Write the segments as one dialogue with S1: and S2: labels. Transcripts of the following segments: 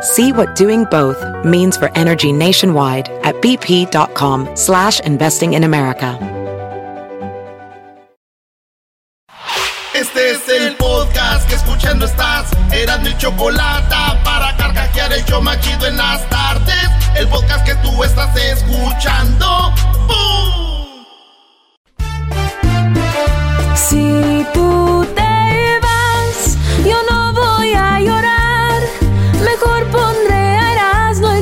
S1: See what doing both means for energy nationwide at bp.com slash investing in America.
S2: Este es el podcast que escuchando estás. Eran mi chocolate para carcajear el yo machido en las tardes. El podcast que tú estás escuchando. ¡Bum!
S3: Si tú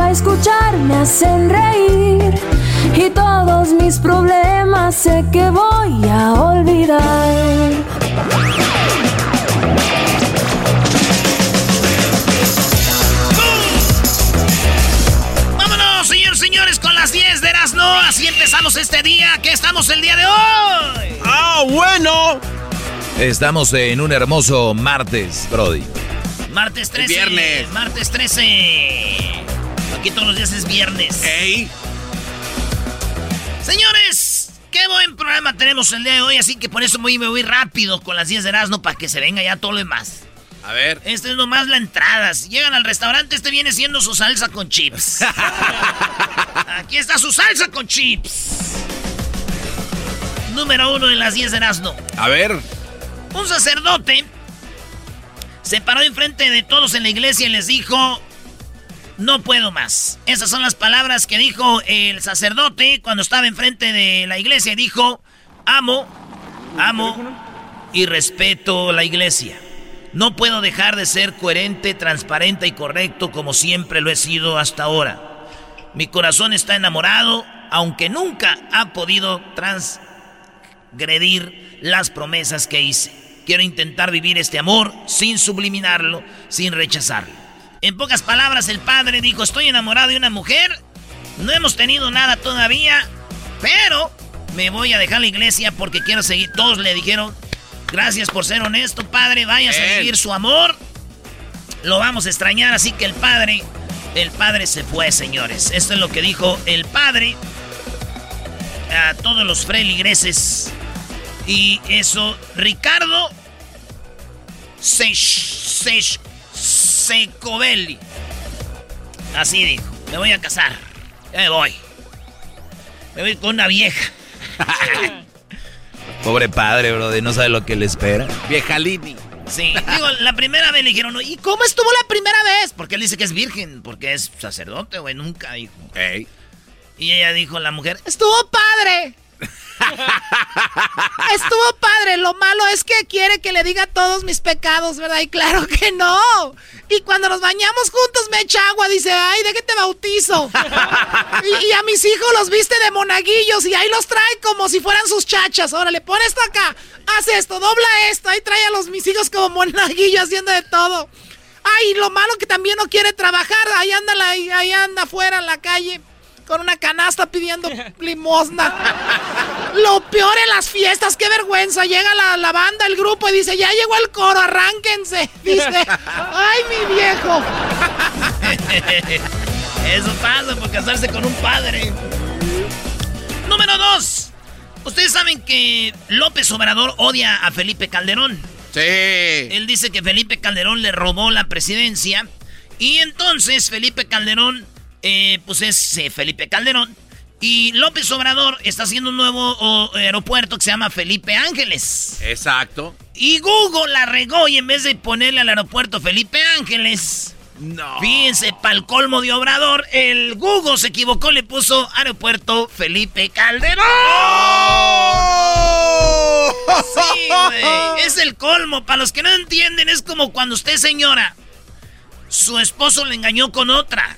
S3: para escuchar. Me hacen reír y todos mis problemas sé que voy a olvidar.
S4: Vámonos, señores, señores, con las 10 de Erasmo. Así empezamos este día. ¿Qué estamos el día de hoy?
S5: ¡Ah, bueno! Estamos en un hermoso martes, Brody.
S4: Martes 13.
S5: viernes.
S4: Martes 13. Aquí todos los días es viernes.
S5: ¡Ey!
S4: Señores, qué buen programa tenemos el día de hoy. Así que por eso voy, me voy rápido con las 10 de Erasmo para que se venga ya todo lo demás.
S5: A ver.
S4: Este es nomás la entrada. Si llegan al restaurante, este viene siendo su salsa con chips. Aquí está su salsa con chips. Número uno en las 10 de Erasmo.
S5: A ver.
S4: Un sacerdote se paró enfrente de todos en la iglesia y les dijo, no puedo más. Esas son las palabras que dijo el sacerdote cuando estaba enfrente de la iglesia. Dijo, amo, amo y respeto la iglesia. No puedo dejar de ser coherente, transparente y correcto como siempre lo he sido hasta ahora. Mi corazón está enamorado, aunque nunca ha podido transgredir las promesas que hice. Quiero intentar vivir este amor sin subliminarlo, sin rechazarlo. En pocas palabras, el padre dijo, estoy enamorado de una mujer, no hemos tenido nada todavía, pero me voy a dejar la iglesia porque quiero seguir. Todos le dijeron, gracias por ser honesto, padre, vayas a
S5: Bien.
S4: vivir su amor. Lo vamos a extrañar, así que el padre, el padre se fue, señores. Esto es lo que dijo el padre a todos los feligreses. Y eso, Ricardo Sech- Sech- Secovelli. Así dijo. Me voy a casar. Ya me voy. Me voy con una vieja.
S5: Pobre padre, Brody, no sabe lo que le espera.
S6: Vieja Lini.
S4: Sí. Digo, la primera vez le dijeron, ¿y cómo estuvo la primera vez? Porque él dice que es virgen, porque es sacerdote, güey, nunca dijo. Y ella dijo, la mujer, estuvo padre. Estuvo padre, lo malo es que quiere que le diga todos mis pecados, ¿verdad? Y claro que no. Y cuando nos bañamos juntos me echa agua, dice, ay, de que te bautizo. Y, y a mis hijos los viste de monaguillos y ahí los trae como si fueran sus chachas. Órale, pon esto acá, haz esto, dobla esto, ahí trae a los mis hijos como monaguillos haciendo de todo. Ay, lo malo que también no quiere trabajar, ahí anda, la, ahí anda afuera en la calle con una canasta pidiendo limosna. Lo peor en las fiestas, qué vergüenza. Llega la, la banda, el grupo y dice, ya llegó el coro, arránquense. Dice, ay, mi viejo. Eso pasa por casarse con un padre. Número dos. Ustedes saben que López Obrador odia a Felipe Calderón.
S2: Sí.
S4: Él dice que Felipe Calderón le robó la presidencia. Y entonces Felipe Calderón, eh, pues es eh, Felipe Calderón. Y López Obrador está haciendo un nuevo aeropuerto que se llama Felipe Ángeles.
S2: Exacto.
S4: Y Google la regó y en vez de ponerle al aeropuerto Felipe Ángeles,
S2: no.
S4: Fíjense, para Colmo de Obrador, el Google se equivocó, le puso aeropuerto Felipe Calderón. ¡Oh! Sí, güey. Es el colmo. Para los que no entienden, es como cuando usted, señora, su esposo le engañó con otra.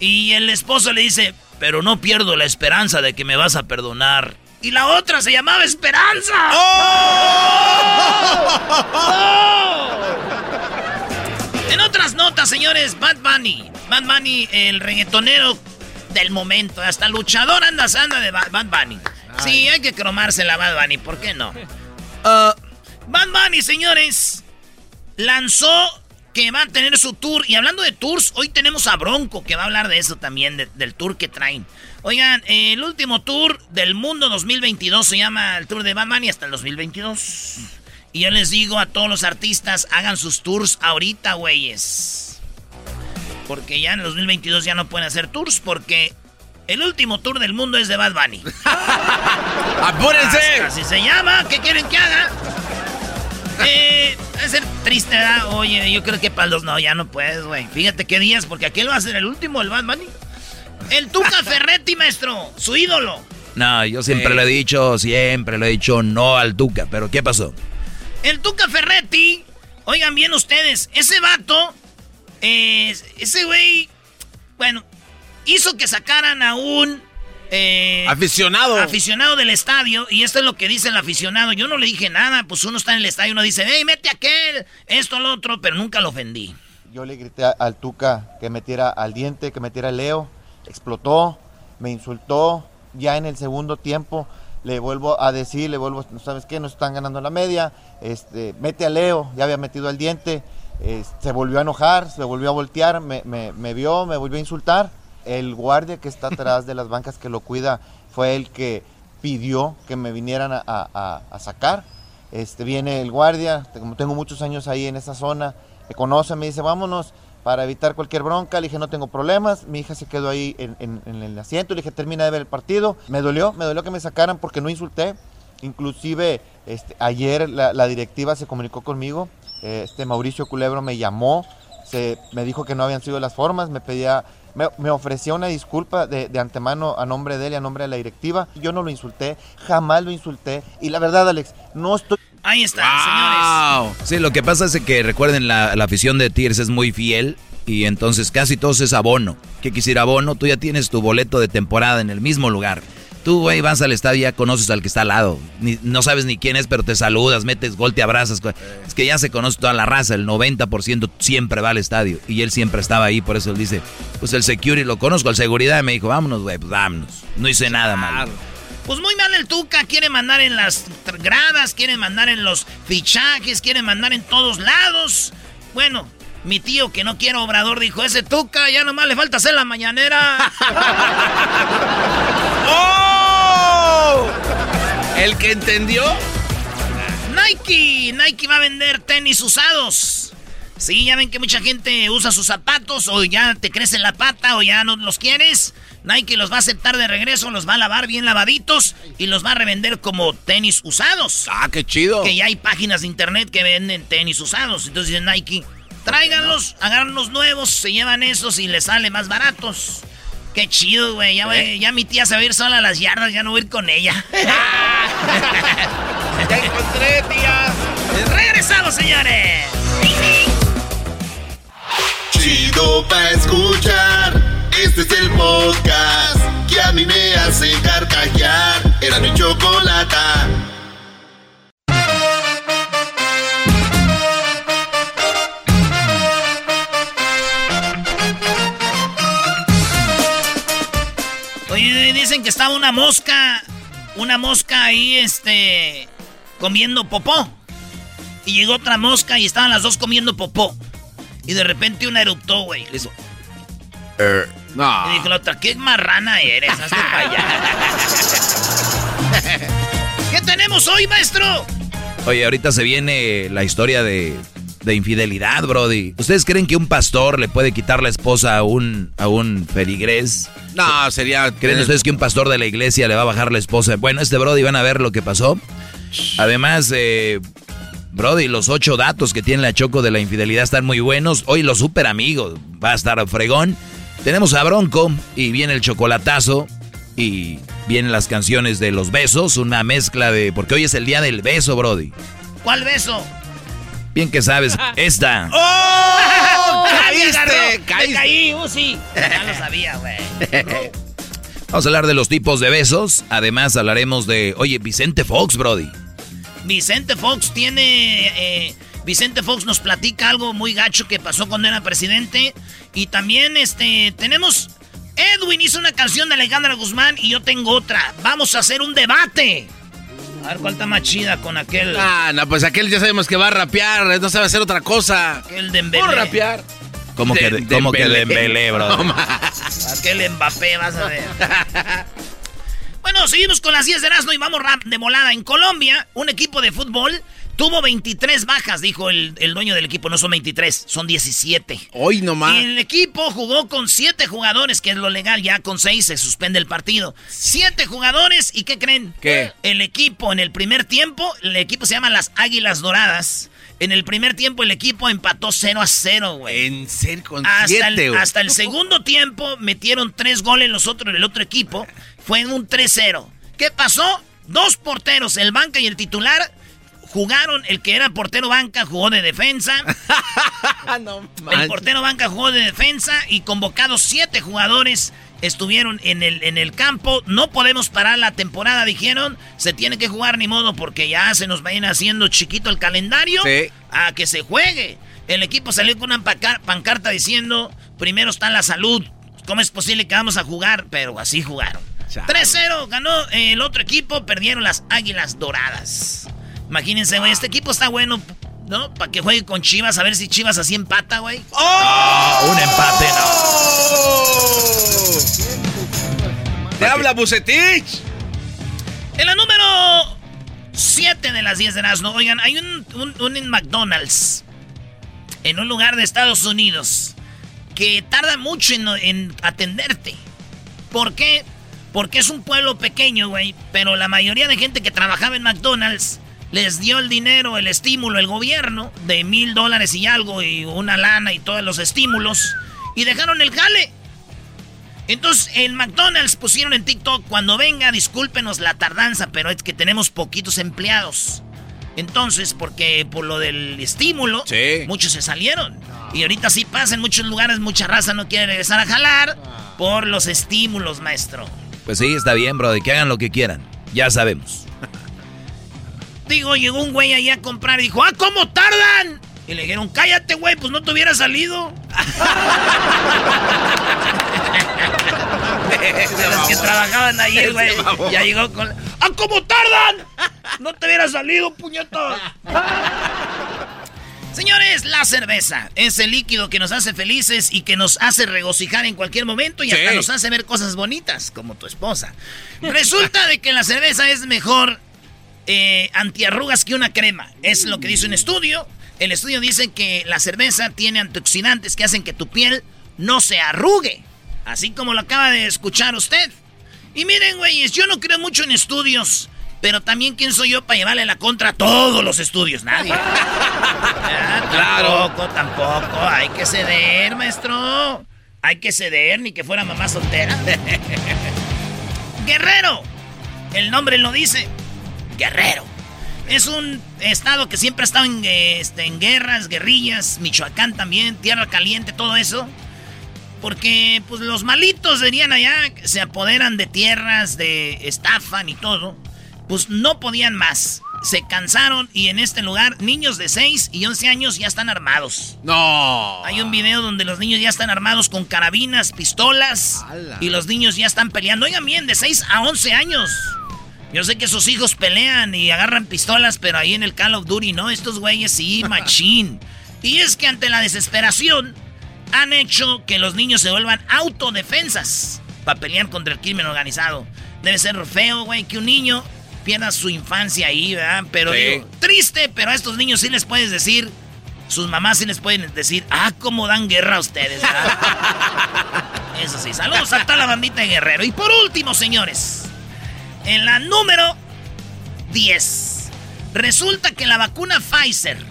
S4: Y el esposo le dice, pero no pierdo la esperanza de que me vas a perdonar. Y la otra se llamaba Esperanza. ¡Oh! En otras notas, señores, Bad Bunny. Bad Bunny, el reggaetonero del momento. Hasta luchador anda anda de Bad, Bunny. Sí, hay que cromarse la Bad Bunny, ¿por qué no? Uh, Bad Bunny, señores, lanzó que va a tener su tour. Y hablando de tours, hoy tenemos a Bronco, que va a hablar de eso también, del tour que traen. Oigan, el último tour del mundo 2022 se llama el Tour de Bad Bunny hasta el 2022. Y yo les digo a todos los artistas, hagan sus tours ahorita, güeyes. Porque ya en el 2022 ya no pueden hacer tours porque el último tour del mundo es de Bad Bunny.
S2: ¡Apúrense!
S4: Así se llama. ¿Qué quieren que haga? Eh, a ser triste, ¿verdad? Oye, yo creo que para los no, ya no puedes, güey. Fíjate qué días, porque aquel va a ser el último, el Bad Bunny. El Tuca Ferretti, maestro, su ídolo.
S5: No, yo siempre lo he dicho, siempre lo he dicho no al Tuca, pero ¿qué pasó?
S4: El Tuca Ferretti, oigan bien ustedes, ese vato, eh, ese güey, bueno, hizo que sacaran a un...
S2: Eh, aficionado.
S4: Aficionado del estadio. Y esto es lo que dice el aficionado. Yo no le dije nada. Pues uno está en el estadio y uno dice, hey, mete aquel, esto, lo otro. Pero nunca lo ofendí.
S7: Yo le grité al Tuca que metiera al diente, que metiera a Leo. Explotó, me insultó. Ya en el segundo tiempo le vuelvo a decir, le vuelvo, ¿sabes qué? Nos están ganando la media, este, mete a Leo, ya había metido al diente, se volvió a enojar, se volvió a voltear, me, me, vio, me volvió a insultar. El guardia que está atrás de las bancas que lo cuida fue el que pidió que me vinieran a, sacar. Este, viene el guardia, como tengo muchos años ahí en esa zona, me conoce, me dice, vámonos para evitar cualquier bronca. Le dije, no tengo problemas. Mi hija se quedó ahí en, el asiento. Le dije, termina de ver el partido. Me dolió, me dolió que me sacaran porque no insulté. Inclusive este, ayer la, directiva se comunicó conmigo. Este Mauricio Culebro me llamó, se, me dijo que no habían sido las formas, me pedía, me, ofrecía una disculpa de, antemano a nombre de él y a nombre de la directiva. Yo no lo insulté, jamás lo insulté. Y la verdad, Alex, no estoy
S4: Ahí está, señores.
S5: Sí, lo que pasa es que recuerden, la, afición de Tigres es muy fiel y entonces casi todos es abono. ¿Qué quisiera abono? Tú ya tienes tu boleto de temporada en el mismo lugar. Tú, güey, vas al estadio y ya conoces al que está al lado. no sabes ni quién es, pero te saludas, metes gol, te abrazas. Es que ya se conoce toda la raza. El 90% siempre va al estadio. Y él siempre estaba ahí, por eso él dice, pues el security lo conozco, el seguridad. me dijo, vámonos, güey, pues vámonos. No hice nada malo.
S4: Pues muy mal el Tuca, quiere mandar en las gradas, quiere mandar en los fichajes, quiere mandar en todos lados. Bueno, mi tío que no quiere obrador dijo, ese Tuca ya nomás le falta hacer la mañanera.
S2: ¡Oh! ¿El que entendió?
S4: Nike, Nike va a vender tenis usados. Sí, ya ven que mucha gente usa sus zapatos o ya te crece la pata o ya no los quieres. Nike los va a aceptar de regreso, los va a lavar bien lavaditos y los va a revender como tenis usados.
S2: Ah, qué chido.
S4: Que ya hay páginas de internet que venden tenis usados. Entonces dice Nike, tráiganlos, agarran los nuevos, se llevan esos y les sale más baratos. Qué chido, güey. Ya, ya, mi tía se va a ir sola a las yardas, ya no voy a ir con ella.
S2: ya encontré, tía.
S4: Regresamos, señores.
S2: Chido pa' escuchar. Este es el podcast que a mí me hace carcajear. Era mi chocolata.
S4: Oye, dicen que estaba una mosca, una mosca ahí, este, comiendo popó. Y llegó otra mosca y estaban las dos comiendo popó. Y de repente una eruptó, güey. Le hizo...
S2: Er, no.
S4: Y dijo la otra, qué marrana eres, hazte para allá. ¿Qué tenemos hoy, maestro?
S5: Oye, ahorita se viene la historia de, de infidelidad, Brody. ¿Ustedes creen que un pastor le puede quitar la esposa a un, a un feligrés?
S6: No, sería...
S5: ¿Creen
S6: eh,
S5: ustedes que un pastor de la iglesia le va a bajar la esposa? Bueno, este Brody van a ver lo que pasó. Además, eh, Brody, los ocho datos que tiene la Choco de la infidelidad están muy buenos. Hoy los super amigos. Va a estar fregón. Tenemos a Bronco y viene el chocolatazo y vienen las canciones de los besos, una mezcla de... Porque hoy es el día del beso, Brody.
S4: ¿Cuál beso?
S5: Bien que sabes, esta.
S6: ¡Oh! ¡Caíste! ¡Caíste!
S4: caí, Uzi. Ya lo sabía, güey.
S5: Vamos a hablar de los tipos de besos. Además hablaremos de... Oye, Vicente Fox, Brody.
S4: Vicente Fox tiene... eh, Vicente Fox nos platica algo muy gacho que pasó cuando era presidente. Y también, este, tenemos... Edwin hizo una canción de Alejandra Guzmán y yo tengo otra. Vamos a hacer un debate. A ver cuál está más chida con aquel...
S6: Ah, no, pues aquel ya sabemos que va a rapear, no sabe hacer otra cosa.
S4: Aquel Dembélé.
S6: ¿Cómo rapear?
S5: Como que,
S6: De-
S5: como que
S6: Dembélé.
S5: Brody.
S6: No.
S4: Aquel Mbappé, vas a ver. bueno, seguimos con las 10 de Erasmo y vamos rap de volada. En Colombia, un equipo de fútbol tuvo 23 bajas, dijo el, el dueño del equipo. No son 23, son 17.
S6: Hoy nomás.
S4: Y el equipo jugó con 7 jugadores, que es lo legal. Ya con 6 se suspende el partido. 7 jugadores, ¿y qué creen?
S6: ¿Qué?
S4: El equipo en el primer tiempo, el equipo se llama las Águilas Doradas. En el primer tiempo el equipo empató 0 a 0, güey.
S6: En serio, con
S4: Hasta
S6: siete,
S4: el,
S6: güey.
S4: hasta el segundo tiempo metieron tres goles los otros el otro equipo. Fue en un 3-0. ¿Qué pasó? Dos porteros, el banca y el titular, jugaron. El que era portero banca jugó de defensa.
S6: no
S4: El portero banca jugó de defensa y convocados siete jugadores estuvieron en el, en el campo. No podemos parar la temporada, dijeron. Se tiene que jugar ni modo porque ya se nos va a ir haciendo chiquito el calendario.
S6: Sí.
S4: A que se juegue. El equipo salió con una pancar- pancarta diciendo, primero está la salud. ¿Cómo es posible que vamos a jugar? Pero así jugaron.
S6: Chale.
S4: 3-0 ganó el otro equipo, perdieron las Águilas Doradas. Imagínense, güey, este equipo está bueno, ¿no? Para que juegue con Chivas, a ver si Chivas así empata, güey.
S5: Ah, un empate, no.
S6: ¡Te habla Bucetich!
S4: En la número 7 de las 10 de Erasmo, oigan, hay un, un, un en McDonald's, en un lugar de Estados Unidos, que tarda mucho en, en atenderte. ¿Por qué? Porque es un pueblo pequeño, güey, pero la mayoría de gente que trabajaba en McDonald's les dio el dinero, el estímulo, el gobierno, de mil dólares y algo, y una lana y todos los estímulos, y dejaron el jale. Entonces, en McDonald's pusieron en TikTok, cuando venga, discúlpenos la tardanza, pero es que tenemos poquitos empleados. Entonces, porque por lo del estímulo,
S6: Sí.
S4: muchos se salieron. Y ahorita sí pasa en muchos lugares, mucha raza no quiere regresar a jalar por los estímulos, maestro.
S5: Pues sí, está bien, Brody, que hagan lo que quieran. Ya sabemos.
S4: Digo, llegó un güey ahí a comprar y dijo, ¡ah, cómo tardan! Y le dijeron, cállate, güey, pues no te hubiera salido. De los que trabajaban ahí, güey. Ya llegó con. ¡Ah, cómo tardan! No te hubiera salido, puñeto. Señores, la cerveza es el líquido que nos hace felices y que nos hace regocijar en cualquier momento y hasta nos hace ver cosas bonitas, como tu esposa. Resulta de que la cerveza es mejor eh, antiarrugas que una crema. Es lo que dice un estudio. El estudio dice que la cerveza tiene antioxidantes que hacen que tu piel no se arrugue. Así como lo acaba de escuchar usted. Y miren, güeyes, yo no creo mucho en estudios. Pero también, ¿quién soy yo para llevarle la contra a todos los estudios? Nadie. Ah,
S6: Claro.
S4: Tampoco, tampoco. Hay que ceder, maestro. Hay que ceder, ni que fuera mamá soltera. Guerrero. El nombre lo dice. Guerrero. Es un estado que siempre ha estado en, este, en guerras, guerrillas, Michoacán también, tierra caliente, todo eso. Porque pues los malitos venían allá, se apoderan de tierras, de estafan y todo. Pues no podían más. Se cansaron y en este lugar niños de 6 y 11 años ya están armados.
S6: No.
S4: Hay un video donde los niños ya están armados con carabinas, pistolas y los niños ya están peleando. Oigan bien, de 6 a 11 años. Yo sé que sus hijos pelean y agarran pistolas, pero ahí en el Call of Duty no, estos güeyes sí, machín. Y es que ante la desesperación han hecho que los niños se vuelvan autodefensas para pelear contra el crimen organizado. Debe ser feo, güey, que un niño pierda su infancia ahí, ¿verdad? Pero digo, triste, pero a estos niños sí les puedes decir, sus mamás sí les pueden decir, ah, cómo dan guerra a ustedes, ¿verdad? Eso sí, saludos a toda la bandita de Guerrero. Y por último, señores, en la número 10, resulta que la vacuna Pfizer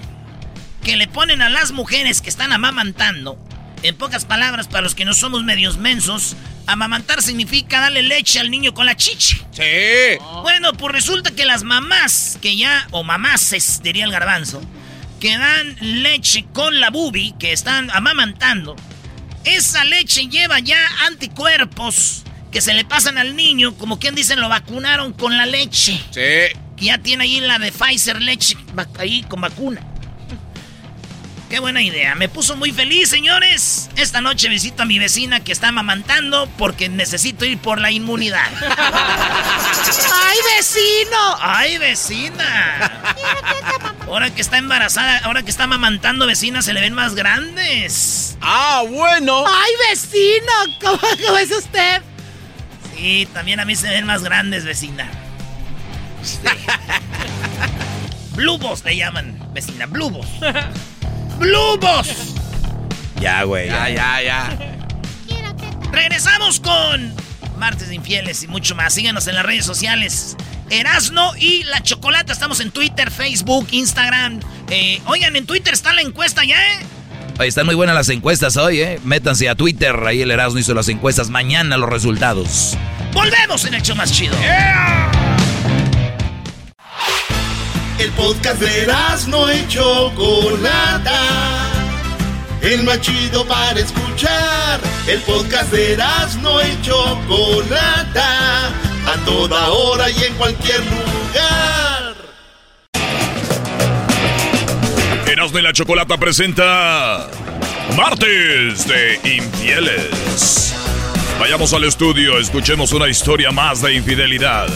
S4: que le ponen a las mujeres que están amamantando, en pocas palabras, para los que no somos medios mensos, amamantar significa darle leche al niño con la chichi.
S6: Sí.
S4: Bueno, pues resulta que las mamás, que ya, o mamases, diría el garbanzo, que dan leche con la bubi, que están amamantando, esa leche lleva ya anticuerpos que se le pasan al niño, como quien dicen, lo vacunaron con la leche.
S6: Sí.
S4: ya tiene ahí la de Pfizer leche, ahí con vacuna. Qué buena idea. Me puso muy feliz, señores. Esta noche visito a mi vecina que está amamantando porque necesito ir por la inmunidad.
S8: ¡Ay, vecino!
S4: ¡Ay, vecina! Ahora que está embarazada, ahora que está amamantando, vecina, se le ven más grandes.
S6: ¡Ah, bueno!
S8: ¡Ay, vecino! ¿Cómo, es usted?
S4: Sí, también a mí se ven más grandes, vecina. Blubos le llaman, vecina, blubos. ¡Blubos!
S5: Ya, güey.
S6: Ya, ya, ya.
S4: Regresamos con Martes de Infieles y mucho más. Síganos en las redes sociales. Erasno y La Chocolata. Estamos en Twitter, Facebook, Instagram. Eh, oigan, en Twitter está la encuesta ya, ¿eh?
S5: Están muy buenas las encuestas hoy, ¿eh? Métanse a Twitter. Ahí el Erasmo hizo las encuestas. Mañana los resultados.
S4: Volvemos en el show más chido.
S2: El podcast de no y Chocolata. El más chido para escuchar. El podcast de no y Chocolata. A toda hora y en cualquier lugar.
S9: Erasmo y la Chocolata presenta Martes de Infieles. Vayamos al estudio, escuchemos una historia más de infidelidad.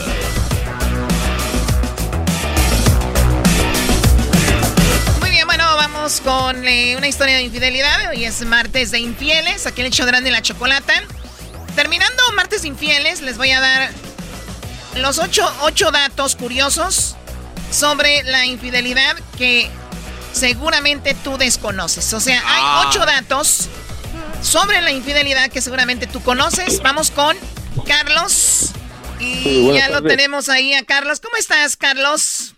S8: con eh, una historia de infidelidad. Hoy es martes de infieles, aquí en el Chodrán de la Chocolata. Terminando martes de infieles, les voy a dar los ocho, ocho datos curiosos sobre la infidelidad que seguramente tú desconoces. O sea, hay ah. ocho datos sobre la infidelidad que seguramente tú conoces. Vamos con Carlos. Y ya lo tenemos ahí a Carlos. ¿Cómo estás, Carlos?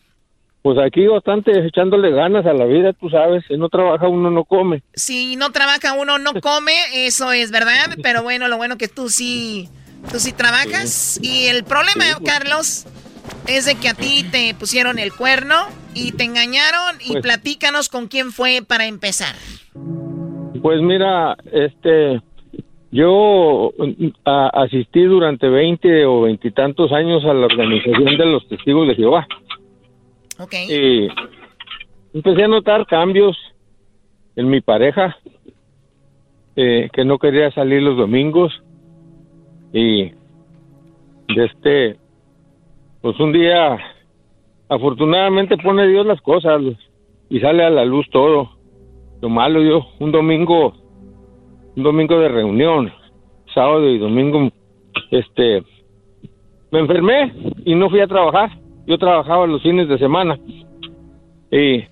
S10: Pues aquí bastante echándole ganas a la vida, tú sabes, si no trabaja uno no come.
S8: Si no trabaja uno no come, eso es verdad, pero bueno, lo bueno que tú sí, tú sí trabajas. Y el problema, pues. Carlos, es de que a ti te pusieron el cuerno y te engañaron y pues. platícanos con quién fue para empezar.
S10: Pues mira, este, yo asistí durante 20 o veintitantos años a la organización de los testigos de Jehová. Y empecé a notar cambios en mi pareja, eh, que no quería salir los domingos. Y de este, pues un día, afortunadamente pone Dios las cosas y sale a la luz todo. Lo malo yo, un domingo, un domingo de reunión, sábado y domingo, este, me enfermé y no fui a trabajar yo trabajaba los fines de semana y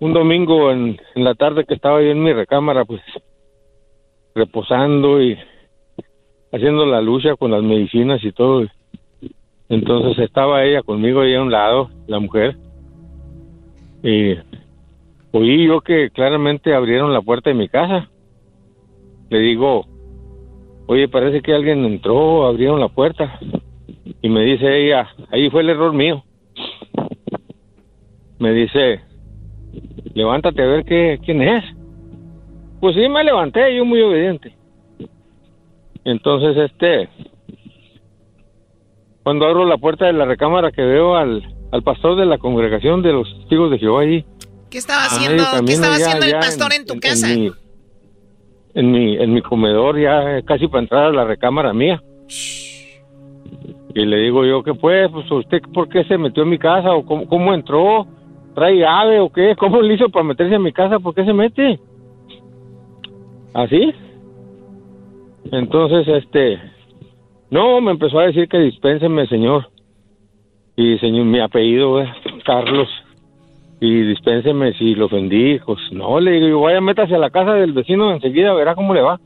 S10: un domingo en, la tarde que estaba yo en mi recámara, pues reposando y haciendo la lucha con las medicinas y todo. Entonces estaba ella conmigo ahí a un lado, la mujer, y oí yo que claramente abrieron la puerta de mi casa. Le digo, oye, parece que alguien entró, abrieron la puerta. Y me dice ella, ahí fue el error mío. Me dice, levántate a ver qué, quién es. Pues sí, me levanté, yo muy obediente. Entonces, este, cuando abro la puerta de la recámara que veo al, al pastor de la congregación de los testigos de Jehová allí.
S8: ¿Qué estaba haciendo, ¿qué estaba haciendo el pastor en, tu casa? En mi,
S10: en mi, en mi comedor, ya casi para entrar a la recámara mía. Y le digo yo, ¿qué pues? Pues usted, ¿por qué se metió en mi casa? ¿O cómo, entró? ¿Trae ave o qué? ¿Cómo le hizo para meterse en mi casa? ¿Por qué se mete? ¿Así? Entonces, este... No, me empezó a decir que dispénseme, señor. Y señor, mi apellido es Carlos. Y dispénseme si lo ofendí. Pues no, le digo, vaya, métase a la casa del vecino enseguida, verá cómo le va.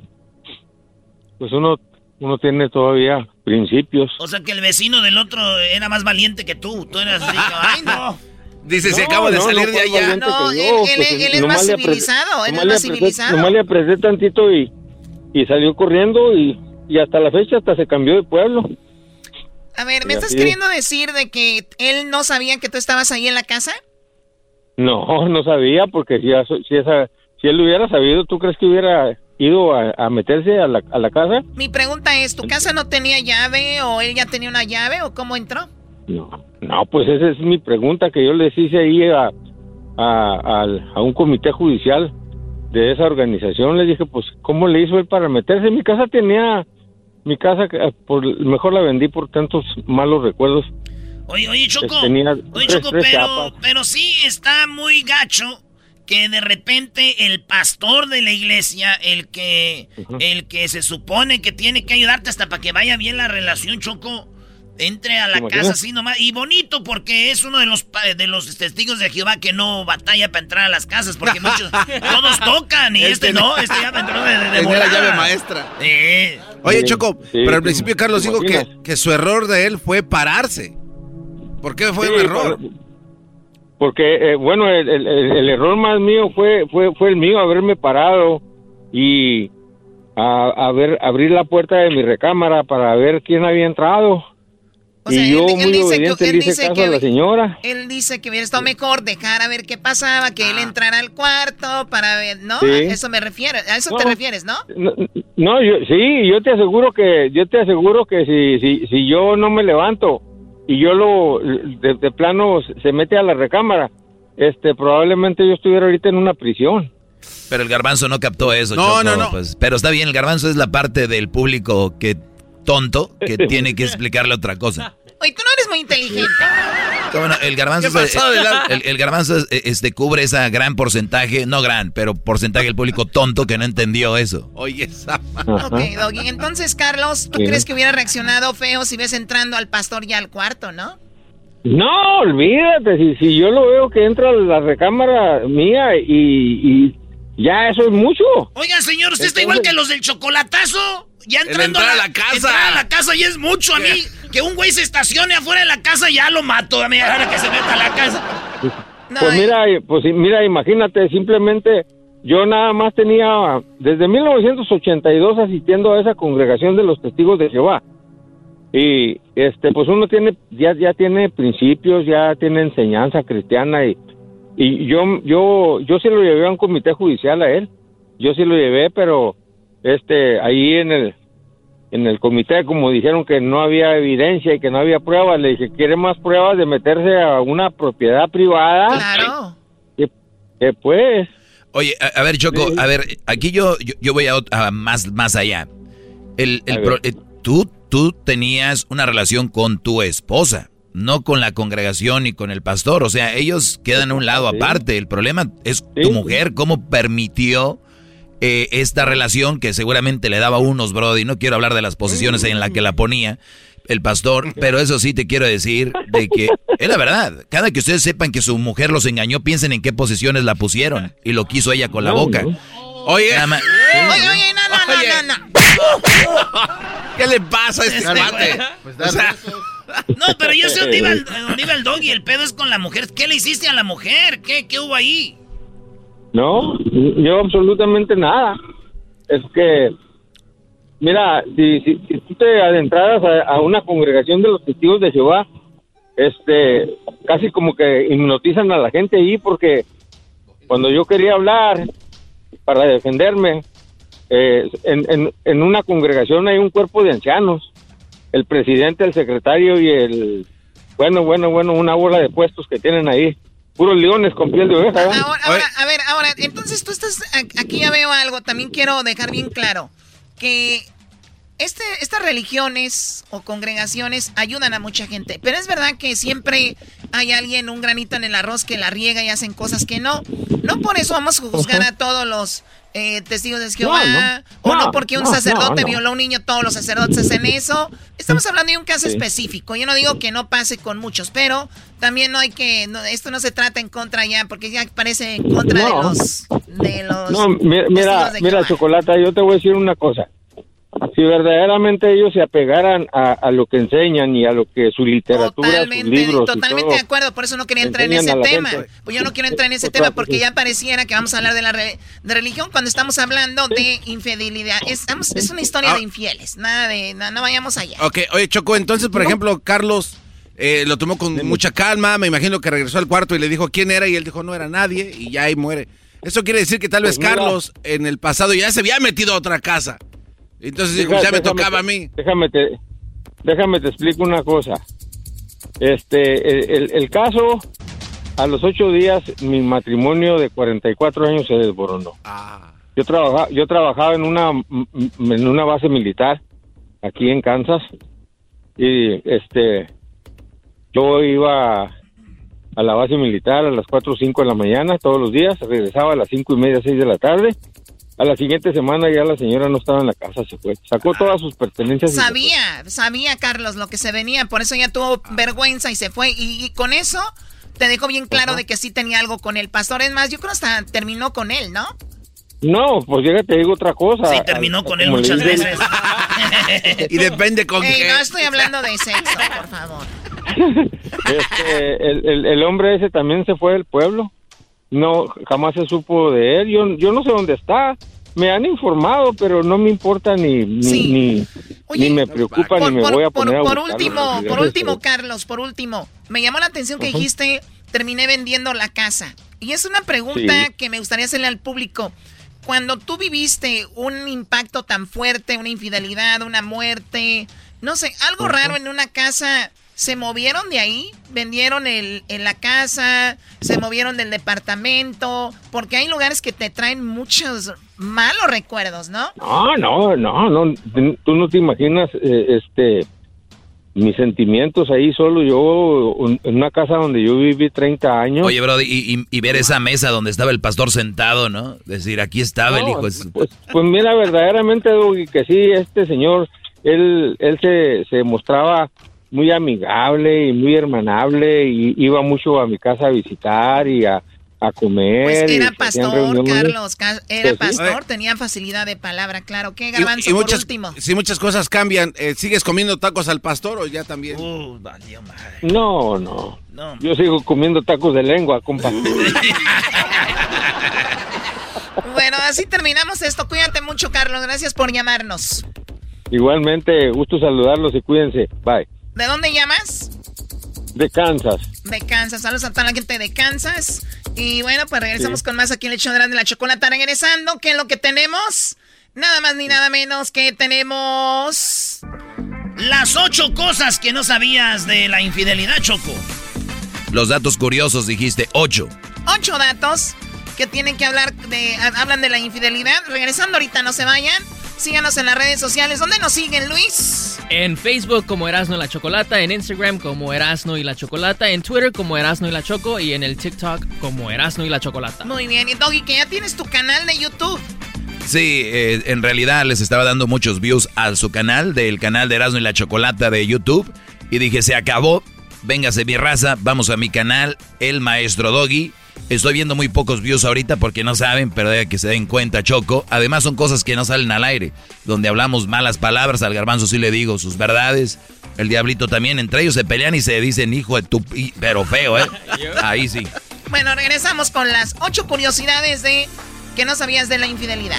S10: Pues uno, uno tiene todavía principios.
S4: O sea que el vecino del otro era más valiente que tú. Tú eras así, ay no.
S6: Dice, se acaba de salir de allá.
S8: No, él, él, él, es más civilizado, él es más civilizado.
S10: Nomás le apreté tantito y, y salió corriendo y, y hasta la fecha hasta se cambió de pueblo.
S8: A ver, ¿me estás queriendo decir de que él no sabía que tú estabas ahí en la casa?
S10: No, no sabía, porque si, si, esa, si él lo hubiera sabido, ¿tú crees que hubiera ido a, meterse a la, a la, casa?
S8: Mi pregunta es, ¿tu casa no tenía llave o él ya tenía una llave o cómo entró?
S10: No, no, pues esa es mi pregunta que yo les hice ahí a, a, a un comité judicial de esa organización. Le dije, pues, ¿cómo le hizo él para meterse? Mi casa tenía mi casa, eh, por, mejor la vendí por tantos malos recuerdos.
S4: Oye, oye, Choco. oye, Choco, pero, pero sí está muy gacho que de repente el pastor de la iglesia, el que, el que se supone que tiene que ayudarte hasta para que vaya bien la relación, Choco, entre a la casa así nomás. Y bonito porque es uno de los de los testigos de Jehová que no batalla para entrar a las casas porque muchos, todos tocan y este, no, este ya entró de, de,
S6: de la llave maestra. Oye, Choco, pero al principio Carlos dijo que, que, su error de él fue pararse. ¿Por qué fue un error?
S10: Porque, eh, bueno, el, el, el, error más mío fue, fue, fue el mío, haberme parado y a, a ver, abrir la puerta de mi recámara para ver quién había entrado y yo muy obediente le hice caso a la señora.
S8: Él dice que hubiera estado mejor dejar a ver qué pasaba, que él ah. entrara al cuarto para ver, ¿no? A eso me refiero, a eso te refieres, ¿no?
S10: No, yo, sí, yo te aseguro que, yo te aseguro que si, si, si yo no me levanto y yo lo, de, plano se mete a la recámara, este, probablemente yo estuviera ahorita en una prisión.
S5: Pero el garbanzo no captó eso. No, no, no. Pues, pero está bien, el garbanzo es la parte del público que tonto que tiene que explicarle otra cosa.
S8: Oye, tú no eres muy inteligente.
S5: Bueno, el garbanzo, el, el, garbanzo este, cubre ese gran porcentaje, no gran, pero porcentaje del público tonto que no entendió eso.
S6: Oye, esa.
S8: Ok, Doggy. Entonces, Carlos, ¿tú crees que hubiera reaccionado feo si ves entrando al pastor ya al cuarto, no?
S10: No, olvídate. Si, si yo lo veo que entra a la recámara mía y, y ya eso es mucho.
S4: Oiga, señor, usted está igual que los del chocolatazo. Ya entrando a la, casa. Entrar a la casa ya es mucho a mí. Que un güey se estacione afuera de la casa ya lo mato. A mí ahora que se meta a la casa.
S10: pues mira, pues mira, imagínate, simplemente yo nada más tenía desde 1982 asistiendo a esa congregación de los testigos de Jehová. Y este pues uno tiene ya ya tiene principios, ya tiene enseñanza cristiana y y yo yo yo sí lo llevé a un comité judicial a él. Yo sí lo llevé, pero este ahí en el en el comité como dijeron que no había evidencia y que no había pruebas le dije quiere más pruebas de meterse a una propiedad privada
S8: claro.
S10: Que, pues.
S5: Oye a, ver Choco a ver aquí yo yo, voy a, más más allá. El, el eh, tú tú tenías una relación con tu esposa no con la congregación y con el pastor. O sea, ellos quedan a un lado aparte. El problema es tu mujer, cómo permitió eh, esta relación que seguramente le daba unos, Brody. No quiero hablar de las posiciones en las que la ponía el pastor, pero eso sí te quiero decir de que es la verdad. Cada que ustedes sepan que su mujer los engañó, piensen en qué posiciones la pusieron y lo quiso ella con la boca.
S8: Oye, oye, oye, no, no, no, no,
S6: ¿Qué le pasa a este cuate?
S4: Pues no, pero yo sé dónde iba, el, dónde iba el dog y el pedo es con la mujer. ¿Qué le hiciste a la mujer? ¿Qué, qué hubo ahí?
S10: No, yo absolutamente nada. Es que, mira, si, si, tú te adentraras a, una congregación de los testigos de Jehová, este, casi como que hipnotizan a la gente ahí porque cuando yo quería hablar para defenderme, eh, en, en, en una congregación hay un cuerpo de ancianos, el presidente, el secretario y el, bueno, bueno, bueno, una bola de puestos que tienen ahí puros leones con piel de oveja.
S8: Ahora, a ver, ahora, entonces tú estás, aquí ya veo algo, también quiero dejar bien claro, que este, estas religiones o congregaciones ayudan a mucha gente, pero es verdad que siempre hay alguien, un granito en el arroz que la riega y hacen cosas que no. No por eso vamos a juzgar a todos los eh, testigos de Jehová, o no, porque un sacerdote violó a un niño, todos los sacerdotes hacen eso. Estamos hablando de un caso específico. Yo no digo que no pase con muchos, pero también no hay que, esto no se trata en contra ya, porque ya parece en contra de los, de los.
S10: No, mira, mira, Chocolata, yo te voy a decir una cosa si verdaderamente ellos se apegaran a, lo que enseñan y a lo que su literatura,
S8: totalmente,
S10: sus libros
S8: totalmente de acuerdo, por eso no quería entrar en ese tema. Pues yo no quiero entrar en ese tema porque ya pareciera que vamos a hablar de la de religión cuando estamos hablando de infidelidad. Es, es una historia de ah. infieles, nada de, no, vayamos allá.
S6: Ok, oye Choco, entonces por ejemplo Carlos eh, lo tomó con mucha calma, me imagino que regresó al cuarto y le dijo quién era y él dijo no era nadie y ya ahí muere. Eso quiere decir que tal vez pues Carlos en el pasado ya se había metido a otra casa. Entonces ya me tocaba a mí.
S10: Déjame te, déjame te explico una cosa. Este, el, caso, a los ocho días, mi matrimonio de 44 años se desboronó. Ah. Yo trabajaba, yo trabajaba en una, en una base militar aquí en Kansas y este, yo iba a la base militar a las 4 o 5 de la mañana todos los días, regresaba a las cinco y media, 6 de la tarde a la siguiente semana ya la señora no estaba en la casa, se fue. Sacó todas sus pertenencias.
S8: Sabía, sabía Carlos lo que se venía, por eso ya tuvo vergüenza y se fue. Y, con eso te dejó bien claro de que sí tenía algo con el pastor. Es más, yo creo hasta terminó con él, ¿no?
S10: No, pues llega, te digo otra cosa.
S4: Sí, terminó con él muchas veces.
S6: y depende con
S8: qué. No estoy hablando de sexo, por favor.
S10: Este, el, el hombre ese también se fue del pueblo no jamás se supo de él. Yo, yo no sé dónde está. Me han informado, pero no me importa ni ni, ni, me preocupa ni me voy a poner
S8: por, último, por último, Carlos, por último, me llamó la atención que dijiste terminé vendiendo la casa. Y es una pregunta que me gustaría hacerle al público. Cuando tú viviste un impacto tan fuerte, una infidelidad, una muerte, no sé, algo raro en una casa, se movieron de ahí, vendieron el, en la casa, se movieron del departamento, porque hay lugares que te traen muchos malos recuerdos, ¿no?
S10: No, no, no, no, tú no te imaginas, eh, este, mis sentimientos ahí solo yo, en una casa donde yo viví 30 años.
S5: Oye, bro, y, ver esa mesa donde estaba el pastor sentado, ¿no? Decir, aquí estaba el hijo. Pues,
S10: pues, mira, verdaderamente, que sí, este señor, él, él se, se mostraba muy amigable y muy hermanable y iba mucho a mi casa a visitar y a, comer.
S8: Pues era pastor, Carlos, era pues pastor, tenía facilidad de palabra, claro. ¿Qué garbanzo
S6: muchas,
S8: último?
S6: Si muchas cosas cambian, eh, ¿sigues comiendo tacos al pastor o ya también?
S10: Uh, no, no, no, Yo sigo comiendo tacos de lengua, compa.
S8: bueno, así terminamos esto. Cuídate mucho, Carlos. Gracias por llamarnos.
S10: Igualmente, gusto saludarlos y cuídense. Bye.
S8: ¿De dónde llamas?
S10: De Kansas.
S8: De Kansas. Saludos a toda la gente de Kansas. Y bueno, pues regresamos con más aquí en el hecho de la chocolate. Regresando, ¿qué es lo que tenemos? Nada más ni nada menos que tenemos...
S4: Las ocho cosas que no sabías de la infidelidad, Choco.
S5: Los datos curiosos, dijiste ocho.
S8: Ocho datos que tienen que hablar de... Hablan de la infidelidad. Regresando ahorita, no se vayan. Síganos en las redes sociales. ¿Dónde nos siguen, Luis?
S11: En Facebook como Erasno y la Chocolata, en Instagram como Erasno y la Chocolata, en Twitter como Erasno y la Choco y en el TikTok como Erasno y la Chocolata.
S8: Muy bien, y Doggy, que ya tienes tu canal de YouTube.
S5: Sí, eh, en realidad les estaba dando muchos views a su canal, del canal de Erasno y la Chocolata de YouTube. Y dije, se acabó, véngase mi raza, vamos a mi canal, El Maestro Doggy. Estoy viendo muy pocos views ahorita porque no saben, pero de que se den cuenta, Choco. Además son cosas que no salen al aire, donde hablamos malas palabras, al garbanzo sí le digo sus verdades, el diablito también, entre ellos se pelean y se dicen hijo de tu... pero feo, ¿eh? Ahí sí.
S8: Bueno, regresamos con las ocho curiosidades de que no sabías de la infidelidad.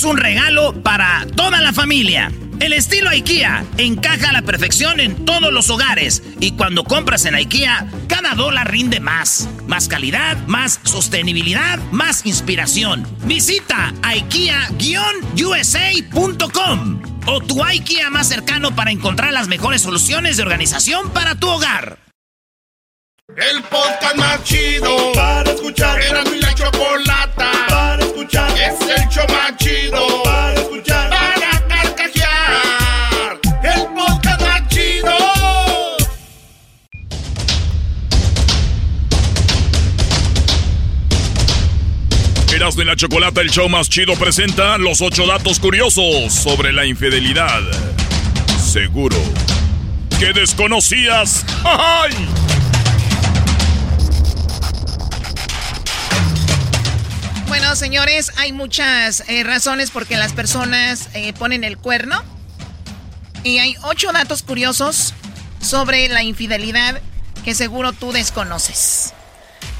S4: un regalo para toda la familia. El estilo IKEA encaja a la perfección en todos los hogares y cuando compras en IKEA, cada dólar rinde más. Más calidad, más sostenibilidad, más inspiración. Visita IKEA-USA.com o tu IKEA más cercano para encontrar las mejores soluciones de organización para tu hogar.
S2: El podcast más chido para escuchar. Era mi la chocolata escuchar. Es el show más chido para escuchar. Para carcajear. El podcast más chido.
S9: Erasmo y la Chocolata, el show más chido, presenta los ocho datos curiosos sobre la infidelidad. Seguro que desconocías. ¡Ay!
S8: Señores, hay muchas eh, razones por que las personas eh, ponen el cuerno. Y hay ocho datos curiosos sobre la infidelidad que seguro tú desconoces.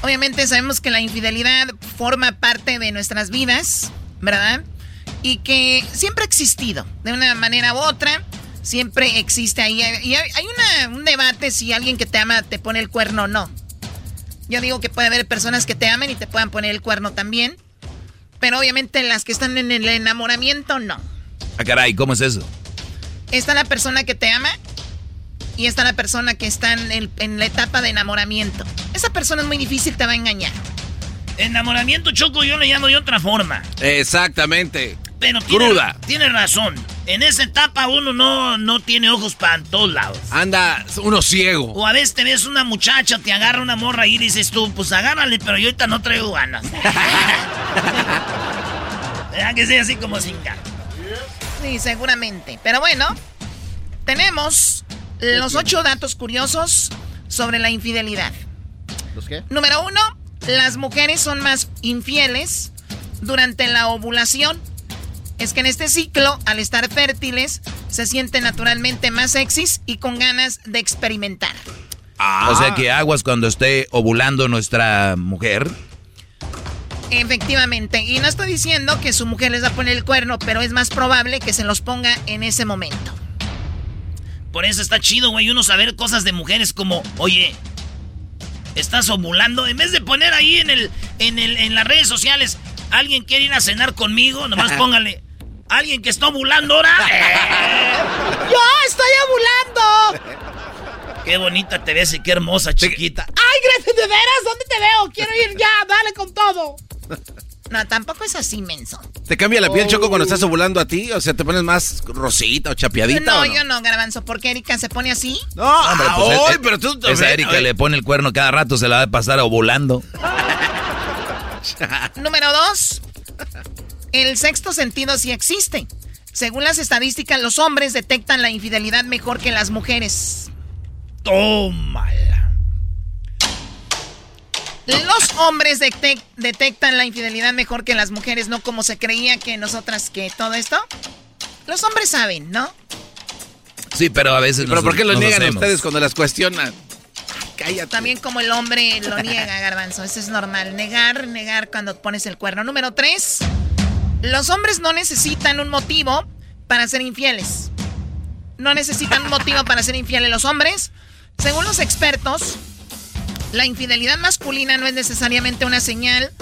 S8: Obviamente sabemos que la infidelidad forma parte de nuestras vidas, ¿verdad? Y que siempre ha existido, de una manera u otra, siempre existe ahí. Y hay un debate si alguien que te ama te pone el cuerno o no. Yo digo que puede haber personas que te amen y te puedan poner el cuerno también. Pero obviamente las que están en el enamoramiento, no.
S5: Ah, caray, ¿cómo es eso?
S8: Está la persona que te ama y está la persona que está en, el- en la etapa de enamoramiento. Esa persona es muy difícil, te va a engañar.
S4: Enamoramiento choco yo le llamo de otra forma.
S6: Exactamente.
S4: Pero tiene,
S6: Cruda.
S4: tiene razón. En esa etapa uno no, no tiene ojos para todos lados.
S6: Anda uno ciego.
S4: O a veces te ves una muchacha, te agarra una morra y dices tú, pues agárrale, pero yo ahorita no traigo ganas. ¿Verdad que sea así como sin ganas?
S8: Sí, seguramente. Pero bueno, tenemos los ocho datos curiosos sobre la infidelidad.
S12: ¿Los qué?
S8: Número uno, las mujeres son más infieles durante la ovulación. Es que en este ciclo, al estar fértiles, se sienten naturalmente más sexys y con ganas de experimentar.
S5: O sea que aguas cuando esté ovulando nuestra mujer.
S8: Efectivamente. Y no estoy diciendo que su mujer les va a poner el cuerno, pero es más probable que se los ponga en ese momento.
S4: Por eso está chido, güey, uno saber cosas de mujeres como, oye, estás ovulando. En vez de poner ahí en el, en el, en las redes sociales, alguien quiere ir a cenar conmigo, nomás póngale, alguien que está ovulando ahora.
S8: ¡Yo estoy ovulando!
S4: Qué bonita te ves y qué hermosa, chiquita.
S8: ¡Ay, gracias! ¿De veras? ¿Dónde te veo? Quiero ir ya, dale con todo. No, tampoco es así, menso.
S6: ¿Te cambia la piel, Choco, cuando estás ovulando a ti? O sea, ¿te pones más rosita o chapeadita
S8: No,
S6: o no?
S8: yo no, garbanzo, porque Erika se pone así.
S6: No,
S5: Hombre,
S6: ah,
S5: pues,
S6: hoy,
S5: eh,
S6: pero tú...
S5: Esa Erika le pone el cuerno cada rato, se la va a pasar ovulando.
S8: Número dos, el sexto sentido sí existe. Según las estadísticas, los hombres detectan la infidelidad mejor que las mujeres.
S4: Tómala.
S8: Los hombres detec- detectan la infidelidad mejor que las mujeres, no como se creía que nosotras que todo esto. Los hombres saben, ¿no?
S5: Sí, pero a veces
S6: ¿Pero
S5: nos-
S6: por qué lo niegan
S5: hacemos.
S6: ustedes cuando las cuestionan? Cállate.
S8: También como el hombre lo niega, garbanzo. Eso es normal. Negar, negar cuando pones el cuerno. Número tres. Los hombres no necesitan un motivo para ser infieles. No necesitan un motivo para ser infieles los hombres. Según los expertos, la infidelidad masculina no es necesariamente una señal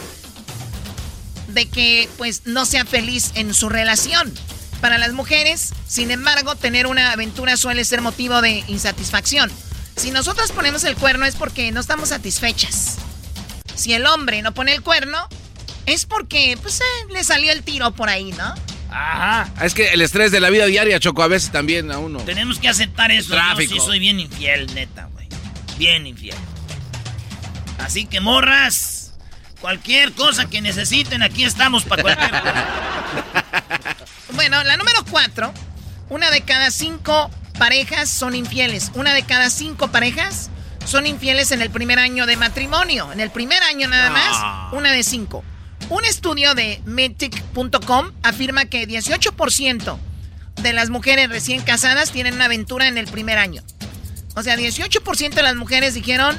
S8: de que pues no sea feliz en su relación. Para las mujeres, sin embargo, tener una aventura suele ser motivo de insatisfacción. Si nosotras ponemos el cuerno es porque no estamos satisfechas. Si el hombre no pone el cuerno, es porque pues, eh, le salió el tiro por ahí, ¿no?
S6: Ajá. Es que el estrés de la vida diaria, Choco, a veces también a uno.
S4: Tenemos que aceptar eso.
S6: Tráfico.
S4: Yo sí soy bien infiel, neta, güey. Bien infiel. Así que, morras, cualquier cosa que necesiten, aquí estamos para cualquier cosa.
S8: Bueno, la número cuatro. Una de cada cinco parejas son infieles. Una de cada cinco parejas son infieles en el primer año de matrimonio. En el primer año nada más, una de cinco. Un estudio de Metic.com afirma que 18% de las mujeres recién casadas tienen una aventura en el primer año. O sea, 18% de las mujeres dijeron,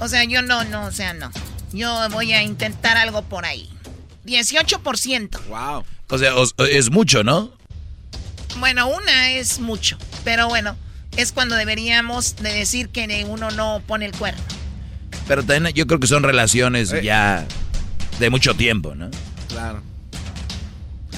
S8: o sea, yo no, no, o sea, no. Yo voy a intentar algo por ahí. 18%.
S6: Wow.
S5: O sea, os- es mucho, ¿no?
S8: Bueno, una es mucho, pero bueno, es cuando deberíamos de decir que uno no pone el cuerno.
S5: Pero también yo creo que son relaciones
S6: Eh.
S5: ya de mucho tiempo, ¿no?
S6: Claro.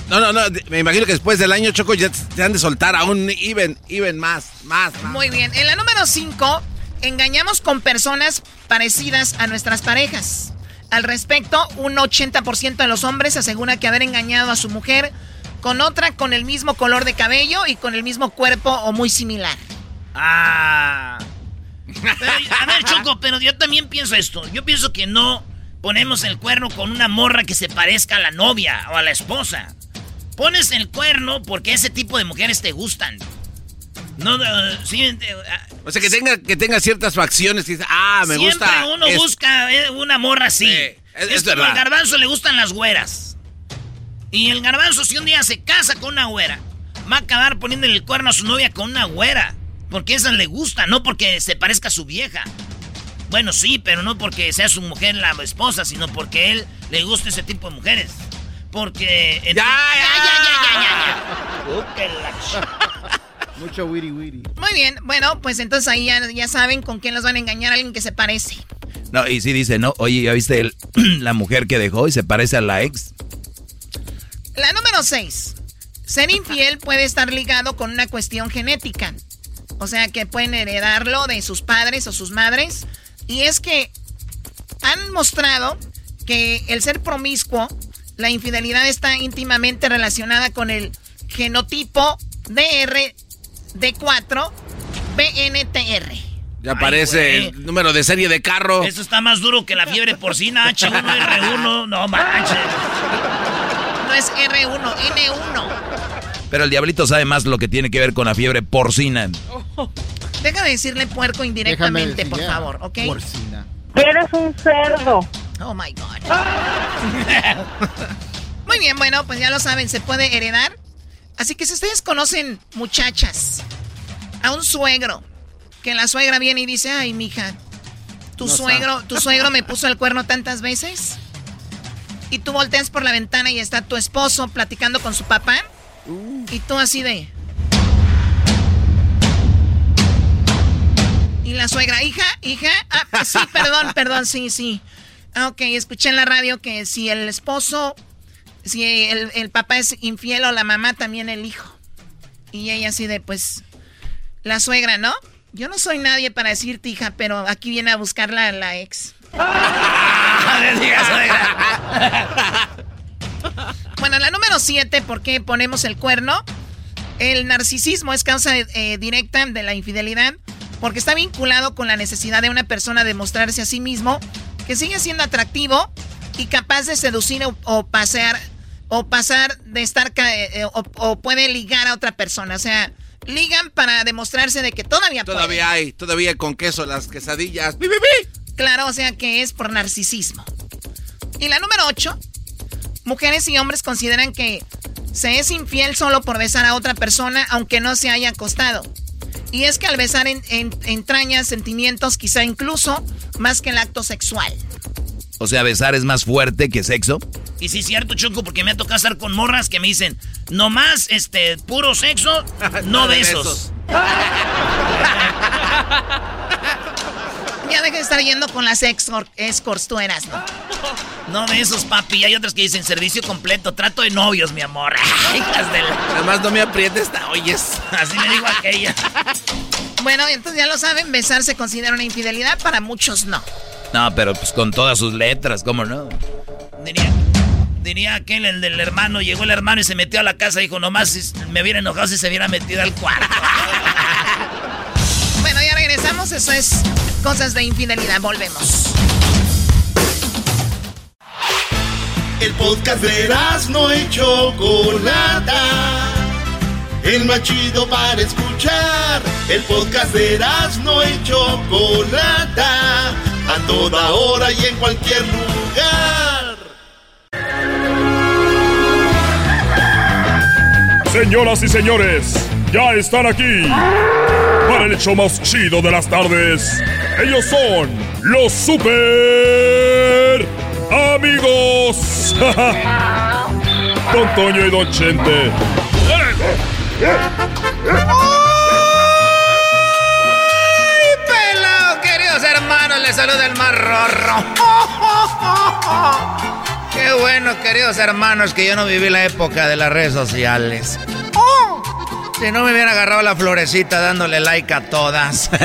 S6: No, no, no. Me imagino que después del año, Choco, ya te han de soltar aún even, even más, más, más.
S8: Muy bien, en la número 5, engañamos con personas parecidas a nuestras parejas. Al respecto, un 80% de los hombres asegura que haber engañado a su mujer con otra con el mismo color de cabello y con el mismo cuerpo o muy similar.
S4: Ah. Pero, a ver, Choco, pero yo también pienso esto. Yo pienso que no ponemos el cuerno con una morra que se parezca a la novia o a la esposa. Pones el cuerno porque ese tipo de mujeres te gustan. No, sí, eh, ah,
S6: O sea, que tenga, que tenga ciertas facciones dice, ah, me
S4: siempre
S6: gusta.
S4: uno
S6: es-
S4: busca eh, una morra así.
S6: Sí, es-
S4: es como al garbanzo le gustan las güeras. Y el garbanzo, si un día se casa con una güera, va a acabar poniéndole el cuerno a su novia con una güera. Porque esa le gusta, no porque se parezca a su vieja. Bueno, sí, pero no porque sea su mujer la esposa, sino porque él le gusta ese tipo de mujeres. Porque.
S6: Ya, ya,
S4: ya, ya, ya, ya. Que la ch-
S12: Mucho witty witty.
S8: Muy bien, bueno, pues entonces ahí ya, ya saben con quién los van a engañar, alguien que se parece.
S5: No, y sí dice, no, oye, ¿ya viste el- la mujer que dejó y se parece a la ex?
S8: La número 6. Ser infiel puede estar ligado con una cuestión genética. O sea, que pueden heredarlo de sus padres o sus madres. Y es que han mostrado que el ser promiscuo, la infidelidad está íntimamente relacionada con el genotipo DRD4 BNTR.
S6: Ya aparece el número de serie de carro.
S4: Eso está más duro que la fiebre porcina H1R1. No manches.
S8: No es R1, N1.
S5: Pero el diablito sabe más lo que tiene que ver con la fiebre porcina.
S8: Déjame decirle puerco indirectamente,
S12: decir,
S8: por favor, ¿ok?
S12: Porcina.
S13: Eres un cerdo.
S8: Oh my God. Muy bien, bueno, pues ya lo saben, se puede heredar. Así que si ustedes conocen muchachas, a un suegro, que la suegra viene y dice, ay, mija, tu
S12: No
S8: suegro, tu suegro me puso el cuerno tantas veces. Y tú volteas por la ventana y está tu esposo platicando con su papá. Y tú así de. Y la suegra, hija, hija. Ah, sí, perdón, perdón, sí, sí. Ah, ok, escuché en la radio que si el esposo, si el, el papá es infiel o la mamá, también el hijo. Y ella así de, pues, la suegra, ¿no? Yo no soy nadie para decirte, hija, pero aquí viene a buscarla la ex. Bueno, la número siete, ¿por qué ponemos el cuerno? El narcisismo es causa eh, directa de la infidelidad porque está vinculado con la necesidad de una persona de mostrarse a sí mismo que sigue siendo atractivo y capaz de seducir o, o pasear o pasar de estar ca- eh, o, o puede ligar a otra persona, o sea, ligan para demostrarse de que todavía pueden.
S6: Todavía hay, todavía con queso las quesadillas. ¡Pi, pi, pi!
S8: Claro, o sea que es por narcisismo. Y la número 8, mujeres y hombres consideran que se es infiel solo por besar a otra persona aunque no se haya acostado. Y es que al besar en, en- entraña sentimientos quizá incluso más que el acto sexual.
S5: O sea, besar es más fuerte que sexo.
S4: Y sí es cierto, Choco, porque me ha tocado estar con morras que me dicen, nomás, este, puro sexo, no, besos.
S8: Ya deja de estar yendo con las escort- escorts, tú eras, ¿no?
S4: No besos, papi. Y hay otras que dicen servicio completo, trato de novios, mi amor. Hijas de la-
S6: Nada más no me aprietes, oyes.
S4: Así me dijo aquella.
S8: Bueno, entonces ya lo saben, besar se considera una infidelidad, para muchos no.
S4: No, pero pues con todas sus letras, ¿cómo no?
S5: Diría, diría aquel, el del hermano, llegó el hermano y se metió a la casa y dijo, nomás si me hubiera enojado si se hubiera metido al cuarto.
S8: bueno, ya regresamos, eso es cosas de infidelidad, volvemos.
S2: El podcast de no y Chocolata. El más chido para escuchar. El podcast de no y Chocolata. A toda hora y en cualquier lugar.
S9: Señoras y señores, ya están aquí para el hecho más chido de las tardes. Ellos son los super amigos. Don Toño y Don Chente.
S5: Les saluda el más rorro. Qué bueno, queridos hermanos, que yo no viví la época de las redes sociales. Si no me hubiera agarrado la florecita dándole like a todas.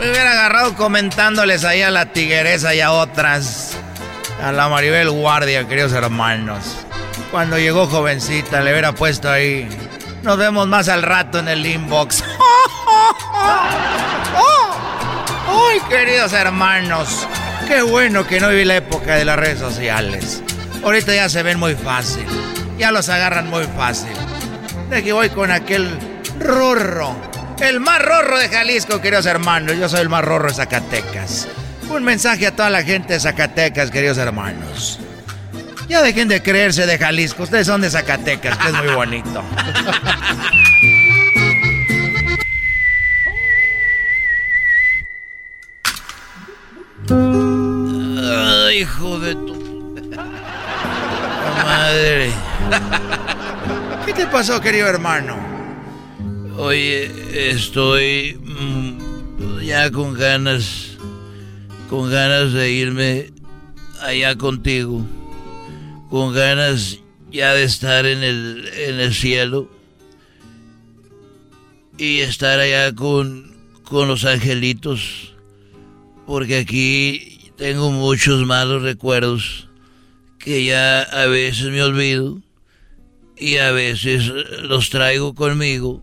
S5: me hubiera agarrado comentándoles ahí a la tigueresa y a otras. A la Maribel Guardia, queridos hermanos. Cuando llegó jovencita, le hubiera puesto ahí. Nos vemos más al rato en el inbox. ¡Ay, queridos hermanos! Qué bueno que no viví la época de las redes sociales. Ahorita ya se ven muy fácil. Ya los agarran muy fácil. De que voy con aquel rorro. El más rorro de Jalisco, queridos hermanos. Yo soy el más rorro de Zacatecas. Un mensaje a toda la gente de Zacatecas, queridos hermanos. Ya dejen de creerse de Jalisco. Ustedes son de Zacatecas, que es muy bonito. Ay, hijo de tu madre. ¿Qué te pasó, querido hermano? Oye, estoy mm, ya con ganas, con ganas de irme allá contigo, con ganas ya de estar en el, en el cielo y estar allá con, con los angelitos, porque aquí tengo muchos malos recuerdos que ya a veces me olvido y a veces los traigo conmigo,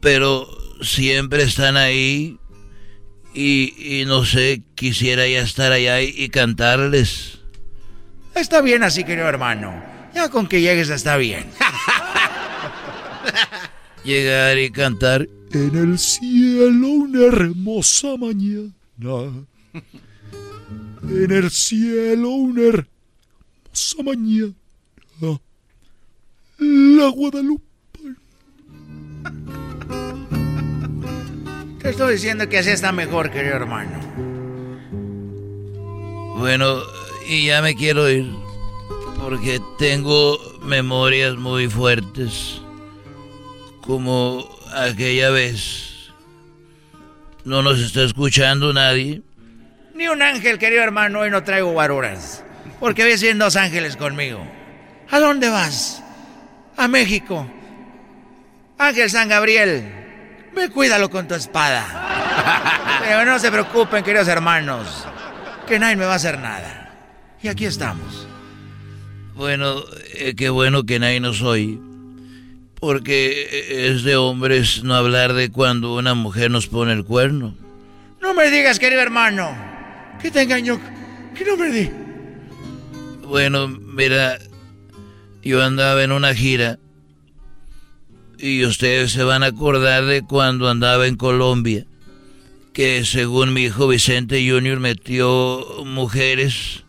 S5: pero siempre están ahí y, no sé, quisiera ya estar allá y, cantarles. Está bien así, querido hermano. Ya con que llegues está bien. Llegar y cantar.
S9: En el cielo una hermosa mañana. En el cielo una hermosa mañana. La Guadalupe.
S5: Te estoy diciendo que así está mejor, querido hermano. Bueno, y ya me quiero ir. Porque tengo memorias muy fuertes. Como aquella vez. No nos está escuchando nadie. Ni un ángel, querido hermano. Hoy no traigo guaruras. Porque voy a dos ángeles conmigo. ¿A dónde vas? A México. Ángel San Gabriel. Ve, cuídalo con tu espada. Pero no se preocupen, queridos hermanos. Que nadie me va a hacer nada. Y aquí estamos. Bueno, eh, qué bueno que nadie nos oye. Porque es de hombres no hablar de cuando una mujer nos pone el cuerno. No me digas, querido hermano. Que te engañó. Que no me di. Bueno, mira, yo andaba en una gira y ustedes se van a acordar de cuando andaba en Colombia, que según mi hijo Vicente Junior metió mujeres,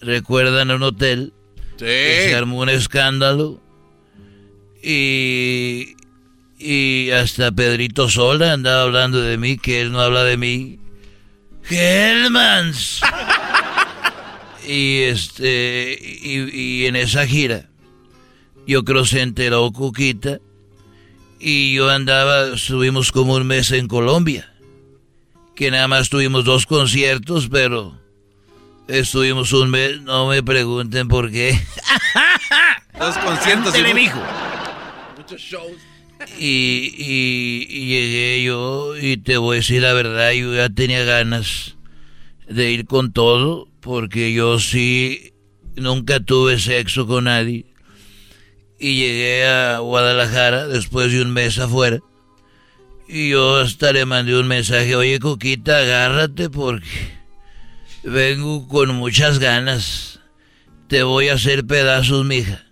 S5: recuerdan un hotel,
S6: sí.
S5: se armó un escándalo y, y hasta Pedrito Sola andaba hablando de mí, que él no habla de mí. Helmans. y este y, y en esa gira yo creo se enteró Cuquita y yo andaba, estuvimos como un mes en Colombia, que nada más tuvimos dos conciertos, pero estuvimos un mes, no me pregunten por qué.
S6: dos conciertos.
S5: y Y, y llegué yo y te voy a decir la verdad, yo ya tenía ganas de ir con todo, porque yo sí nunca tuve sexo con nadie. Y llegué a Guadalajara después de un mes afuera. Y yo hasta le mandé un mensaje, oye Coquita, agárrate porque vengo con muchas ganas. Te voy a hacer pedazos, mija.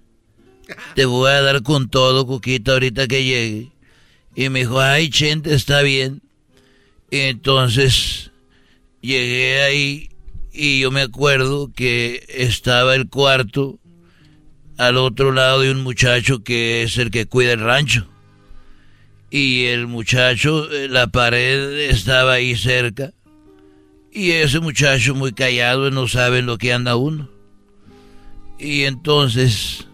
S5: Te voy a dar con todo, Coquita, ahorita que llegue. Y me dijo, ay, Chente, está bien. Y entonces llegué ahí y yo me acuerdo que estaba el cuarto al otro lado de un muchacho que es el que cuida el rancho. Y el muchacho, eh, la pared estaba ahí cerca. Y ese muchacho muy callado no sabe lo que anda uno. Y entonces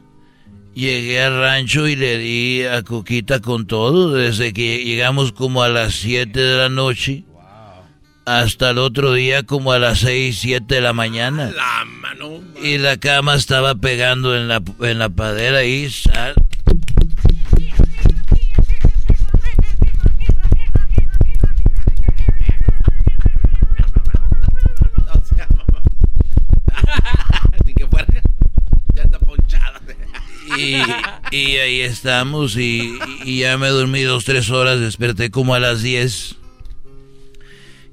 S5: llegué al rancho y le di a Coquita con todo, desde que llegamos como a las 7 de la noche hasta el otro día como a las 6, 7 de la mañana. y la cama estaba pegando en la, en la padera y... Sal... Y, ahí estamos y, y, ya me dormí dos, tres horas, desperté como a las 10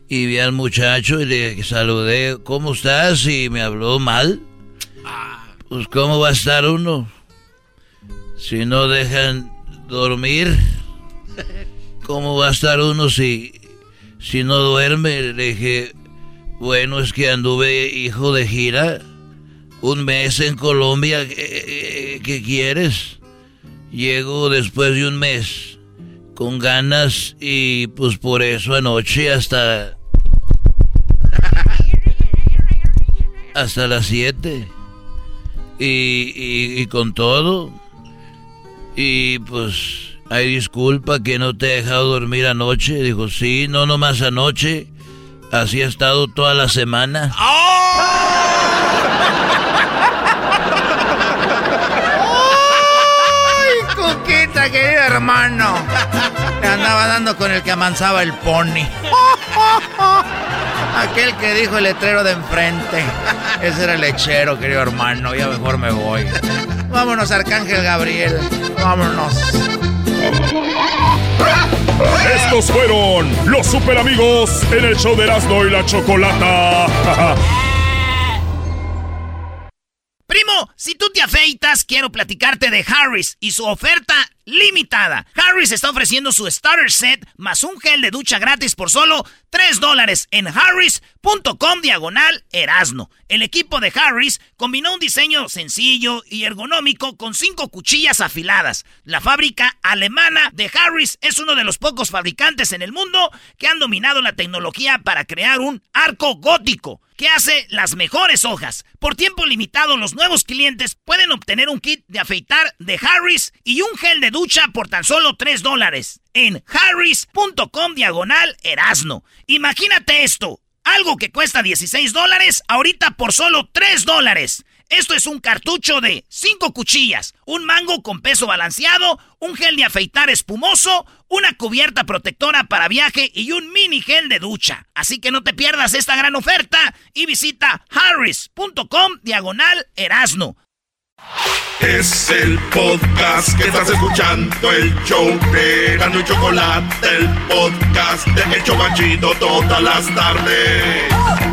S5: y vi al muchacho y le saludé, ¿cómo estás? Y me habló mal. Pues ¿cómo va a estar uno? Si no dejan dormir, ¿cómo va a estar uno si, si no duerme? Le dije, bueno, es que anduve hijo de gira un mes en Colombia, ¿qué, qué quieres? Llego después de un mes con ganas y pues por eso anoche hasta hasta las 7. Y, y, con todo. Y pues, hay disculpa que no te he dejado dormir anoche. Dijo, sí, no nomás anoche. Así ha estado toda la semana.
S8: ¡Ay, hermano! Te andaba dando con el que amansaba el pony. Aquel que dijo el letrero de enfrente. Ese era el lechero, querido hermano. Ya mejor me voy. Vámonos, Arcángel Gabriel. Vámonos.
S9: Estos fueron los super amigos en el show de Erasmo y la Chocolata.
S4: si tú te afeitas, quiero platicarte de Harris y su oferta limitada. Harris está ofreciendo su starter set más un gel de ducha gratis por solo 3 dólares en harris.com diagonal erasno. El equipo de Harris combinó un diseño sencillo y ergonómico con cinco cuchillas afiladas. La fábrica alemana de Harris es uno de los pocos fabricantes en el mundo que han dominado la tecnología para crear un arco gótico que hace las mejores hojas. Por tiempo limitado, los nuevos clientes pueden obtener un kit de afeitar de Harris y un gel de ducha por tan solo 3 dólares en harris.com diagonal erasno. Imagínate esto, algo que cuesta 16 dólares, ahorita por solo 3 dólares. Esto es un cartucho de 5 cuchillas, un mango con peso balanceado, un gel de afeitar espumoso, una cubierta protectora para viaje y un mini gel de ducha. Así que no te pierdas esta gran oferta y visita harris.com diagonal erasno.
S2: Es el podcast que estás escuchando, el show de Gano y Chocolate, el podcast de El Chobachito todas las tardes.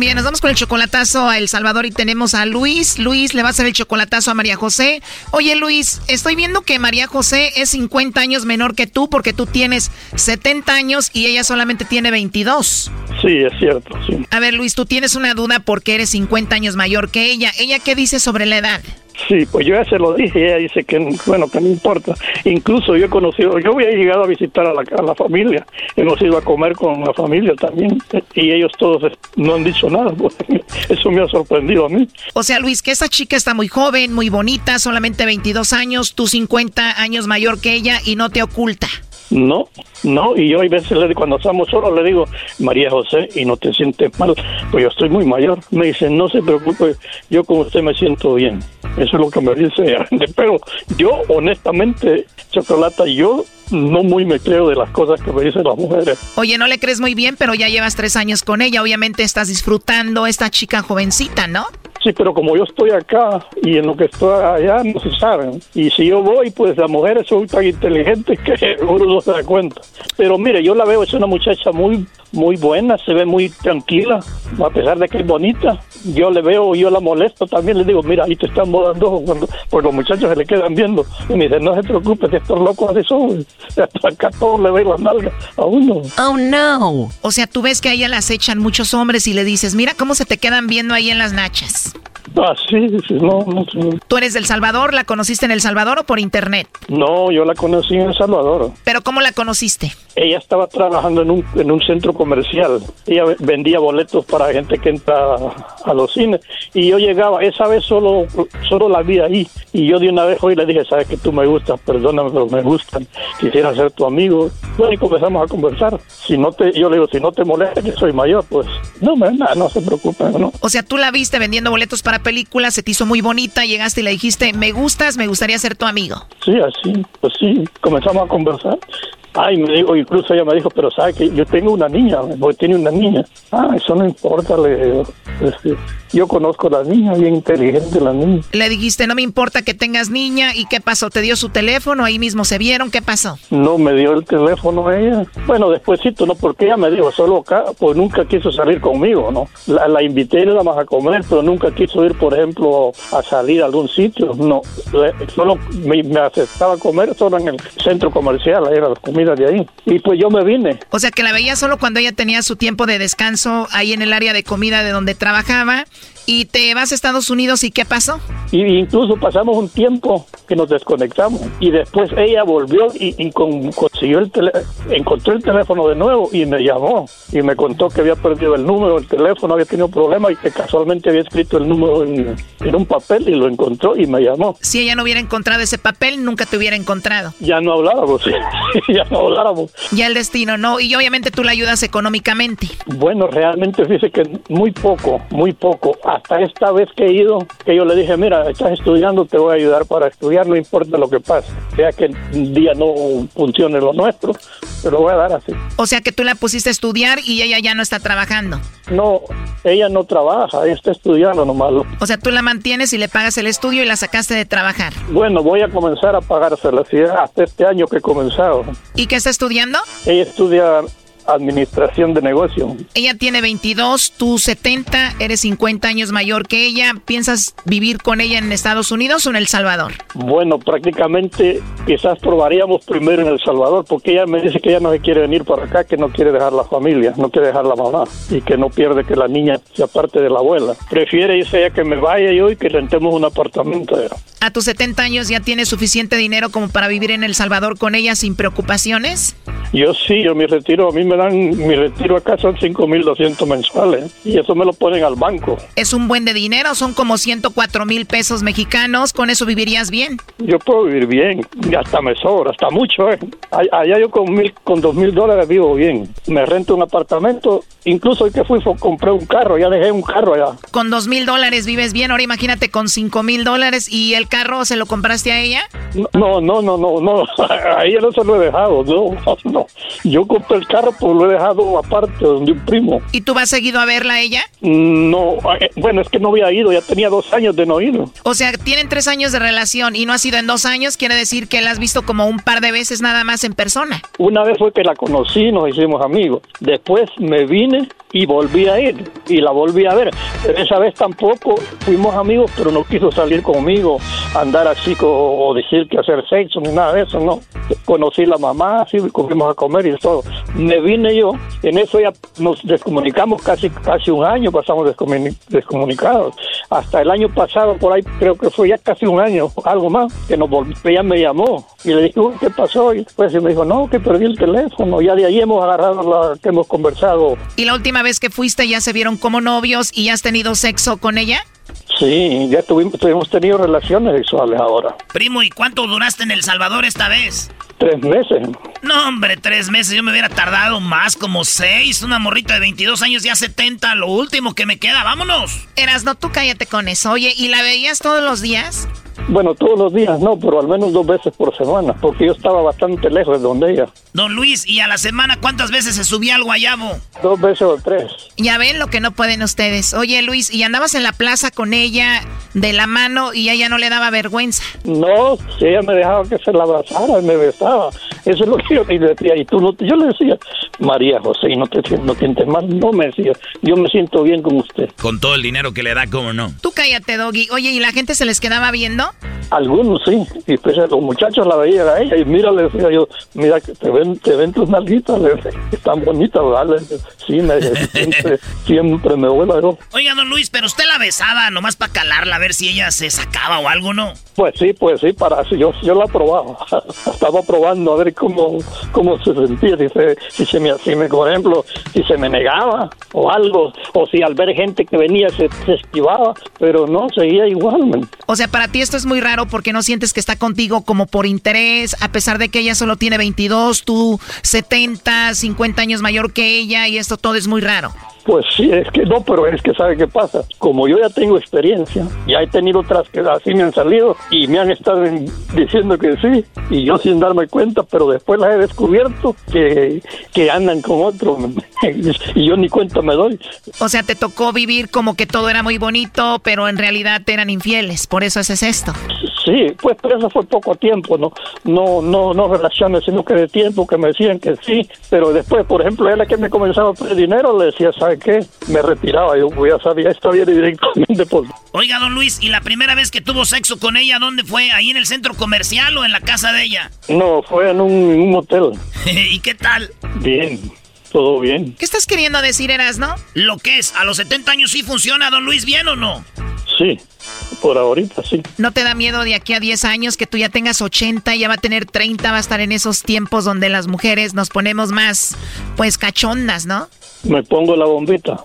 S8: Bien, nos vamos con el chocolatazo a El Salvador y tenemos a Luis. Luis le va a hacer el chocolatazo a María José. Oye Luis, estoy viendo que María José es 50 años menor que tú porque tú tienes 70 años y ella solamente tiene 22.
S10: Sí, es cierto, sí.
S8: A ver Luis, tú tienes una duda porque eres 50 años mayor que ella. ¿Ella qué dice sobre la edad?
S14: Sí, pues yo ya se lo dije ella dice que, bueno, que no importa. Incluso yo he conocido, yo había llegado a visitar a la, a la familia, hemos ido a comer con la familia también y ellos todos no han dicho nada. pues, eso me ha sorprendido a mí.
S8: O sea, Luis, que esa chica está muy joven, muy bonita, solamente 22 años, tú 50 años mayor que ella y no te oculta.
S14: No, no, y yo hay veces le, cuando estamos solos le digo, María José, y no te sientes mal, pues yo estoy muy mayor. Me dice, no se preocupe, yo con usted me siento bien. Eso es lo que me dice. Pero yo, honestamente, Chocolata, yo no muy me creo de las cosas que me dicen las mujeres.
S8: Oye, no le crees muy bien, pero ya llevas tres años con ella. Obviamente estás disfrutando esta chica jovencita, ¿no?
S14: Sí, pero como yo estoy acá y en lo que estoy allá no se saben. Y si yo voy, pues las mujeres son tan inteligentes que uno no se da cuenta. Pero mire, yo la veo, es una muchacha muy muy buena, se ve muy tranquila, a pesar de que es bonita. Yo le veo, yo la molesto también, le digo, mira, ahí te están dando cuando pues los muchachos se le quedan viendo. Y me dice, no se preocupe, que estos locos así son. Acá todos le ven las nalgas a uno.
S8: Oh, no. O sea, tú ves que a ella las echan muchos hombres y le dices, mira cómo se te quedan viendo ahí en las nachas.
S14: Ah, sí, sí, no, no, sí.
S8: ¿Tú eres del Salvador? ¿La conociste en El Salvador o por internet?
S14: No, yo la conocí en El Salvador.
S8: ¿Pero cómo la conociste?
S14: Ella estaba trabajando en un, en un centro comercial. Ella ve- vendía boletos para gente que entra a los cines. Y yo llegaba, esa vez solo, solo la vi ahí. Y yo de una vez hoy le dije, sabes que tú me gustas, perdóname, pero me gustan. Quisiera ser tu amigo. Bueno, y comenzamos a conversar. Si no te, yo le digo, si no te molesta que soy mayor, pues no, me, no, no se preocupe, ¿no?
S8: O sea, tú la viste vendiendo boletos para películas, se te hizo muy bonita, llegaste y le dijiste, me gustas, me gustaría ser tu amigo.
S14: Sí, así, pues sí, comenzamos a conversar. Ay, me dijo, incluso ella me dijo, pero sabe que yo tengo una niña, porque tiene una niña. Ah, eso no importa, le digo. Yo conozco a la niña, bien inteligente la niña.
S8: Le dijiste, no me importa que tengas niña, ¿y qué pasó? ¿Te dio su teléfono? Ahí mismo se vieron, ¿qué pasó?
S14: No me dio el teléfono ella. Bueno, despuésito, no, porque ella me dijo, solo acá, pues nunca quiso salir conmigo, ¿no? La, la invité nada más a comer, pero nunca quiso ir, por ejemplo, a salir a algún sitio. No, solo me, me aceptaba comer solo en el centro comercial, ahí era la comida de ahí. Y pues yo me vine.
S8: O sea, que la veía solo cuando ella tenía su tiempo de descanso ahí en el área de comida de donde trabajaba. Y te vas a Estados Unidos y ¿qué pasó?
S14: Y incluso pasamos un tiempo que nos desconectamos y después ella volvió y, y con- consiguió el tele- encontró el teléfono de nuevo y me llamó y me contó que había perdido el número del teléfono, había tenido problemas y que casualmente había escrito el número en, en un papel y lo encontró y me llamó.
S8: Si ella no hubiera encontrado ese papel, nunca te hubiera encontrado.
S14: Ya no hablábamos, ya no hablábamos.
S8: Ya el destino, ¿no? Y obviamente tú la ayudas económicamente.
S14: Bueno, realmente fíjese que muy poco, muy poco. Hasta esta vez que he ido, que yo le dije, mira, estás estudiando, te voy a ayudar para estudiar, no importa lo que pase. Sea que un día no funcione lo nuestro, te lo voy a dar así.
S8: O sea que tú la pusiste a estudiar y ella ya no está trabajando.
S14: No, ella no trabaja, ella está estudiando nomás.
S8: O sea, tú la mantienes y le pagas el estudio y la sacaste de trabajar.
S14: Bueno, voy a comenzar a pagársela, sí, hasta este año que he comenzado.
S8: ¿Y qué está estudiando?
S14: Ella estudia administración de negocio.
S8: Ella tiene 22, tú 70, eres 50 años mayor que ella. ¿Piensas vivir con ella en Estados Unidos o en El Salvador?
S14: Bueno, prácticamente quizás probaríamos primero en El Salvador, porque ella me dice que ella no se quiere venir para acá, que no quiere dejar la familia, no quiere dejar la mamá y que no pierde que la niña sea parte de la abuela. Prefiere dice ella que me vaya yo y que rentemos un apartamento.
S8: ¿A tus 70 años ya tienes suficiente dinero como para vivir en El Salvador con ella sin preocupaciones?
S14: Yo sí, yo mi retiro, a mí me dan, mi retiro acá son 5.200 mensuales y eso me lo ponen al banco.
S8: Es un buen de dinero, son como 104 mil pesos mexicanos, con eso vivirías bien.
S14: Yo puedo vivir bien, hasta me sobra, hasta mucho. ¿eh? All- Allá yo con mil, con dos mil dólares vivo bien. Me rento un apartamento, incluso hoy que fui compré un carro, ya dejé un carro allá.
S8: Con dos mil dólares vives bien, ahora imagínate con cinco mil dólares y el carro se lo compraste a ella.
S14: No, no, no, no, no, a ella no se lo he dejado, no, no. Yo compré el carro, pues lo he dejado aparte de un primo.
S8: ¿Y tú vas seguido a verla a ella?
S14: No, eh, bueno, es que no había ido, ya tenía dos años de no ir.
S8: O sea, tienen tres años de relación y no ha sido en dos años, quiere decir que la has visto como un par de veces nada más en persona.
S14: Una vez fue que la conocí, nos hicimos amigos. Después me vine y volví a ir y la volví a ver. Pero esa vez tampoco fuimos amigos, pero no quiso salir conmigo, andar así o decir que hacer sexo ni nada de eso, no. Conocí la mamá, sí, fuimos a comer y todo. me vine yo, en eso ya nos descomunicamos casi casi un año, pasamos descomuni- descomunicados. Hasta el año pasado, por ahí creo que fue ya casi un año, algo más, que nos ella me llamó y le dije, "Uy, ¿qué pasó? Y después me dijo, no, que perdí el teléfono. Ya de ahí hemos agarrado la que hemos conversado.
S8: ¿Y la última vez que fuiste ya se vieron como novios y ya has tenido sexo con ella?
S14: Sí, ya tuvimos, hemos tenido relaciones sexuales ahora.
S4: Primo, ¿y cuánto duraste en El Salvador esta vez?
S14: Tres meses.
S4: No, hombre, tres meses. Yo me hubiera tardado más, como seis. Una morrita de 22 años, ya 70. Lo último que me queda, vámonos.
S8: Erasno, tú cállate con eso. Oye, ¿y la veías todos los días?
S14: Bueno, todos los días no, pero al menos dos veces por semana, porque yo estaba bastante lejos de donde ella.
S4: Don Luis, ¿y a la semana cuántas veces se subía al guayabo?
S14: Dos veces o tres.
S8: Ya ven lo que no pueden ustedes. Oye, Luis, ¿y andabas en la plaza con ella de la mano y a ella no le daba vergüenza?
S14: No, si ella me dejaba que se la abrazara y me besaba. Eso es lo que yo le decía. Y tú no, yo le decía, María José, no te no sientes mal. No me decía, yo me siento bien con usted.
S5: Con todo el dinero que le da, ¿cómo no?
S8: Tú cállate, Doggy. Oye, ¿y la gente se les quedaba viendo?
S14: Algunos sí, y pues los muchachos la veían a ella y mira, le decía yo, mira que te ven, te ven tus nalguitas, le decía, están bonitas, ¿vale? Sí, me, siempre, siempre me vuelvo yo.
S4: Oiga, don Luis, pero usted la besaba nomás para calarla, a ver si ella se sacaba o algo, ¿no?
S14: Pues sí, pues sí, para yo, yo la probaba, estaba probando a ver cómo, cómo se sentía, si se, si se me, si me, por ejemplo, si se me negaba o algo, o si al ver gente que venía se, se esquivaba, pero no, seguía igual, man.
S8: O sea, para ti esto es muy raro porque no sientes que está contigo como por interés, a pesar de que ella solo tiene 22, tú 70, 50 años mayor que ella y esto todo es muy raro.
S14: Pues sí, es que no, pero es que ¿sabe qué pasa? Como yo ya tengo experiencia, ya he tenido otras que así me han salido y me han estado en- diciendo que sí, y yo sin darme cuenta, pero después las he descubierto que, que andan con otro, y yo ni cuenta me doy.
S8: O sea, te tocó vivir como que todo era muy bonito, pero en realidad te eran infieles, por eso haces esto.
S14: Sí, pues pero eso fue poco tiempo, no, no, no, no relaciones, sino que de tiempo que me decían que sí, pero después, por ejemplo, él que me comenzaba a pedir dinero, le decía, ¿sabe qué? Me retiraba, yo pues, ya sabía, esto viene directamente por...
S4: Oiga, don Luis, ¿y la primera vez que tuvo sexo con ella, dónde fue? ¿Ahí en el centro comercial o en la casa de ella?
S14: No, fue en un, en un motel.
S4: ¿Y qué tal?
S14: Bien, todo bien.
S8: ¿Qué estás queriendo decir, Erasno?
S4: Lo que es, ¿a los 70 años sí funciona, don Luis, bien o no?
S14: Sí, por ahorita sí.
S8: ¿No te da miedo de aquí a 10 años que tú ya tengas 80, ya va a tener 30, va a estar en esos tiempos donde las mujeres nos ponemos más, pues, cachondas, ¿no?
S14: Me pongo la bombita.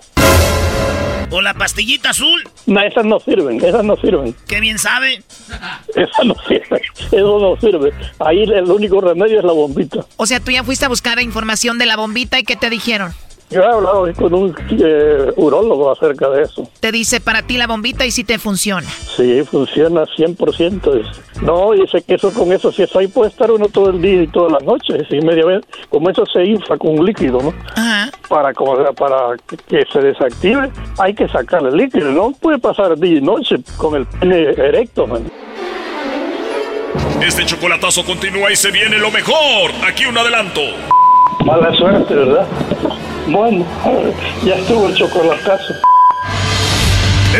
S4: ¿O la pastillita azul?
S14: No, esas no sirven, esas no sirven.
S4: ¿Qué bien sabe?
S14: Esas no sirven, eso no sirve. Ahí el único remedio es la bombita.
S8: O sea, tú ya fuiste a buscar información de la bombita y ¿qué te dijeron?
S14: Yo he hablado hoy con un eh, urólogo acerca de eso.
S8: Te dice para ti la bombita y si te funciona.
S14: Sí, funciona 100%. es- No, dice que eso con eso, si eso ahí puede estar uno todo el día y toda la noche, si media vez, como eso se infla con un líquido, ¿no? Para, como- para que- que se desactive, hay que sacar el líquido, no puede pasar día y noche con el pene erecto, man.
S9: Este chocolatazo continúa y se viene lo mejor. Aquí un adelanto.
S14: Mala suerte, ¿verdad? Bueno, ya estuvo el chocolatazo.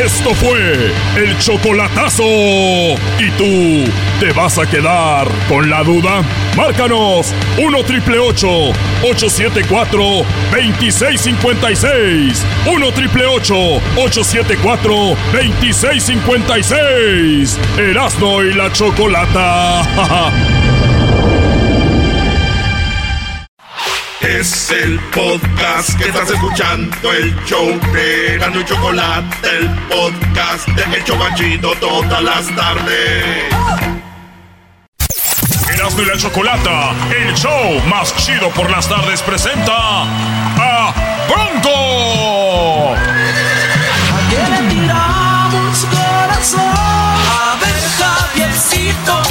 S9: Esto fue el chocolatazo. ¿Y tú te vas a quedar con la duda? Márcanos 1 triple 874 2656. 1 triple 874 2656. Erasno y la chocolata.
S2: Es el podcast que estás escuchando, el show de Gano y Chocolate, el podcast de El Chobachito todas las tardes.
S9: Erasmo y la Chocolata, el show más chido por las tardes, presenta a Bronco.
S15: ¿A quién le tiramos corazón? A ver, Javiercito,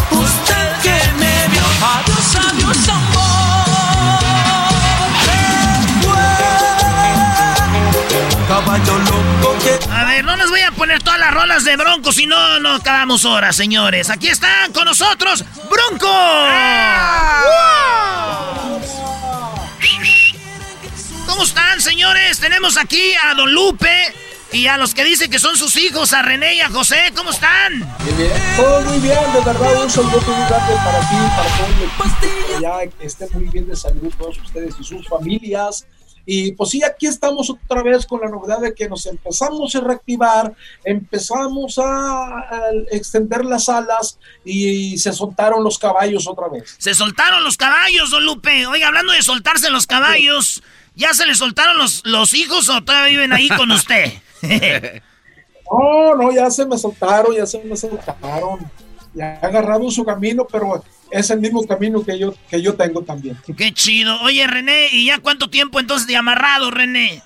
S4: poner todas las rolas de Bronco, si no, no acabamos horas, señores. Aquí están con nosotros, Bronco. ¿Cómo están, señores? Tenemos aquí a Don Lupe y a los que dicen que son sus hijos, a René y a José. ¿Cómo están?
S16: Muy bien, todo muy bien, de verdad un saludo muy grande para ti, para todo el equipo allá, que estén muy bien de salud todos ustedes y sus familias. Y pues sí, aquí estamos otra vez con la novedad de que nos empezamos a reactivar, empezamos a, a extender las alas y se soltaron los caballos otra vez.
S4: Se soltaron los caballos, don Lupe. Oiga, hablando de soltarse los caballos, ¿ya se le soltaron los, los hijos o todavía viven ahí con usted?
S16: No, no, ya se me soltaron, ya se me soltaron. Ya ha agarrado su camino, pero es el mismo camino que yo, que yo tengo también.
S4: Qué chido. Oye, René, ¿y ya cuánto tiempo entonces de amarrado, René?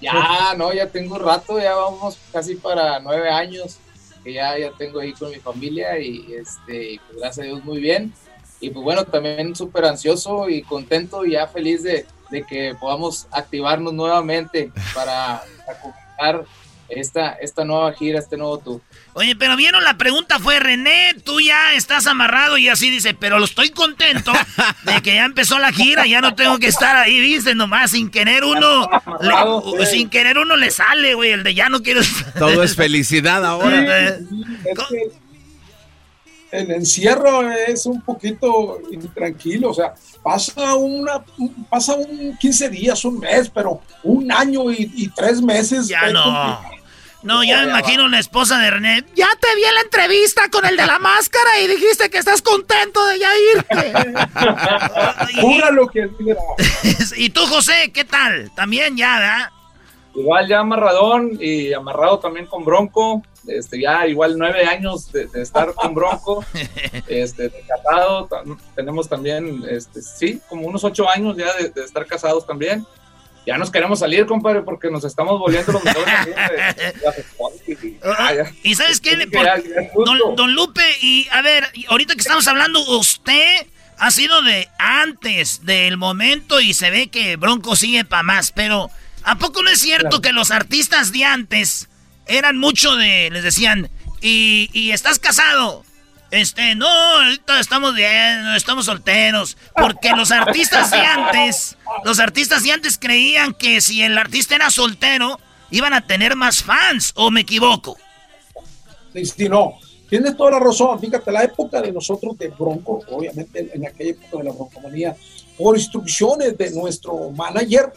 S17: Ya, no, ya tengo rato, ya vamos casi para nueve años que ya, ya tengo ahí con mi familia y este, pues, gracias a Dios muy bien. Y pues bueno, también súper ansioso y contento y ya feliz de, de que podamos activarnos nuevamente para, para comenzar esta, esta nueva gira, este nuevo tour.
S4: Oye, pero vieron, la pregunta fue, René, tú ya estás amarrado y así dice, pero lo estoy contento de que ya empezó la gira, ya no tengo que estar ahí, dice, nomás, sin querer uno, le- sin querer uno le sale, güey, el de ya no quiero estar.
S6: Todo es felicidad ahora.
S16: Es que el encierro es un poquito intranquilo, o sea, pasa una, pasa un 15 días, un mes, pero un año y, y tres meses.
S4: Ya
S16: es
S4: no.
S16: complicado.
S4: No, ya me imagino la esposa de René.
S8: Ya te vi en la entrevista con el de la máscara y dijiste que estás contento de ya irte.
S16: Jura lo que diga.
S4: ¿Y tú, José, qué tal? También ya, ¿verdad?
S17: Igual ya amarradón y amarrado también con Bronco. Este, ya igual nueve años de, de estar con Bronco. Este, de casado, tenemos también, este, sí, como unos ocho años ya de, de estar casados también. Ya nos queremos salir, compadre, porque nos estamos volviendo los mejores de- de las esposas y- ya, ya.
S4: ¿Y sabes qué?
S17: Sí,
S4: Por-
S17: ya- ya es justo.
S4: don, don Lupe, y a ver, ahorita que estamos hablando, usted ha sido de antes del momento y se ve que Bronco sigue para más, pero ¿a poco no es cierto
S17: Claro.
S4: que los artistas de antes eran mucho de, les decían, y, y estás casado? Este, no, ahorita estamos bien, estamos solteros. Porque los artistas de antes, los artistas de antes creían que si el artista era soltero, iban a tener más fans, ¿o me equivoco?
S16: Sí, sí, no. Tienes toda la razón. Fíjate, la época de nosotros de Bronco, obviamente en aquella época de la broncomanía, por instrucciones de nuestro manager,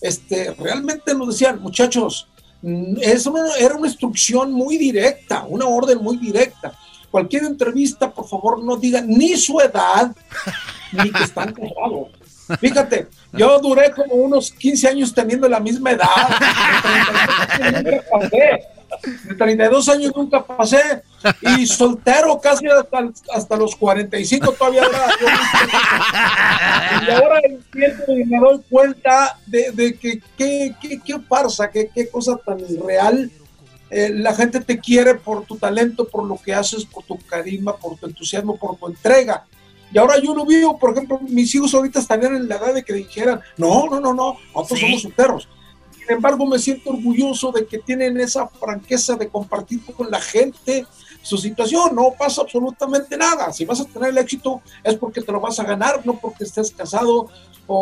S16: este, realmente nos decían, muchachos, mm, es una- era una instrucción muy directa, una orden muy directa. Cualquier entrevista, por favor, no diga ni su edad, ni que están casados. Fíjate, yo duré como unos 15 años teniendo la misma edad. De 32 años nunca pasé. De 32 años nunca pasé. Y soltero casi hasta, hasta los 45 todavía Y ahora entiendo y me doy cuenta de, que qué farsa, qué, qué cosa tan irreal. Eh, la gente te quiere por tu talento, por lo que haces, por tu carisma, por tu entusiasmo, por tu entrega. Y ahora yo lo vivo, por ejemplo, mis hijos ahorita estarían en la edad de que dijeran, no, no, no, no, nosotros somos solteros. Sin embargo, me siento orgulloso de que tienen esa franqueza de compartir con la gente su situación. No pasa absolutamente nada. Si vas a tener el éxito es porque te lo vas a ganar, no porque estés casado o,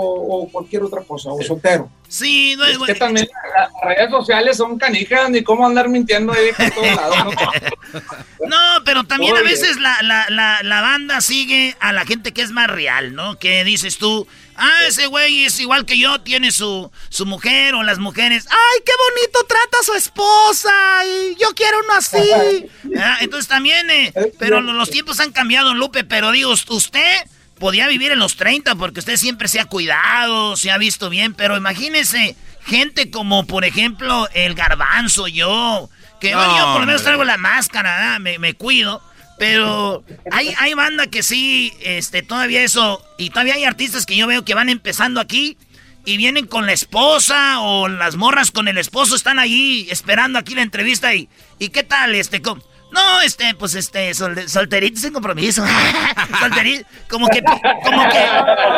S16: o cualquier otra cosa, o soltero.
S4: Sí, no
S17: es que también la- las redes sociales son canijas, ni cómo andar mintiendo ahí por todos lados. ¿no?
S4: No, pero también a veces la, la, la, la banda sigue a la gente que es más real, ¿no? Que dices tú, ah, ese güey es igual que yo, tiene su, su mujer o las mujeres.
S8: ¡Ay, qué bonito trata a su esposa! Y yo quiero uno así.
S4: Ah, entonces también, eh, pero lo- los tiempos han cambiado, Lupe, pero digo, usted podía vivir en los 30 porque usted siempre se ha cuidado, se ha visto bien, pero imagínese gente como, por ejemplo, el garbanzo, yo, que
S6: No,
S4: bueno, yo por lo menos traigo la máscara, me, me cuido. Pero hay, hay banda que sí, este, todavía eso, y todavía hay artistas que yo veo que van empezando aquí y vienen con la esposa o las morras con el esposo están allí esperando aquí la entrevista y, ¿y qué tal? Este, com- no, este, pues este, sol- solterito sin compromiso. solterito, como que, como que,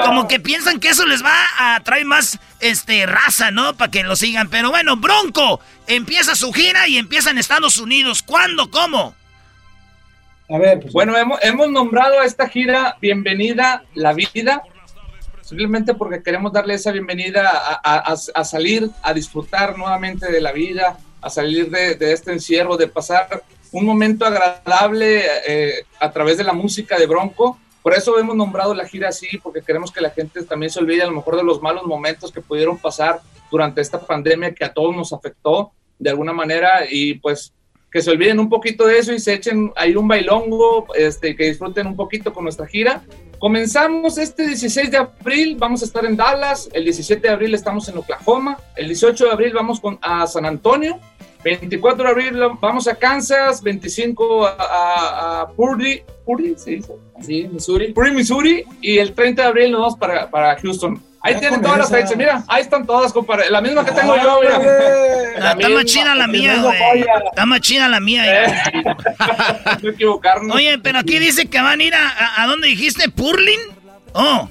S4: como que piensan que eso les va a traer más, este, raza, ¿no? Para que lo sigan. Pero bueno, Bronco empieza su gira y empieza en Estados Unidos. ¿Cuándo? ¿Cómo?
S16: A ver, pues,
S17: Bueno, hemos, hemos nombrado a esta gira Bienvenida la Vida, simplemente porque queremos darle esa bienvenida a, a- salir, a disfrutar nuevamente de la vida, a salir de, de este encierro, de pasar un momento agradable eh, a través de la música de Bronco, Por eso hemos nombrado la gira así, porque queremos que la gente también se olvide a lo mejor de los malos momentos que pudieron pasar durante esta pandemia que a todos nos afectó de alguna manera. Y pues que se olviden un poquito de eso y se echen ahí un bailongo, este, que disfruten un poquito con nuestra gira. Comenzamos este 16 de abril, vamos a estar en Dallas, el 17 de abril estamos en Oklahoma, el 18 de abril vamos con, a San Antonio, 24 de abril vamos a Kansas, 25 a, a, a Purdy, Purdy, ¿se dice?
S11: Sí, Missouri.
S17: Purdy, Missouri, y el 30 de abril nos vamos para, para Houston. Ahí
S16: Ya
S17: tienen todas las fechas, mira, ahí están todas, compadre. La misma que tengo yo, mira.
S4: Ah, está más chida la mía, güey. Está más chida la mía. ya.
S17: No equivocarnos.
S4: Oye, pero aquí dice que van a ir a, a, ¿a dónde dijiste? ¿Purlin? Oh.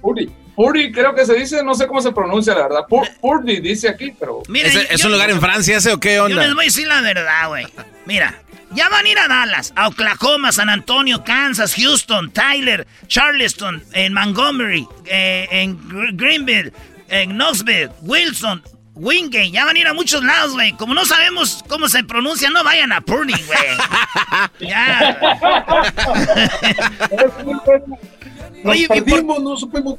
S17: Purdy. Purdy, creo que se dice, no sé cómo se pronuncia, la verdad. Pur- Purdy dice aquí, pero.
S4: Mira,
S6: ¿Es, es
S4: yo-
S6: un lugar en Francia ese o qué
S4: Yo
S6: onda?
S4: les voy a decir la verdad, güey. Mira, ya van a ir a Dallas, a Oklahoma, San Antonio, Kansas, Houston, Tyler, Charleston, en Montgomery, eh, en Gr- Greenville, en Knoxville, Wilson, Wingate. Ya van a ir a muchos lados, güey. Como no sabemos cómo se pronuncia, no vayan a Purdy, güey. ya.
S16: Nos
S4: Oye, ¿y por-
S16: perdimos, no supimos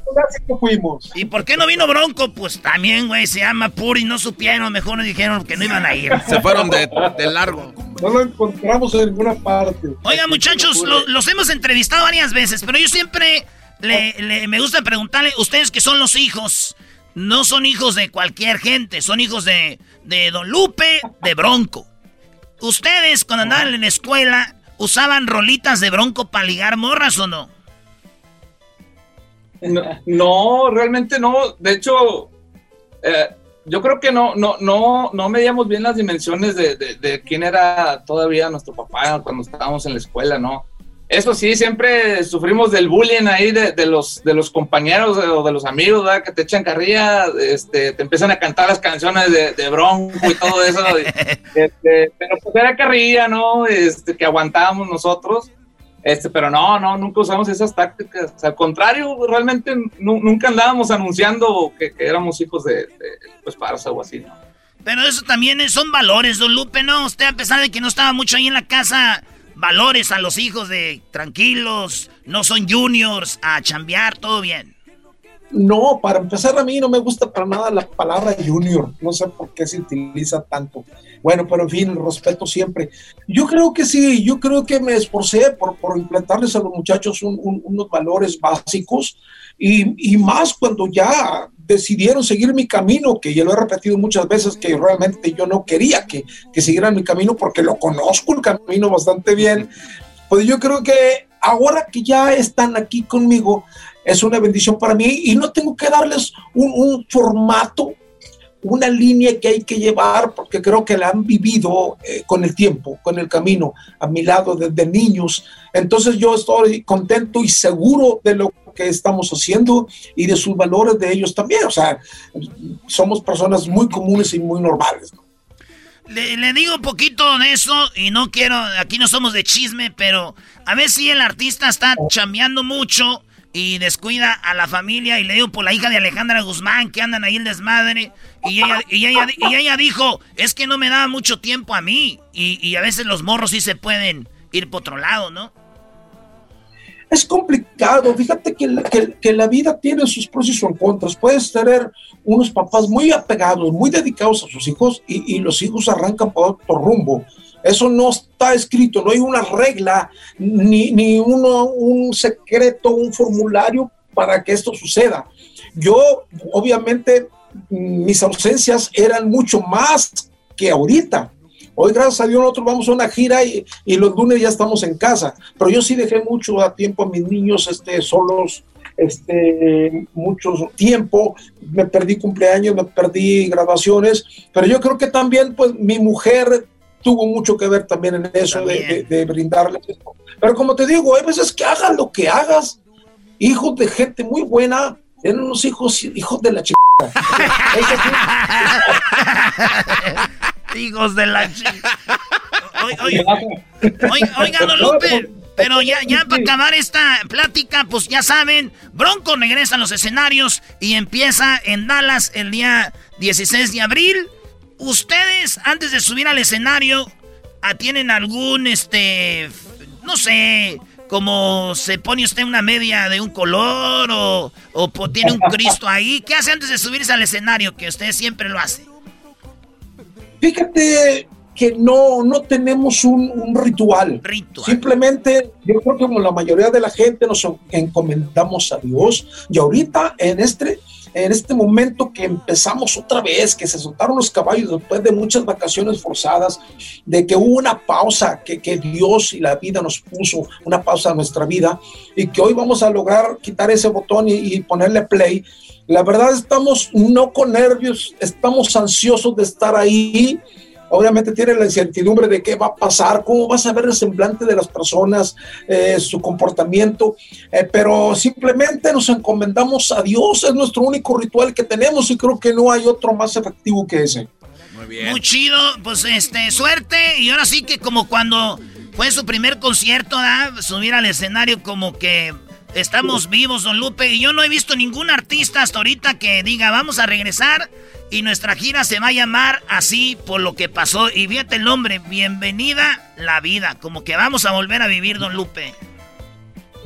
S16: que fuimos.
S4: ¿Y por qué no vino Bronco? Pues también, güey, se llama Puri, no supieron, mejor nos dijeron que no iban a ir.
S6: Se fueron de, de largo.
S16: No lo encontramos en ninguna parte.
S4: Oigan, muchachos, lo- los hemos entrevistado varias veces, pero yo siempre le, le- me gusta preguntarle, ustedes que son los hijos, no son hijos de cualquier gente, son hijos de, de Don Lupe, de Bronco. ¿Ustedes cuando andaban en la escuela usaban rolitas de Bronco para ligar morras o no?
S17: No, no, realmente no. De hecho, eh, yo creo que no, no, no, no medíamos bien las dimensiones de, de- de quién era todavía nuestro papá cuando estábamos en la escuela, ¿no? Eso sí, siempre sufrimos del bullying ahí de, de los, de los compañeros de- o de los amigos, ¿verdad? Que te echan carrilla, este, te empiezan a cantar las canciones de, Bronco y todo eso. este, pero pues era carrilla, ¿no? Este, que aguantábamos nosotros. Este, pero no, no, nunca usamos esas tácticas. Al contrario, realmente nu- nunca andábamos anunciando que, éramos hijos de, de, pues, o así, ¿no?
S4: Pero eso también es- son valores, Don Lupe, ¿no? Usted, a pesar de que no estaba mucho ahí en la casa, valores a los hijos de tranquilos, no son juniors, a chambear, todo bien.
S16: No, para empezar a mí no me gusta para nada la palabra junior, no sé por qué se utiliza tanto. Bueno, pero en fin, respeto siempre. Yo creo que sí, yo creo que me esforcé por, por implantarles a los muchachos un- un- unos valores básicos y, y más cuando ya decidieron seguir mi camino, que ya lo he repetido muchas veces, que realmente yo no quería que, que siguieran mi camino porque lo conozco el camino bastante bien. Pues yo creo que ahora que ya están aquí conmigo, es una bendición para mí y no tengo que darles un, un formato, una línea que hay que llevar, porque creo que la han vivido eh, con el tiempo, con el camino, a mi lado desde niños. Entonces yo estoy contento y seguro de lo que estamos haciendo y de sus valores de ellos también. O sea, somos personas muy comunes y muy normales. ¿no?
S4: Le, le digo un poquito de eso y no quiero, aquí no somos de chisme, pero a ver si el artista está chambeando mucho y descuida a la familia y le digo por la hija de Alejandra Guzmán que andan ahí el desmadre y ella, y ella, y ella dijo, es que no me da mucho tiempo a mí y, y a veces los morros sí se pueden ir por otro lado, ¿no?
S16: es complicado. Fíjate que la, que, que la vida tiene sus pros y sus contras. Puedes tener unos papás muy apegados, muy dedicados a sus hijos y, y los hijos arrancan por otro rumbo. Eso no está escrito, no hay una regla, ni, ni uno, un secreto, un formulario para que esto suceda. Yo, obviamente, mis ausencias eran mucho más que ahorita. Hoy, gracias a Dios, nosotros vamos a una gira y, los lunes ya estamos en casa. Pero yo sí dejé mucho tiempo a mis niños este, solos, este, mucho tiempo. Me perdí cumpleaños, me perdí graduaciones. Pero yo creo que también, pues, mi mujer tuvo mucho que ver también en eso de, de, de, brindarles esto. Pero como te digo, hay veces que hagas lo que hagas. Hijos de gente muy buena, eran unos hijos, hijos de la chica.
S4: Hijos de la chica. Oiga, don Lupe. Pero ya, ya para acabar esta plática, pues ya saben, Bronco regresa a los escenarios y empieza en Dallas el día 16 de abril. Ustedes, antes de subir al escenario, ¿tienen algún, este, no sé, como se pone usted una media de un color o, o tiene un Cristo ahí. ¿Qué hace antes de subirse al escenario? Que usted siempre lo hace.
S16: Fíjate que no, no tenemos un, ritual. Simplemente, yo creo que como la mayoría de la gente nos encomendamos a Dios. Y ahorita en este, en este momento que empezamos otra vez, que se soltaron los caballos después de muchas vacaciones forzadas, de que hubo una pausa que, Dios y la vida nos puso, una pausa a nuestra vida, y que hoy vamos a lograr quitar ese botón y, y ponerle play. La verdad estamos no con nervios, estamos ansiosos de estar ahí obviamente tiene la incertidumbre de qué va a pasar, cómo vas a ver el semblante de las personas, eh, su comportamiento, eh, pero simplemente nos encomendamos a Dios, es nuestro único ritual que tenemos y creo que no hay otro más efectivo que ese.
S4: Muy bien. Muy chido, pues este, suerte y ahora sí que como cuando fue su primer concierto, subir al escenario como que estamos vivos, don Lupe, y yo no he visto ningún artista hasta ahorita que diga vamos a regresar y nuestra gira se va a llamar así por lo que pasó. Y fíjate el nombre, Bienvenida la vida. Como que vamos a volver a vivir, don Lupe.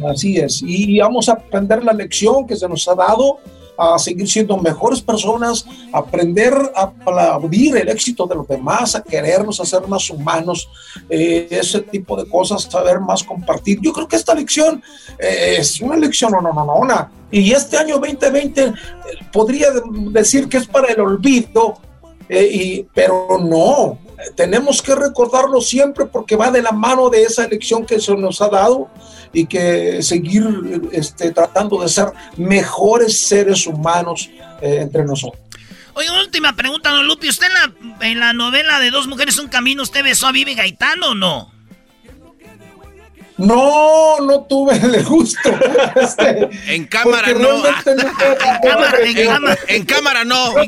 S16: Así es. Y vamos a aprender la lección que se nos ha dado a seguir siendo mejores personas, aprender a aplaudir el éxito de los demás, a querernos, a ser más humanos, eh, ese tipo de cosas, saber más compartir. Yo creo que esta lección eh, es una lección no, no, no, no, Y este año 2020 eh, podría decir que es para el olvido, y, pero no, tenemos que recordarlo siempre porque va de la mano de esa elección que se nos ha dado y que seguir este, tratando de ser mejores seres humanos eh, entre nosotros.
S4: Oye, última pregunta, don Lupi. ¿Usted en la, en la novela de Dos Mujeres Un Camino, usted besó a Vivi Gaitán o no?
S16: No, no tuve el gusto.
S6: Este, en cámara no. en, cámara, en, cámara, en cámara no.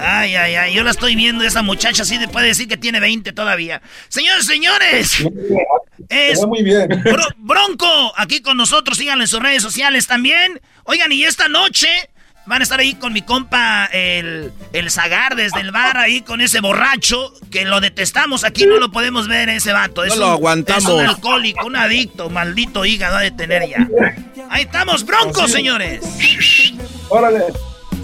S4: Ay, ay, ay, yo la estoy viendo, esa muchacha sí puede decir que tiene 20 todavía. Señores, señores. Es
S16: muy bien.
S4: Bronco, aquí con nosotros, síganlo en sus redes sociales también. Oigan, y esta noche van a estar ahí con mi compa, el, el Zagar, desde el bar, ahí con ese borracho, que lo detestamos aquí, no lo podemos ver ese vato.
S6: no lo aguantamos. Es
S4: un alcohólico, un adicto, maldito hígado de tener ya. Ahí estamos, Bronco, señores.
S16: Órale.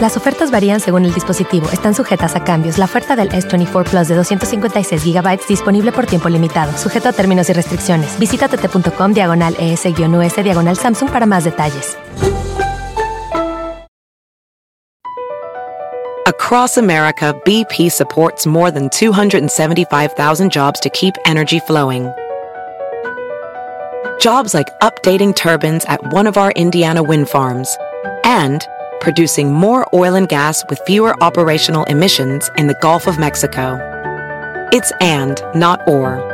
S18: Las ofertas varían según el dispositivo. Están sujetas a cambios. La oferta del S24 Plus de 256 GB disponible por tiempo limitado, sujeto a términos y restricciones. Visita tt.com diagonal ES-US diagonal Samsung para más detalles.
S1: Across America, BP supports more than 275,000 jobs to keep energy flowing. Jobs like updating turbines at one of our Indiana wind farms and producing more oil and gas with fewer operational emissions in the Gulf of Mexico. It's and, not or.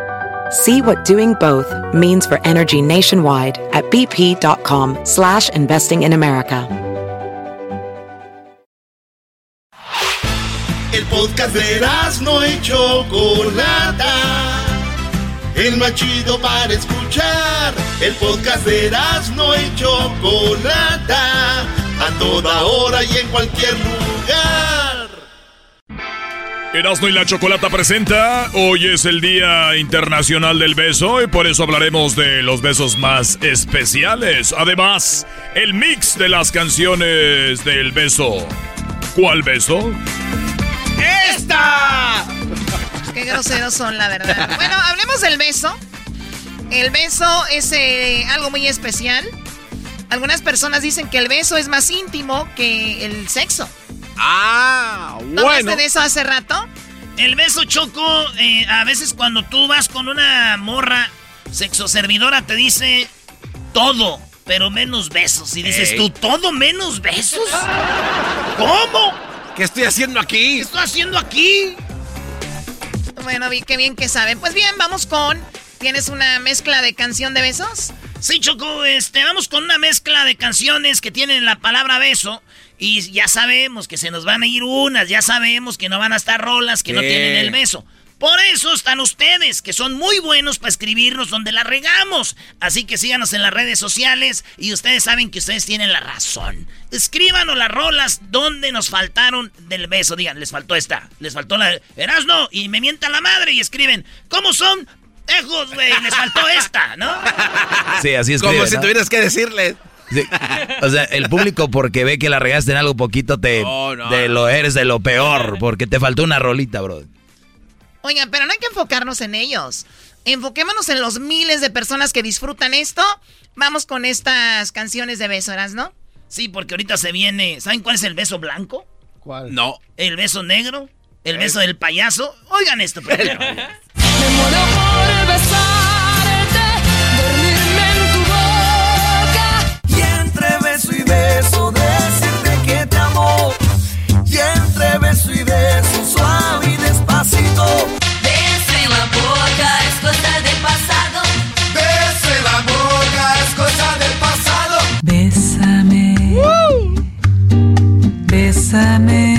S1: See what doing both means for energy nationwide at bp.com slash investing in America.
S2: El podcast de no y Chocolata. El más chido para escuchar. El podcast de no y Chocolata a toda hora y en cualquier lugar.
S9: Erasmo y la Chocolata presenta, hoy es el Día Internacional del Beso y por eso hablaremos de los besos más especiales. Además, el mix de las canciones del beso. ¿Cuál beso?
S8: ¡Esta! Qué groseros son, la verdad. Bueno, hablemos del beso. El beso es eh, algo muy especial. Algunas personas dicen que el beso es más íntimo que el sexo.
S6: Ah,
S8: ¿No hablaste de eso hace rato?
S4: El beso choco, eh, a veces cuando tú vas con una morra sexoservidora te dice todo, pero menos besos. Y dices
S6: Ey.
S4: tú, ¿todo menos besos? ¿Cómo?
S6: ¿Qué estoy haciendo aquí?
S4: ¿Qué estoy haciendo aquí?
S8: Bueno, vi qué bien que saben. Pues bien, vamos con. ¿Tienes una mezcla de canción de besos?
S4: Sí, Choco, este, vamos con una mezcla de canciones que tienen la palabra beso. Y ya sabemos que se nos van a ir unas, ya sabemos que no van a estar rolas, que no tienen el beso. Por eso están ustedes, que son muy buenos para escribirnos donde la regamos. Así que síganos en las redes sociales y ustedes saben que ustedes tienen la razón. Escríbanos las rolas donde nos faltaron del beso. Digan, les faltó esta, les faltó la de Erasno y me mienta la madre y escriben, ¿cómo son? Tejos, güey, les faltó esta, ¿no?
S5: Sí, así es.
S6: Como si tuvieras que decirle.
S5: O sea, el público porque ve que la regaste en algo poquito te,
S6: No, no,
S5: te lo eres de lo peor, porque te faltó una rolita, bro.
S8: Oigan, pero no hay que enfocarnos en ellos. Enfoquémonos en los miles de personas que disfrutan esto. Vamos con estas canciones de beso, ¿no?
S4: Sí, porque ahorita se viene. ¿Saben cuál es el beso blanco?
S6: ¿Cuál? No.
S4: ¿El beso negro? ¿El beso del payaso? Oigan esto primero.
S3: Me besarte, dormirme en tu boca.
S15: Y entre beso y beso decirte que te amo. Y entre beso y beso suave y despacito.
S3: Beso en la boca es cosa del pasado.
S15: Beso en la boca es cosa del pasado.
S19: Bésame.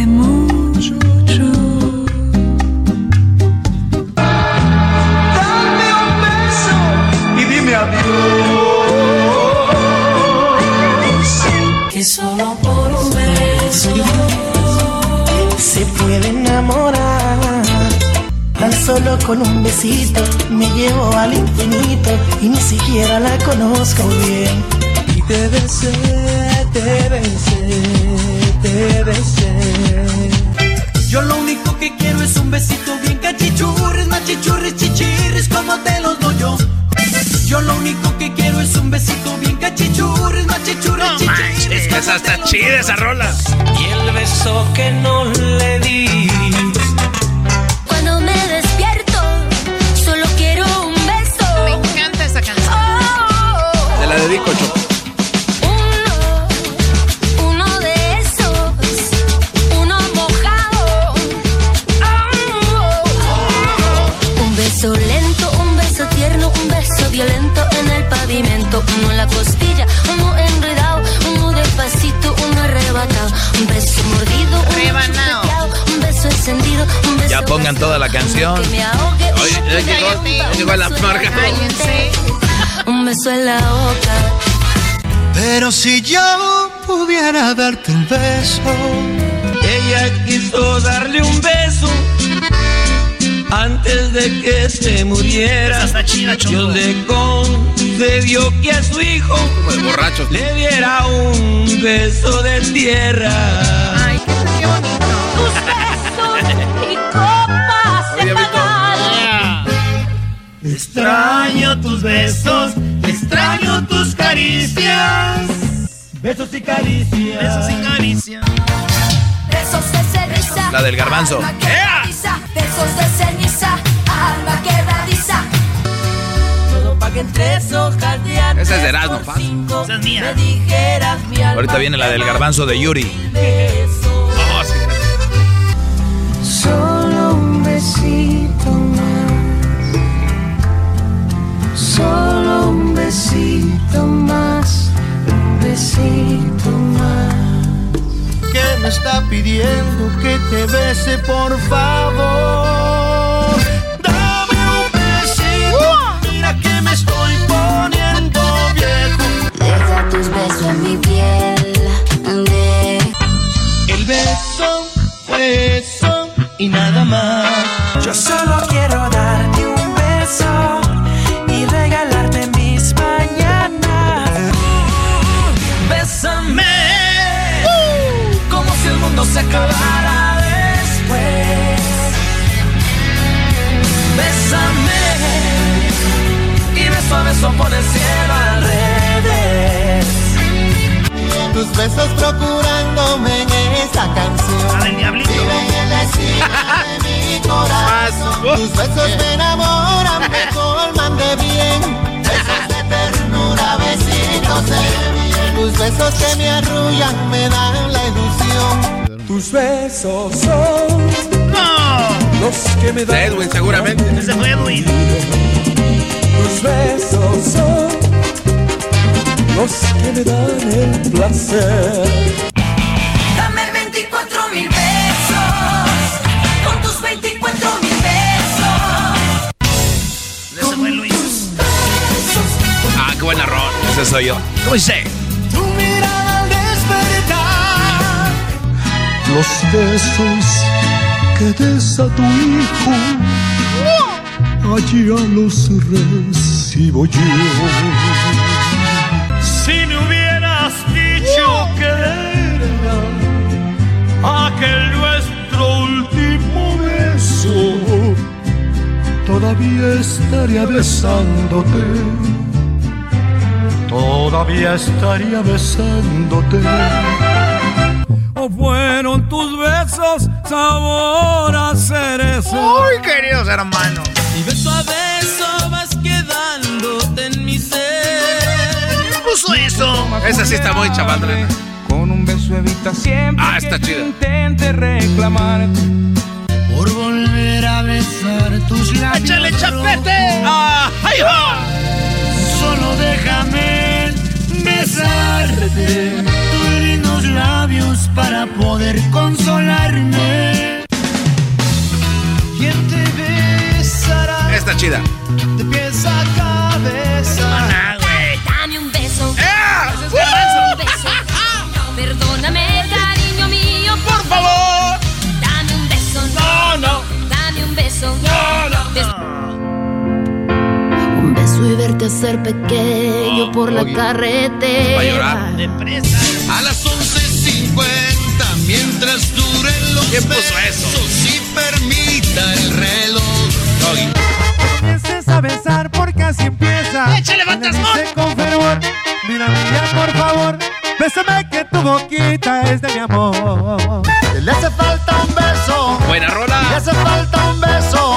S19: Solo
S15: con un besito me llevo al infinito y ni siquiera la conozco bien. Y te besé, te besé, te besé. Yo lo único que quiero es un besito bien cachichurris, machichurris, chichirris, como te los doy yo. Yo lo único que quiero es un besito bien cachichurris, machichurris, chichirris.
S6: Esa está chida esa rola.
S15: Y el beso que no le di.
S3: Oh, un beso lento, un beso tierno, un beso violento en el pavimento, uno en la costilla, uno enredado, uno despacito, uno arrebatado, un beso mordido, un beso encendido, un beso
S5: Ya pongan toda la canción.
S3: que me ahogue,
S6: Oye, ya llegó, llegó la marca.
S3: Un beso en la boca.
S15: Pero si yo pudiera darte un beso, ella quiso darle un beso antes de que se muriera.
S4: Choco.
S15: Dios le concedió que a su hijo
S6: Como de borrachos.
S15: le diera un beso de tierra.
S8: Ay, qué bonito.
S3: Tus besos
S15: Extraño tus besos, extraño tus caricias. Besos y caricias.
S4: Besos y caricias.
S3: Besos de ceniza.
S5: La del garbanzo.
S3: Besos de ceniza. Alma quebradiza.
S15: Todo pa' que en tres hojas de
S6: Esa es de Erasmo,
S15: cinco
S4: Esa es mía.
S15: Me dijeras mi alma
S5: Ahorita viene la del garbanzo de Yuri.
S19: Besito más. Un besito más.
S15: que me está pidiendo que te bese, por favor. Dame un besito, mira que me estoy poniendo viejo.
S3: Deja tus besos en mi piel. De
S15: El beso fue eso y nada más. Yo solo quiero darte un beso mundo se acabara después. Bésame y beso a beso por el cielo al revés. Tus besos procurándome en esa la canción.
S4: diablito.
S15: Viven en la esquina de mi corazón. Tus besos me enamoran, me colman de bien. Besos de ternura, besitos de bien. Tus besos que me arrullan, me dan la ilusión. Tus besos son los que me dan.
S6: Edwin, seguramente.
S4: Ese fue Edwin.
S15: Tus besos son los que me dan el placer. Dame 24 mil besos. Con tus 24 mil besos.
S4: Ese fue Luis.
S6: Ah, qué buen arroz.
S5: Ese soy yo.
S4: ¿Cómo dice?
S15: Los besos que des a tu hijo, allá los recibo yo. Si me hubieras dicho que era aquel nuestro último beso, todavía estaría besándote. Todavía estaría besándote. Fueron tus besos sabor a cerezo.
S4: Uy, queridos hermanos.
S15: Y beso a beso vas quedándote en mi ser.
S4: ¿Quién puso eso?
S6: Esa sí está muy chavandrena.
S15: Con un beso evita siempre
S6: Ah, está
S15: que
S6: chida.
S15: intente reclamar por volver a besar tus labios.
S4: ¡Échale chapete!
S6: ¡Ah! ¡Ay, va!
S15: Solo déjame besarte labios para poder consolarme. ¿Quién te besará
S6: Está chida.
S15: de pies a cabeza?
S4: Güey.
S3: Dame un beso.
S4: ¡Ah!
S3: Dame un beso. Perdóname, cariño mío, por favor. Dame un beso.
S15: No, no.
S3: Dame un beso.
S15: No, no.
S3: Un beso y verte hacer pequeño por la
S6: Va a
S3: carretera.
S20: A las 11.50 mientras duren los
S6: ¿Quién puso eso?
S20: y permita el reloj.
S15: Comiences a besar porque así empieza.
S4: ¡Échale,
S15: le
S4: fantasmón!
S15: con fervor, mira, mira, por favor, bésame que tu boquita es de mi amor. Le hace falta un beso,
S6: Buena
S15: le
S6: rola.
S15: hace falta un beso.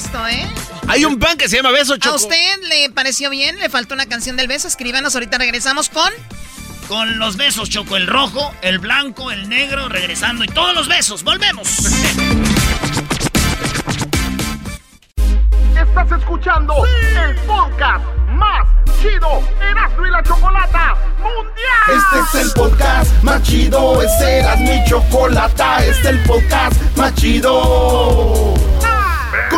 S8: Esto, ¿eh?
S6: Hay un pan que se llama Beso
S8: ¿A
S6: Choco.
S8: usted le pareció bien? ¿Le faltó una canción del beso? Escríbanos, ahorita regresamos con...
S4: Con los besos, Choco. El rojo, el blanco, el negro, regresando. Y todos los besos. ¡Volvemos!
S21: Estás escuchando el podcast más chido Erasmo y la Chocolata Mundial.
S20: Este es el podcast más chido, este era mi chocolata, este es el podcast más chido.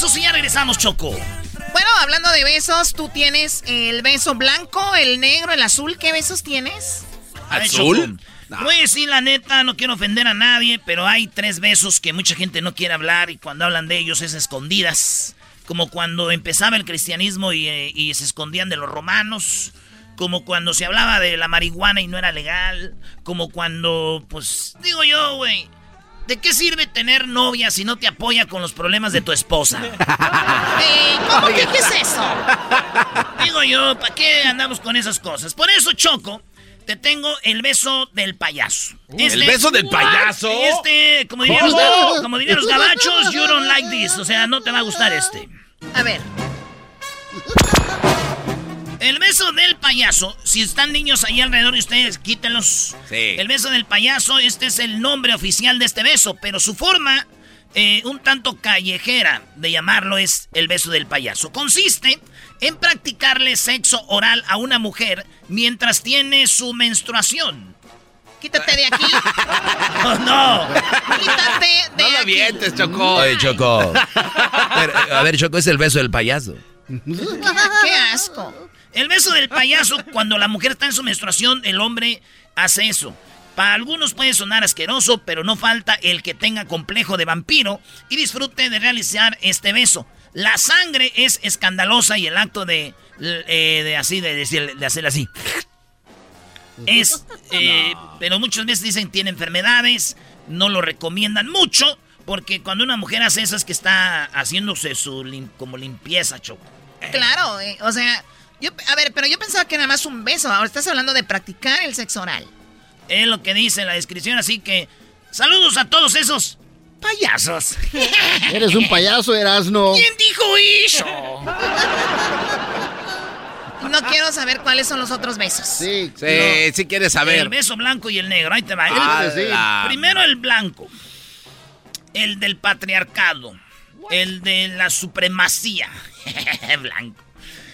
S4: Besos y ya regresamos, Choco.
S8: Bueno, hablando de besos, tú tienes el beso blanco, el negro, el azul. ¿Qué besos tienes?
S4: Ay,
S6: ¿Azul?
S4: Choco, Voy a decir la neta, no quiero ofender a nadie, pero hay tres besos que mucha gente no quiere hablar y cuando hablan de ellos es escondidas. Como cuando empezaba el cristianismo y, eh, y se escondían de los romanos. Como cuando se hablaba de la marihuana y no era legal. Como cuando, pues, digo yo, güey. ¿De qué sirve tener novia si no te apoya con los problemas de tu esposa?
S8: ¿Cómo que qué es eso?
S4: Digo yo, ¿para qué andamos con esas cosas? Por eso, Choco, te tengo el beso del payaso.
S6: ¿El beso del payaso?
S4: Este, como dirían, como dirían los gabachos, you don't like this. O sea, no te va a gustar este.
S8: A ver.
S4: El beso del payaso, si están niños ahí alrededor de ustedes, quítenlos.
S6: Sí.
S4: El beso del payaso, este es el nombre oficial de este beso, pero su forma eh, un tanto callejera de llamarlo es el beso del payaso. Consiste en practicarle sexo oral a una mujer mientras tiene su menstruación.
S8: Quítate de aquí.
S4: Oh, no.
S8: Quítate de
S6: No lo
S8: aquí.
S6: avientes, Choco.
S5: Oye, Choco. Pero, a ver, Choco, es el beso del payaso.
S8: Qué asco.
S4: El beso del payaso, cuando la mujer está en su menstruación, el hombre hace eso. Para algunos puede sonar asqueroso, pero no falta el que tenga complejo de vampiro y disfrute de realizar este beso. La sangre es escandalosa y el acto de, eh, de así, de, decir- de hacer así. Es, eh, pero muchas veces dicen tiene enfermedades, no lo recomiendan mucho, porque cuando una mujer hace eso es que está haciéndose su lim- como limpieza, choco.
S8: Claro, eh, o sea, yo, a ver, pero yo pensaba que era más un beso. Ahora estás hablando de practicar el sexo oral.
S4: Es lo que dice la descripción, así que saludos a todos esos payasos.
S22: Eres un payaso, Erasno.
S4: ¿Quién dijo eso?
S8: No quiero saber cuáles son los otros besos.
S22: Sí,
S6: Sí, sí quieres saber.
S4: El beso blanco y el negro, ahí te va. El-
S6: Ah, sí.
S4: Primero el blanco, el del patriarcado, el de la supremacía. blanco.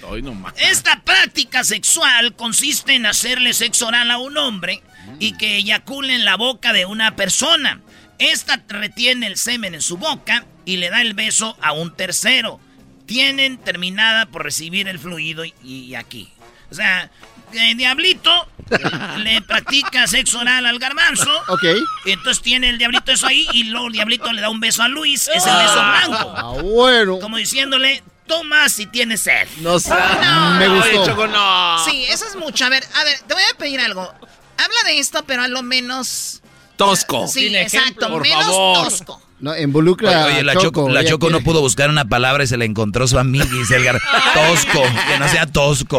S6: Hoy nomás.
S4: Esta práctica sexual consiste en hacerle sexo oral a un hombre y que eyacule en la boca de una persona. Esta retiene el semen en su boca y le da el beso a un tercero. Tienen terminada por recibir el fluido y, y aquí. O sea, el diablito le practica sexo oral al garbanzo.
S22: Ok.
S4: Y entonces tiene el diablito eso ahí y luego el diablito le da un beso a Luis. Es el beso blanco.
S22: Ah, bueno.
S4: Como diciéndole, toma si tienes sed.
S6: No sé.
S22: Me gustó.
S6: Oye, Choco, no.
S8: Sí, eso es mucho. A ver, a ver, te voy a pedir algo. Habla de esto, pero a lo menos.
S6: Tosco.
S8: Sí,
S11: Sin
S8: exacto.
S11: ejemplo.
S6: Por
S8: menos
S6: favor.
S8: tosco.
S22: No, involucra
S5: Oye, la
S22: a
S5: Choco, la Choco no pudo buscar una palabra y se la encontró su amiguis, el gar... Tosco, que no sea tosco.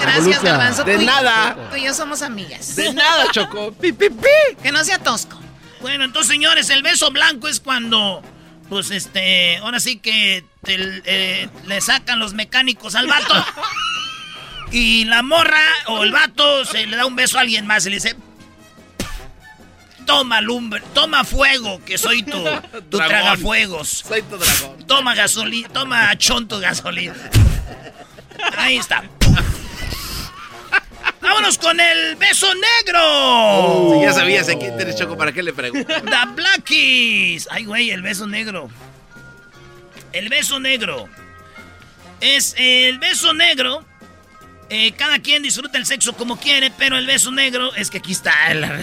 S8: Gracias. Garbanzo.
S6: De
S8: Tú y-
S6: nada.
S8: Tú y yo somos amigas.
S6: De nada, Choco. Pi, pi, pi.
S8: Que no sea tosco.
S4: Bueno, entonces, señores, el beso blanco es cuando, pues, este, ahora sí que te- eh, le sacan los mecánicos al vato. Y la morra o el vato se le da un beso a alguien más y le dice, toma lumbre, toma fuego, que soy tu, tu
S6: Dragón.
S4: tragafuegos.
S6: Soy tu dragón.
S4: Toma gasolina, toma chonto gasolina. Ahí está. Vámonos con el beso negro.
S6: Si ya sabías a quién eres, Choco, ¿para qué le pregunto?
S4: The Blackies. Ay, güey, el beso negro. El beso negro. Es el beso negro. eh, cada quien disfruta el sexo como quiere, pero el beso negro es que aquí está. la-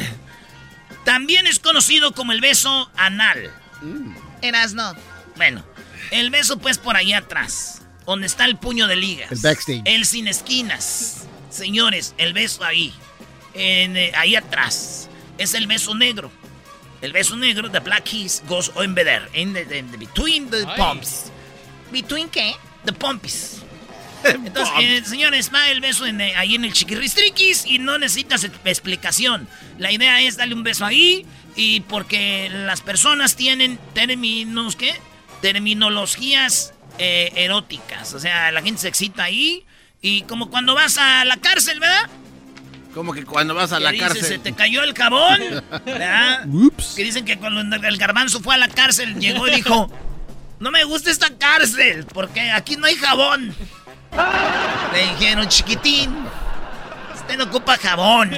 S4: También es conocido como el beso anal.
S8: Eras no.
S4: Bueno, el beso pues por ahí atrás, donde está el puño de ligas.
S22: El backstage.
S4: El sin esquinas. Señores, el beso ahí, en, eh, ahí atrás, es el beso negro. El beso negro, the black kiss, goes in there, in the, in the- between the
S11: Ay.
S4: pumps.
S8: ¿Between qué?
S4: The pumpis. Entonces, eh, señores, va el beso en, eh, ahí en el chiquirristriquis y no necesitas exp- explicación. La idea es darle un beso ahí y porque las personas tienen términos, ¿qué? Terminologías eh, eróticas. O sea, la gente se excita ahí y como cuando vas a la cárcel, ¿verdad?
S6: Como que cuando vas a
S4: Que
S6: la
S4: dices,
S6: cárcel.
S4: se te cayó el jabón. ¿verdad?
S22: Ups.
S4: Que dicen que cuando el garbanzo fue a la cárcel, llegó y dijo, no me gusta esta cárcel, porque aquí no hay jabón. Le dijeron, chiquitín, usted no ocupa jabón.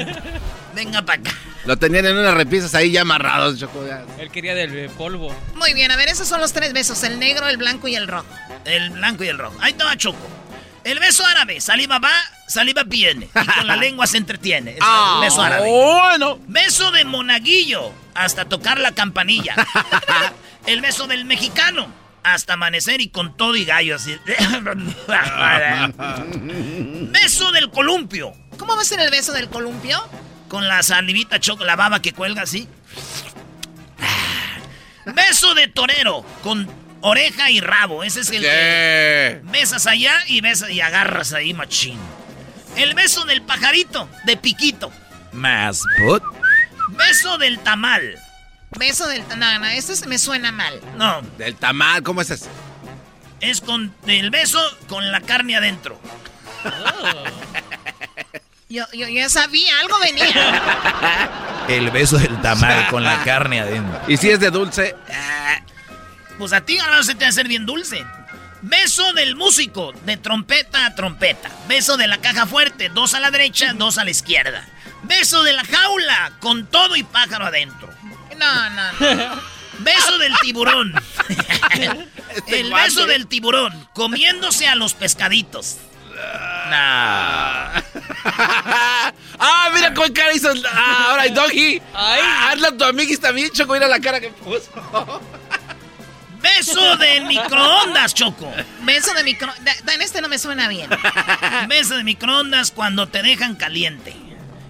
S4: Venga para acá.
S6: Lo tenían en unas repisas ahí ya amarrados, Choco.
S11: Él quería del eh, polvo.
S8: Muy bien, a ver, esos son los tres besos: el negro, el blanco y el rojo.
S4: El blanco y el rojo. Ahí estaba Choco. El beso árabe, saliva va, saliva viene. Y con la lengua se entretiene. Es el beso árabe.
S6: Bueno.
S4: Beso de monaguillo, hasta tocar la campanilla. El beso del mexicano, hasta amanecer y con todo y gallo así. Beso del columpio,
S8: ¿Cómo va a ser el beso del columpio?
S4: con la salivita choco, la baba que cuelga así. Beso de torero, con oreja y rabo. Ese es el que besas allá y besas y agarras ahí, machín. El beso del pajarito, de piquito.
S5: Más put.
S4: Beso del tamal.
S8: Beso del. No, no, esto se me suena mal.
S4: No,
S6: Del tamal, ¿cómo es eso?
S4: es con el beso con la carne adentro.
S8: Yo, yo ya sabía, algo venía.
S5: El beso del tamal con la carne adentro.
S6: Y si es de dulce,
S4: Pues a ti ahora se te va a hacer bien dulce. Beso del músico, de trompeta a trompeta. Beso de la caja fuerte, dos a la derecha, dos a la izquierda. Beso de la jaula, con todo y pájaro adentro. No, no, no. Beso del tiburón. El beso del tiburón, comiéndose a los pescaditos. Nah.
S6: ah, mira con cara hizo. Ah, ahora, Doggy. Ay. Hazla a tu amiguis también, Choco. Mira la cara que puso.
S4: Beso de microondas, Choco.
S8: Beso de microondas. En este no me suena bien.
S4: Beso de microondas cuando te dejan caliente.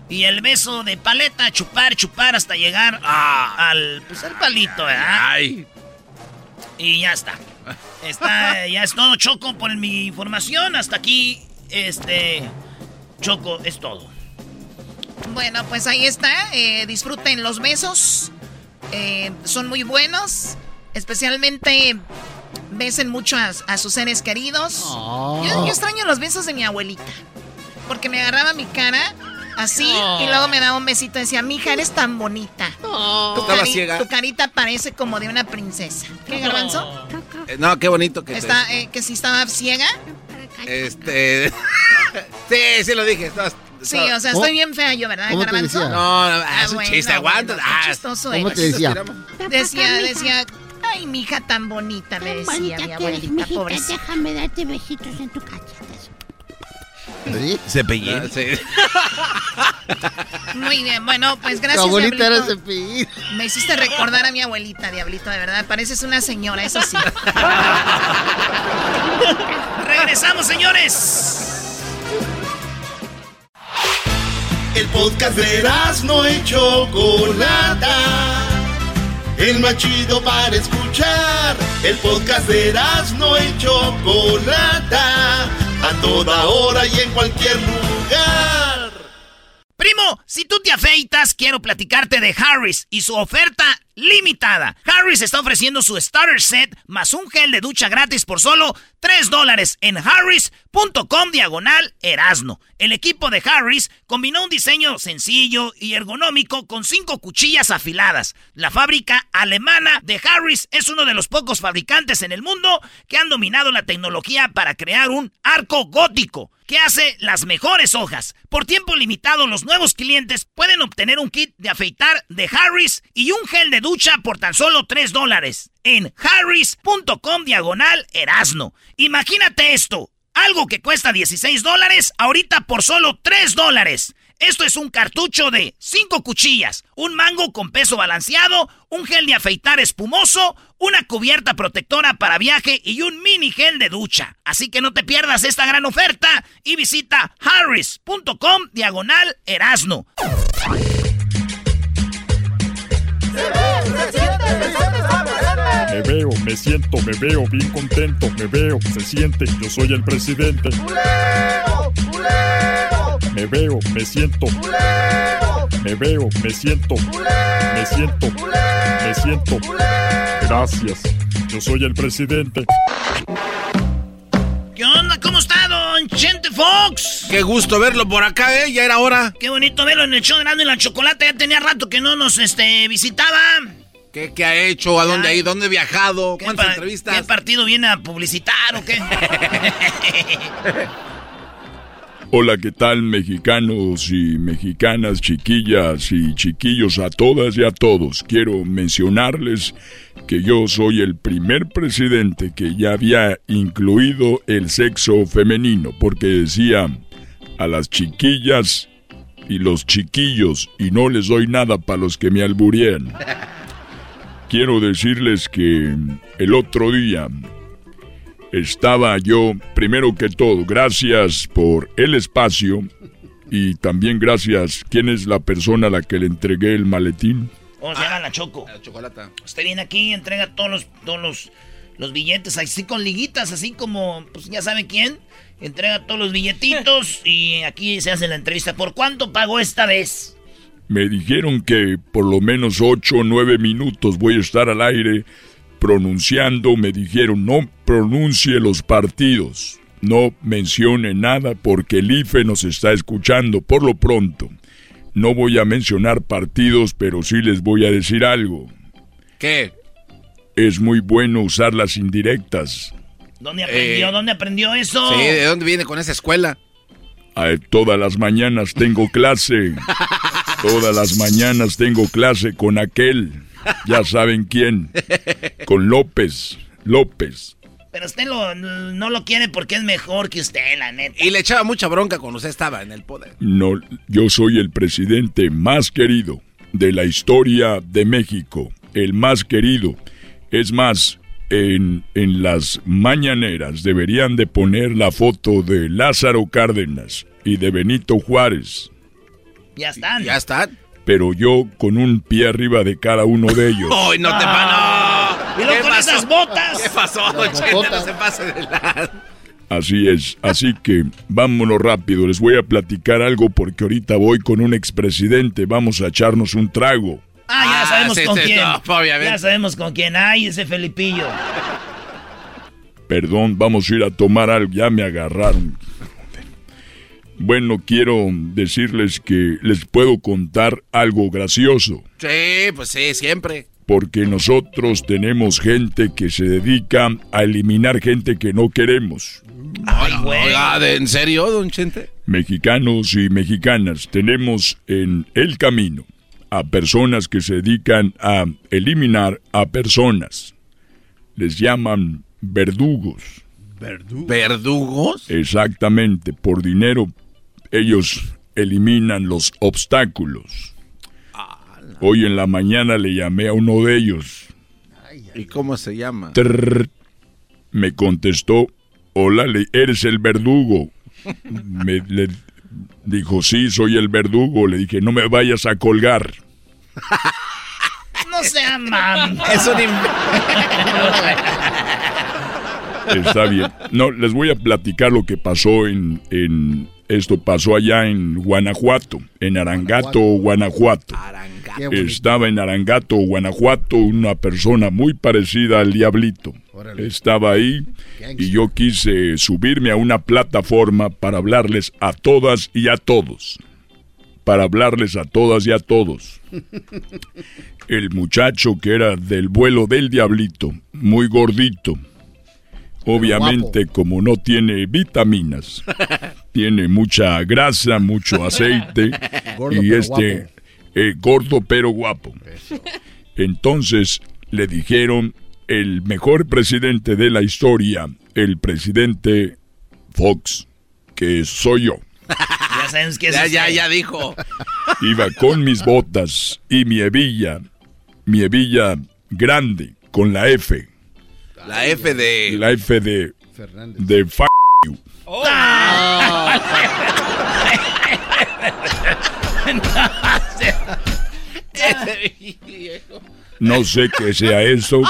S4: Y el beso de paleta, chupar, chupar hasta llegar a- al, pues, al palito, ¿verdad?
S6: Ay.
S4: Y ya está. Está, ya es todo, Choco, por mi información. Hasta aquí, este, Choco, es todo.
S8: Bueno, pues ahí está. eh, disfruten los besos. Eh, son muy buenos. Especialmente besen mucho a, a sus seres queridos.
S23: Oh.
S8: Yo, yo extraño los besos de mi abuelita. Porque me agarraba mi cara así
S6: Oh.
S8: y luego me daba un besito y decía, mija, eres tan bonita. Tu,
S6: Estaba
S8: cari-
S6: ciega.
S8: tu carita parece como de una princesa. ¿Qué, garbanzo?
S6: Eh, no, qué bonito que te-
S8: Está, eh, que si estaba ciega.
S6: Este. sí, sí lo dije.
S8: Sí, o sea, estoy bien fea yo, ¿verdad,
S23: ¿Cómo te
S8: garbanzo?
S23: decía?
S6: No, no,
S8: Ah,
S6: es un
S8: bueno,
S6: chiste, aguanta.
S8: bueno,
S6: Ah,
S8: chistoso
S23: ¿Cómo
S8: eres.
S23: te decía?
S8: Decía, decía, ay, mi hija tan bonita, me decía mi
S24: Bonita
S8: abuelita,
S24: mijita,
S8: pobrecita.
S24: déjame darte besitos en tu cachete.
S5: Cepillín.
S8: Muy bien, bueno, pues
S23: Tu
S8: gracias,
S23: abuelita era
S8: Diablito.
S23: cepillín.
S8: Me hiciste recordar a mi abuelita, Diablito, de verdad. Pareces una señora, eso sí.
S4: Regresamos, señores.
S2: El podcast de no y Chocolata. El más chido para escuchar. El podcast de no y Chocolata. A toda hora y en cualquier lugar.
S4: Primo, si tú te afeitas, quiero platicarte de Harris y su oferta limitada. Harris está ofreciendo su starter set más un gel de ducha gratis por solo 3 dólares en harris.com diagonal erasno. El equipo de Harris combinó un diseño sencillo y ergonómico con cinco cuchillas afiladas. La fábrica alemana de Harris es uno de los pocos fabricantes en el mundo que han dominado la tecnología para crear un arco gótico que hace las mejores hojas. Por tiempo limitado, los nuevos clientes pueden obtener un kit de afeitar de Harris y un gel de ducha por tan solo 3 dólares en harris.com diagonal erasno. Imagínate esto, algo que cuesta 16 dólares, ahorita por solo 3 dólares. Esto es un cartucho de 5 cuchillas, un mango con peso balanceado, un gel de afeitar espumoso, una cubierta protectora para viaje y un mini gel de ducha. Así que no te pierdas esta gran oferta y visita harris.com diagonal erasno.
S25: Me siento, me veo bien contento, me veo, se siente, yo soy el presidente. Me veo, me siento. Me veo, me siento. Me siento. Me siento. Gracias. Yo soy el presidente.
S4: ¿Qué onda? ¿Cómo está, don Chente Fox?
S6: Qué gusto verlo por acá, ¿eh? Ya era hora.
S4: Qué bonito verlo en el show de Grande y la Chocolate. Ya tenía rato que no nos este, visitaba.
S6: ¿Qué, qué ha hecho? ¿A dónde ha ido? ¿Dónde ha viajado? ¿Cuántas entrevistas?
S4: ¿Qué partido viene a publicitar o qué?
S26: Hola, ¿qué tal mexicanos y mexicanas, chiquillas y chiquillos a todas y a todos? Quiero mencionarles que yo soy el primer presidente que ya había incluido el sexo femenino, porque decía a las chiquillas y los chiquillos y no les doy nada para los que me alburían. Quiero decirles que el otro día estaba yo, primero que todo, gracias por el espacio y también gracias, ¿quién es la persona a la que le entregué el maletín?
S4: ¿Cómo se llama la Choco?
S6: La chocolata.
S4: Usted viene aquí entrega todos los, todos los, los billetes, así con liguitas, así como, pues ya sabe quién. Entrega todos los billetitos y aquí se hace la entrevista. ¿Por cuánto pagó esta vez?
S26: Me dijeron que por lo menos ocho o nueve minutos voy a estar al aire pronunciando. Me dijeron no pronuncie los partidos, no mencione nada porque el IFE nos está escuchando por lo pronto. No voy a mencionar partidos, pero sí les voy a decir algo.
S6: ¿Qué?
S26: Es muy bueno usar las indirectas.
S4: ¿Dónde aprendió?
S6: Eh,
S4: ¿Dónde aprendió eso?
S6: Sí, ¿de dónde viene con esa escuela?
S26: Ay, todas las mañanas tengo clase. Todas las mañanas tengo clase con aquel. Ya saben quién. Con López. López.
S4: Pero usted lo- no lo quiere porque es mejor que usted, la neta.
S6: Y le echaba mucha bronca cuando usted estaba en el poder.
S26: No, yo soy el presidente más querido de la historia de México. El más querido. Es más, en, en las mañaneras deberían de poner la foto de Lázaro Cárdenas y de Benito Juárez.
S4: Ya están.
S6: Ya están.
S26: Pero yo con un pie arriba de cada uno de ellos.
S6: ¡Ay, no te
S4: Ah.
S6: van!
S4: Y luego con esas botas.
S6: ¿Qué pasó, Chente? No se pase de la...
S26: Así es, así que vámonos rápido, les voy a platicar algo porque ahorita voy con un expresidente, vamos a echarnos un trago.
S4: Ah, ya sabemos
S6: sí,
S4: con
S6: sí,
S4: quién.
S6: no, obviamente.
S4: ya sabemos con quién. Ay, ese Felipillo.
S26: Perdón, vamos a ir a tomar algo, ya me agarraron. Bueno, quiero decirles que les puedo contar algo gracioso,
S6: Sí, pues sí, siempre.
S26: porque nosotros tenemos gente que se dedica a eliminar gente que no queremos.
S6: Ay, ¿de- ¿en serio, don Chente?
S26: Mexicanos y mexicanas, tenemos en el camino a personas que se dedican a eliminar a personas. Les llaman verdugos.
S6: ¿Verdugos?
S26: Exactamente, por dinero ellos eliminan los obstáculos. Hoy en la mañana le llamé a uno de ellos.
S6: ¿Y cómo se llama?
S26: Trrr. me contestó, hola, le- eres el verdugo. Me le dijo, sí, soy el verdugo. Le dije, no me vayas a colgar.
S4: No sea mam.
S6: Es un
S26: Está bien. No, les voy a platicar lo que pasó en, en esto pasó allá en Guanajuato, en Arangato, Guanajuato.
S22: Bonito.
S26: Estaba en Arangato, Guanajuato, una persona muy parecida al Diablito.
S22: Órale.
S26: Estaba ahí y yo quise subirme a una plataforma para hablarles a todas y a todos. Para hablarles a todas y a todos. El muchacho que era del vuelo del Diablito, muy gordito. Obviamente, como no tiene vitaminas, tiene mucha grasa, mucho aceite
S22: Gordo,
S26: y este eh, gordo pero guapo. Entonces le dijeron el mejor presidente de la historia, el presidente Fox, que soy yo.
S4: Ya sabemos que es
S6: Ya, ya, ya dijo.
S26: Iba con mis botas y mi hebilla, mi hebilla grande con la F,
S6: La F de...
S26: la F de
S22: Fernández.
S26: de you. No sé qué sea eso,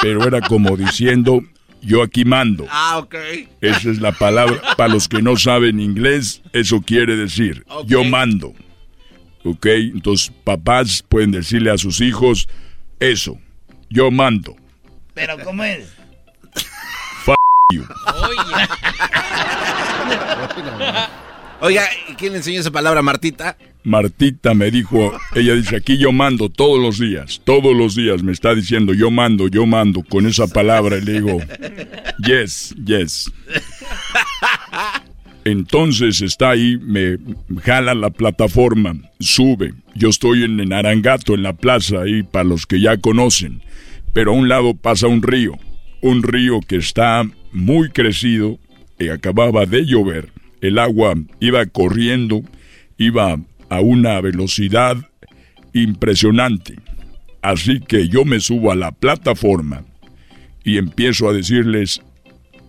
S26: pero era como diciendo, yo aquí mando.
S6: Ah, ok.
S26: Esa es la palabra. Para los que no saben inglés, eso quiere decir, yo mando. ¿Ok? Entonces, papás pueden decirle a sus hijos eso, yo mando.
S4: Pero ¿cómo es?
S6: Oiga, ¿quién le enseñó esa palabra, Martita?
S26: Martita me dijo, ella dice, aquí yo mando todos los días, todos los días me está diciendo, yo mando, yo mando, con esa palabra y le digo, yes, yes. Entonces está ahí, me jala la plataforma, sube. Yo estoy en, en Arangato, en la plaza, ahí para los que ya conocen. Pero a un lado pasa un río, un río que está muy crecido y acababa de llover. El agua iba corriendo, iba a una velocidad impresionante. Así que yo me subo a la plataforma y empiezo a decirles,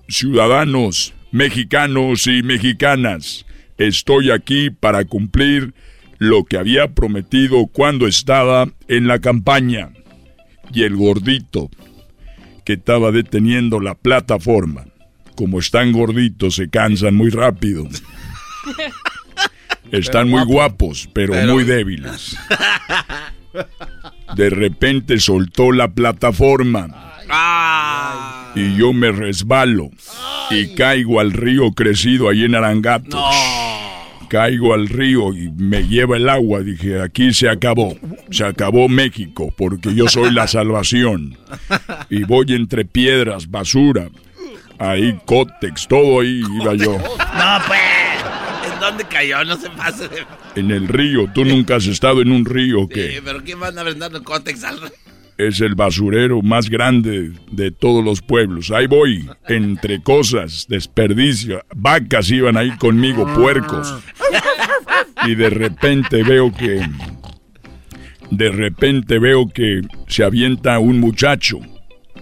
S26: ciudadanos mexicanos y mexicanas, estoy aquí para cumplir lo que había prometido cuando estaba en la campaña. Y el gordito que estaba deteniendo la plataforma, como están gorditos, se cansan muy rápido. Están muy guapos, pero,
S6: Pero-
S26: muy débiles. De repente soltó la plataforma y yo me resbalo y caigo al río crecido ahí en Arangato. Caigo al río y me lleva el agua. Dije, aquí se acabó. Se acabó México porque yo soy la salvación. Y voy entre piedras, basura. Ahí, cótex, todo ahí iba yo.
S4: No, pues.
S6: ¿Dónde cayó? No se pase.
S26: En el río. ¿Tú nunca has estado en un río
S6: Sí,
S26: que
S6: pero ¿quién va a andar brindando cótex al
S26: es el basurero más grande de todos los pueblos? Ahí voy, entre cosas, desperdicio. Vacas iban ahí conmigo, puercos. Y de repente veo que... De repente veo que se avienta un muchacho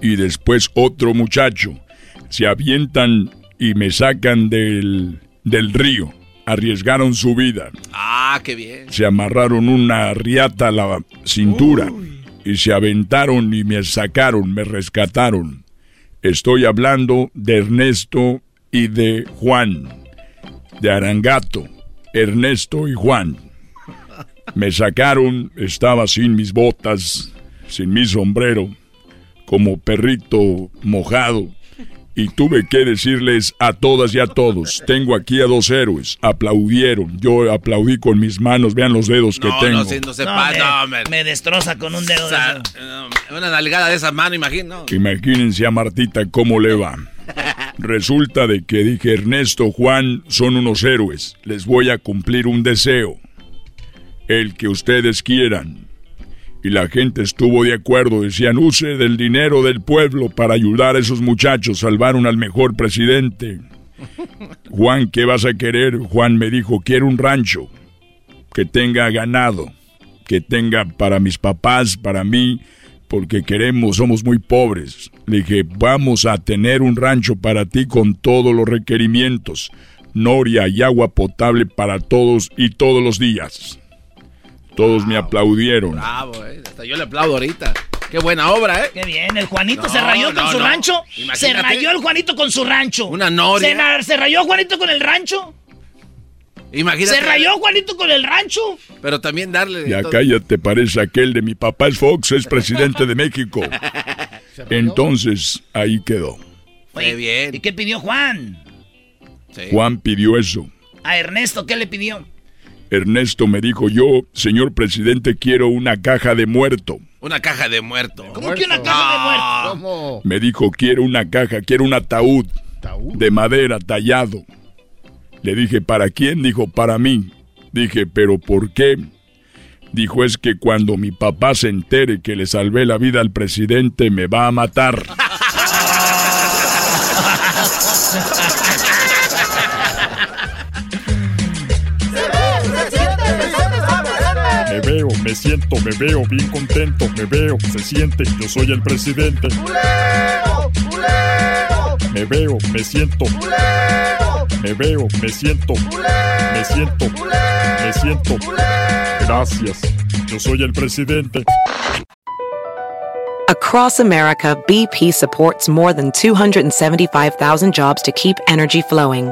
S26: y después otro muchacho. Se avientan y me sacan del, del río. Arriesgaron su vida.
S6: Ah, qué bien.
S26: Se amarraron una riata a la cintura y se aventaron y me sacaron, me rescataron. Estoy hablando de Ernesto y de Juan, de Arangato, Ernesto y Juan. Me sacaron, estaba sin mis botas, sin mi sombrero, como perrito mojado. Y tuve que decirles a todas y a todos, tengo aquí a dos héroes, aplaudieron, yo aplaudí con mis manos, vean los dedos que tengo.
S6: no, sí, no se
S4: No,
S6: pasa.
S4: me,
S6: No, hombre.
S4: me destroza con un dedo
S6: O sea, eh, una nalgada de esa mano, imagino.
S26: Imagínense a Martita cómo le va. Resulta de que dije, Ernesto, Juan son unos héroes, les voy a cumplir un deseo, el que ustedes quieran. Y la gente estuvo de acuerdo, decían, use del dinero del pueblo para ayudar a esos muchachos, salvaron al mejor presidente. Juan, ¿qué vas a querer? Juan me dijo, quiero un rancho que tenga ganado, que tenga para mis papás, para mí, porque queremos, somos muy pobres. Le dije, vamos a tener un rancho para ti con todos los requerimientos, noria y agua potable para todos y todos los días. Todos me aplaudieron.
S6: Bravo, eh. Hasta yo le aplaudo ahorita. Qué buena obra, ¿eh?
S4: Qué bien, el Juanito
S6: No,
S4: se rayó con su
S6: no.
S4: rancho. Se
S6: Imagínate.
S4: rayó el Juanito con su rancho.
S6: Una noria.
S4: Se, se rayó Juanito con el rancho.
S6: Imagínate.
S4: Se rayó Juanito con el rancho.
S6: Pero también darle.
S26: Ya
S6: todo-
S26: cállate, parece aquel de mi papá es Fox, es presidente de México. Entonces, ahí quedó.
S4: Oye,
S6: bien.
S4: ¿Y qué pidió Juan?
S26: Juan pidió eso.
S4: A Ernesto, ¿qué le pidió?
S26: Ernesto me dijo, yo, señor presidente, quiero una caja de muerto.
S6: Una caja de muerto.
S4: ¿Cómo que una caja de muertos?
S22: ¿Cómo?
S26: Me dijo, quiero una caja, quiero un ataúd de madera tallado. Le dije, ¿para quién? Dijo, para mí. Dije, ¿pero por qué? Dijo, es que cuando mi papá se entere que le salvé la vida al presidente, me va a matar. Me siento, me veo bien contento, me veo, se siente, yo soy el presidente. Me veo, me siento. Me veo, me siento. Me siento. Me siento. Gracias. Yo soy el presidente.
S1: Across America, BP supports more than 275,000 jobs to keep energy flowing.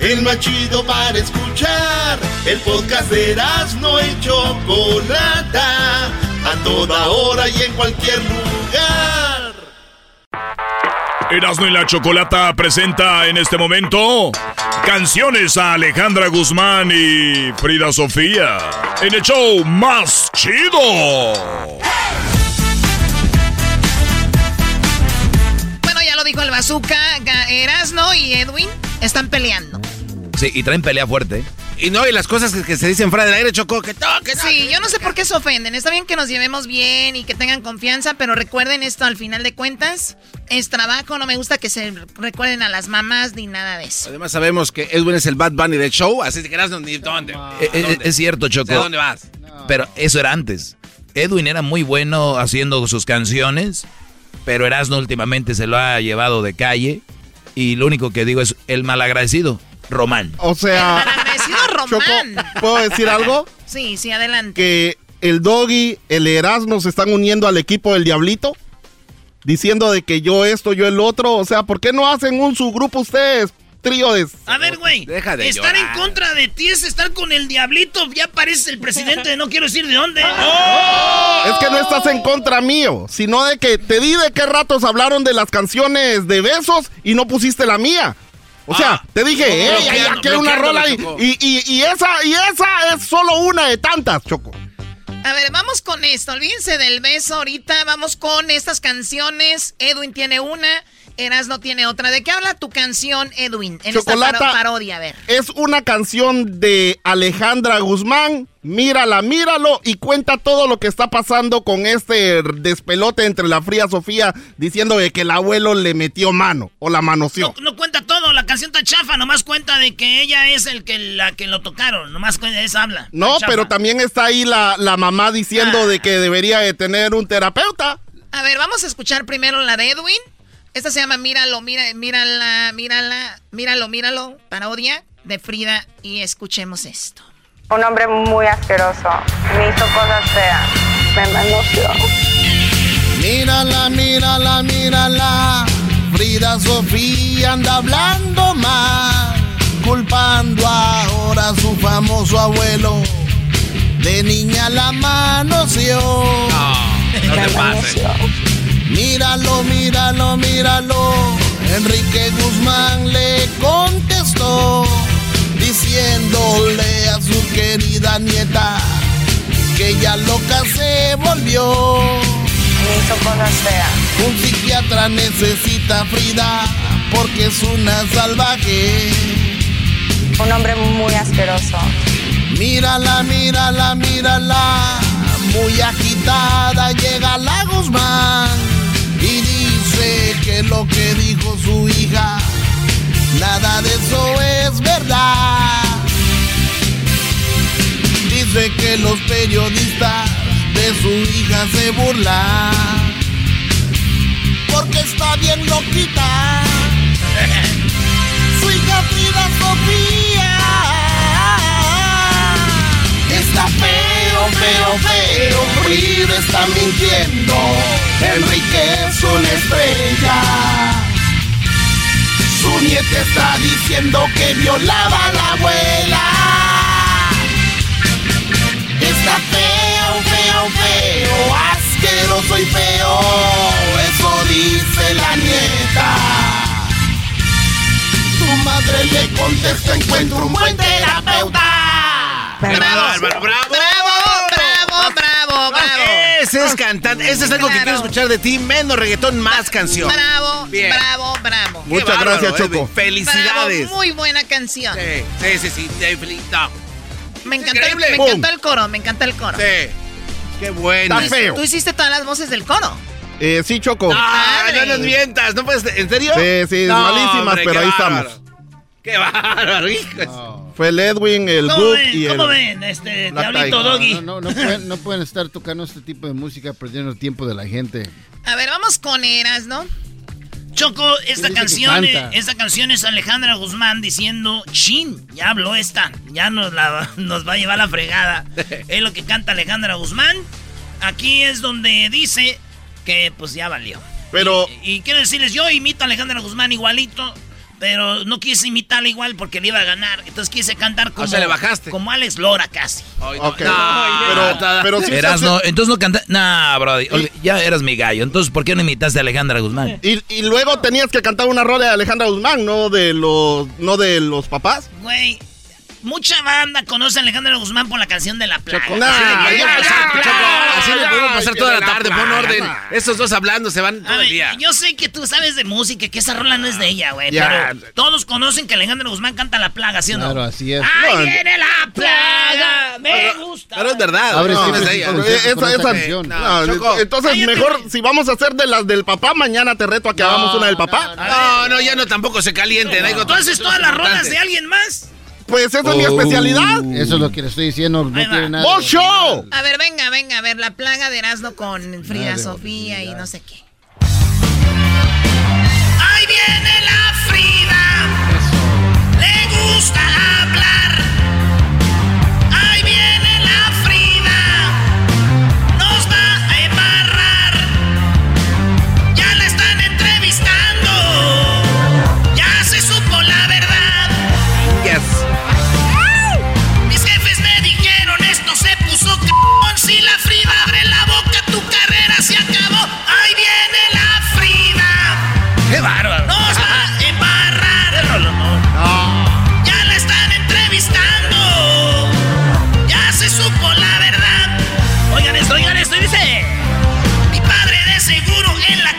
S2: El más chido para escuchar. El podcast de no y Chocolata. A toda hora y en cualquier lugar.
S9: Erasmo y la Chocolata presenta en este momento canciones a Alejandra Guzmán y Frida Sofía en el show más chido.
S8: Bueno, ya lo dijo el bazooka, Erasno y Edwin están peleando.
S5: Sí, y traen pelea fuerte.
S6: Y no, y las cosas que, que se dicen fuera del aire, Chocó, que no, que no.
S8: Sí, yo no sé por qué se ofenden. Está bien que nos llevemos bien y que tengan confianza, pero recuerden esto al final de cuentas. Es trabajo, no me gusta que se recuerden a las mamás ni nada de eso.
S6: Además sabemos que Edwin es el Bad Bunny del show, así que no ni dónde.
S5: Eh, eh, Es, cierto, Choco.
S6: ¿A dónde vas?
S5: Pero eso era antes. Edwin era muy bueno haciendo sus canciones, pero Erasmo últimamente se lo ha llevado de calle. Y lo único que digo es el malagradecido, Román.
S22: O sea,
S8: Agradecido Román.
S22: ¿puedo decir algo?
S8: Sí, sí, adelante.
S22: Que el Doggy, el Erasmo se están uniendo al equipo del Diablito. Diciendo de que yo esto, yo el otro. O sea, ¿por qué no hacen un subgrupo ustedes? Trío de...
S4: A ver, güey.
S6: Deja de
S4: Estar
S6: llorar.
S4: en contra de ti es estar con el diablito. Ya pareces el presidente de no quiero decir de dónde.
S22: Es que no estás en contra mío, sino de que te di de qué ratos hablaron de las canciones de besos y no pusiste la mía. O sea,
S6: Ah,
S22: te dije, hay aquí hay una rola y, y, y- y esa, y esa es solo una de tantas, Choco.
S8: A ver, vamos con esto. Olvídense del beso ahorita. Vamos con estas canciones. Edwin tiene una, Erasno tiene otra. ¿De qué habla tu canción, Edwin? En esta
S22: Chocolata.
S8: paro- parodia, a ver.
S22: Es una canción de Alejandra Guzmán. Mírala, míralo y cuenta todo lo que está pasando con este despelote entre la fría Sofía diciendo de que el abuelo le metió mano o la manoseó.
S4: No cuenta todo, la canción está chafa, nomás cuenta de que ella es el que la que lo tocaron, nomás cuenta, esa habla.
S22: No, pero también está ahí la, la mamá diciendo
S8: Ah.
S22: de que debería de tener un terapeuta.
S8: A ver, vamos a escuchar primero la de Edwin. Esta se llama Míralo, mira, mírala, mírala, míralo, míralo, parodia de Frida. Y escuchemos esto.
S27: Un hombre muy asqueroso. Me hizo cosas feas. Me manoseó.
S20: Mírala, mírala, mírala. Frida Sofía anda hablando mal, culpando ahora a su famoso abuelo. De niña la manoseó.
S6: No te pases.
S20: Míralo, míralo, míralo. Enrique Guzmán le contestó, diciéndole a su querida nieta que ya loca se volvió.
S27: Me hizo cosas feas.
S20: Un psiquiatra necesita a Frida porque es una salvaje.
S27: Un hombre muy asqueroso.
S20: Mírala, mírala, mírala. Muy agitada llega la Guzmán lo que dijo su hija, nada de eso es verdad. Dice que los periodistas de su hija se burlan porque está bien loquita. Su hija Frida Sofía está feo, feo. Frida está mintiendo. Enrique es una estrella. Su nieta está diciendo que violaba a la abuela. Está feo, feo, feo, asqueroso y feo. Eso dice la nieta. Tu madre le contesta, encuentro un buen terapeuta.
S6: ¡Bravo, Álvaro, bravo!
S8: ¡Bravo, bravo, bravo!
S6: Ese es cantante. Ese es algo que
S8: Claro.
S6: quiero escuchar de ti. Menos reggaetón, más canción.
S8: Bravo,
S6: Bien.
S8: bravo, bravo.
S6: Qué bárbaro, Edwin. Felicidades.
S8: Bravo, muy buena canción.
S6: Sí, sí, sí, sí. no.
S8: Me encantó,
S6: Increíble.
S8: me encantó el coro, me encanta el coro.
S6: Sí. Qué bueno.
S22: Está feo.
S8: Tú hiciste todas las voces del coro.
S22: Eh, sí, Choco.
S6: Ah, no nos mientas. ¿No puedes? ¿En serio?
S22: Sí, sí,
S6: No,
S22: malísimas,
S6: hombre,
S22: pero ahí
S6: bárbaro.
S22: estamos.
S6: Qué bárbaro, hijos.
S22: Fue el Edwin, el
S4: ¿Cómo
S22: Book
S4: ven?
S22: y el...
S4: ¿Cómo ven? Este, Diablito. Doggy.
S23: No, no, no pueden, no pueden estar tocando este tipo de música perdiendo el tiempo de la gente.
S8: A ver, vamos con Eras, ¿no?
S4: Choco, esta canción, esta canción es Alejandra Guzmán diciendo, chin, ya habló esta, ya nos, la, nos va a llevar la fregada. es lo que canta Alejandra Guzmán. Aquí es donde dice que pues ya valió.
S22: Pero...
S4: Y, y quiero decirles, yo imito a Alejandra Guzmán igualito, pero no quise imitarla igual porque le iba a ganar. Entonces quise cantar como,
S6: sea, le bajaste.
S4: como Alex Lora casi.
S22: Ok. pero, pero sí
S5: Eras, no, entonces no canta. Nah, olvi- Ya eras mi gallo. Entonces, ¿por qué no imitaste a Alejandra Guzmán?
S22: Y, y luego tenías que cantar una rola de Alejandra Guzmán, no de los, no de los papás.
S4: Güey, mucha banda conoce a Alejandra Guzmán por la canción de La Plaga.
S22: Nah,
S4: Así le
S22: ya,
S4: podemos
S22: ya,
S4: pasar,
S22: ya,
S4: Choco.
S6: Así le podemos pasar
S22: Ay,
S6: toda la
S22: la
S6: tarde. Pon orden. Estos dos hablando se van
S4: A
S6: todo el día.
S4: yo sé que tú sabes de música, que esa rola no es de ella, güey. Pero todos conocen que Alejandra Guzmán canta La Plaga, ¿sí o no?
S23: Claro, así es.
S4: ¡Ahí
S22: No,
S4: viene la plaga! ¡Me gusta!
S6: Pero es verdad.
S23: Abre
S6: no, de ella.
S22: esa-
S23: canción.
S22: entonces mejor, si vamos a hacer de las del papá, mañana te reto a que hagamos una del papá.
S6: No, no, ya no tampoco se calienten.
S4: Entonces, todas las rolas de alguien más.
S22: Pues esa es mi especialidad.
S23: Eso es lo que le estoy diciendo. No tiene nada.
S22: ¡Vos show!
S8: A ver, venga, venga, a ver, la plaga de Erasmo con Frida Sofía y no sé qué.
S4: ¡Ahí viene la Frida! ¡Le gusta hablar! ¡Ahí en la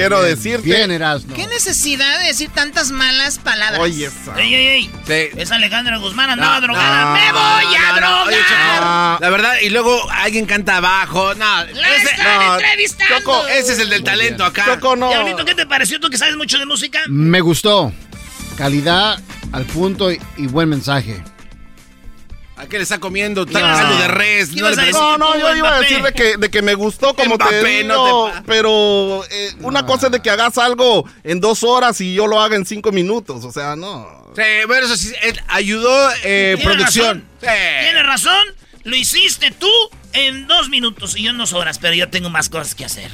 S22: Quiero decirte.
S23: Bien.
S8: ¿Qué necesidad de decir tantas malas palabras?
S22: Oye, esa.
S4: ¡Ey, ey, ey!
S6: Sí.
S4: Es Alejandra Guzmán, andaba
S6: No,
S4: drogada.
S6: no,
S4: ¡Me voy a
S6: no, no,
S4: drogar!
S6: oye, Choco, la verdad, y luego alguien canta abajo. No,
S4: ¡La
S6: ese,
S4: están
S6: no,
S4: entrevistando!
S6: Choco, ese es el del talento acá.
S22: Choco, no.
S4: Diablito, ¿qué te pareció tú que sabes mucho de música?
S23: Me gustó. Calidad al punto y, y buen mensaje.
S6: ¿A qué le está comiendo? Está
S4: ¿Qué
S6: caldo
S4: ibas a-
S6: de res. No, le
S22: No, no, yo
S4: Mbappé.
S22: iba a decir de que, de que me gustó como te
S6: Mbappé,
S22: digo,
S6: no te pa-
S22: pero eh, una cosa es de que hagas algo en dos horas y yo lo haga en cinco minutos, o sea, no.
S6: Sí, bueno, eso sí, ayudó eh,
S4: Tienes
S6: producción.
S4: razón. Tienes razón. Lo hiciste tú en dos minutos y yo en dos horas, pero yo tengo más cosas que hacer.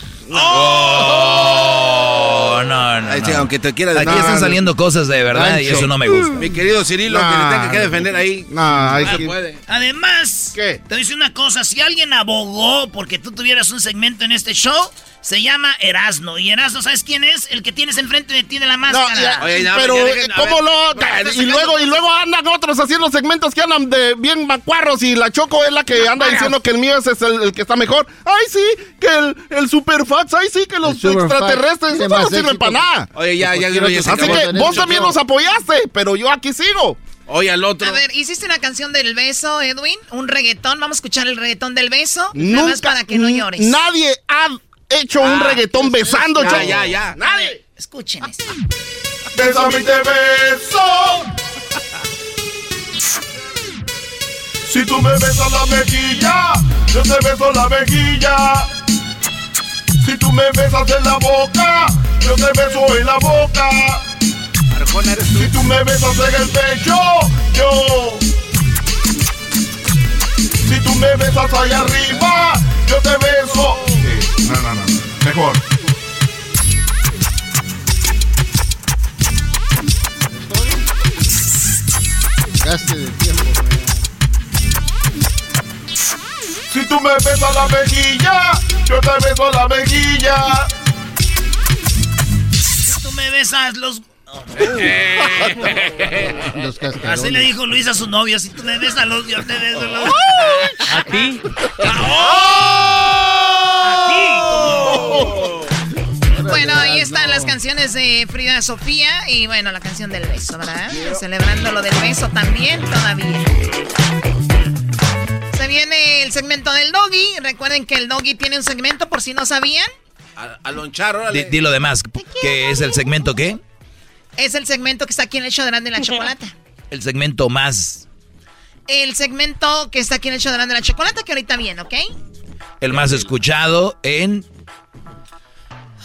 S5: Oh, no, no, no.
S6: aunque te quiera
S5: Aquí
S6: No,
S5: están
S6: no,
S5: saliendo cosas de verdad y eso no me gusta.
S6: Mi querido Cirilo, que le tenga que defender ahí.
S22: No, ahí
S6: No
S22: sí.
S6: puede.
S4: Además,
S22: ¿Qué?
S4: te dice una cosa, si alguien abogó porque tú tuvieras un segmento en este show, se llama Erasno. Y Erasno, ¿sabes quién es? El que tienes enfrente de ti de la
S22: No,
S4: máscara.
S22: ya,
S6: Oye, no,
S22: pero
S6: ya
S22: eh,
S6: dejen-
S22: ¿cómo lo?
S6: No,
S22: y luego y luego andan otros haciendo segmentos que andan de bien macuarros y la Choco es la que anda diciendo que el mío es el, el que está mejor. Ay, sí, que el, el superfax, ay, sí, que los extraterrestres, no
S23: más
S22: sirve
S23: éxito
S22: para nada.
S6: Oye, ya, ya, ya, ya
S22: Así que vos también nos apoyaste, pero yo aquí sigo.
S6: Oye, al otro.
S8: A ver, hiciste una canción del beso, Edwin, un reggaetón. Vamos a escuchar el reggaetón del beso. Nada más
S22: Nunca,
S8: para que no llores.
S22: nadie ha hecho un
S6: Ah,
S22: reggaetón besando,
S6: Ya, ya, ya.
S22: Nadie.
S8: Escuchen esto.
S2: Bésame y te beso. Si tú me besas la mejilla, yo te beso la mejilla. Si tú me besas en la boca, yo te beso en la boca. Si tú me besas en el pecho, yo. Si tú me besas allá arriba, yo te beso. Sí, no, no, no. Mejor.
S23: Gaste.
S2: Si tú me besas la mejilla, yo te beso la mejilla.
S4: Si tú me besas los...
S23: Los
S4: Así le dijo Luis a su novio, si tú me besas los... Yo te beso los...
S11: ¿A ti?
S8: Bueno, ahí están las canciones de Frida Sofía y bueno, la canción del beso, ¿verdad? Celebrando lo del beso también todavía. Se viene el segmento del doggy. Recuerden que el doggy tiene un segmento por si no sabían.
S6: A, a lonchar,
S5: Di,
S6: órale.
S5: di lo demás, que es el segmento qué?
S8: Es el segmento que está aquí en el show de Grande la Chocolata.
S5: El segmento más,
S8: El segmento que está aquí en el show de Grande la Chocolata que ahorita viene, ¿ok?
S5: el más escuchado en,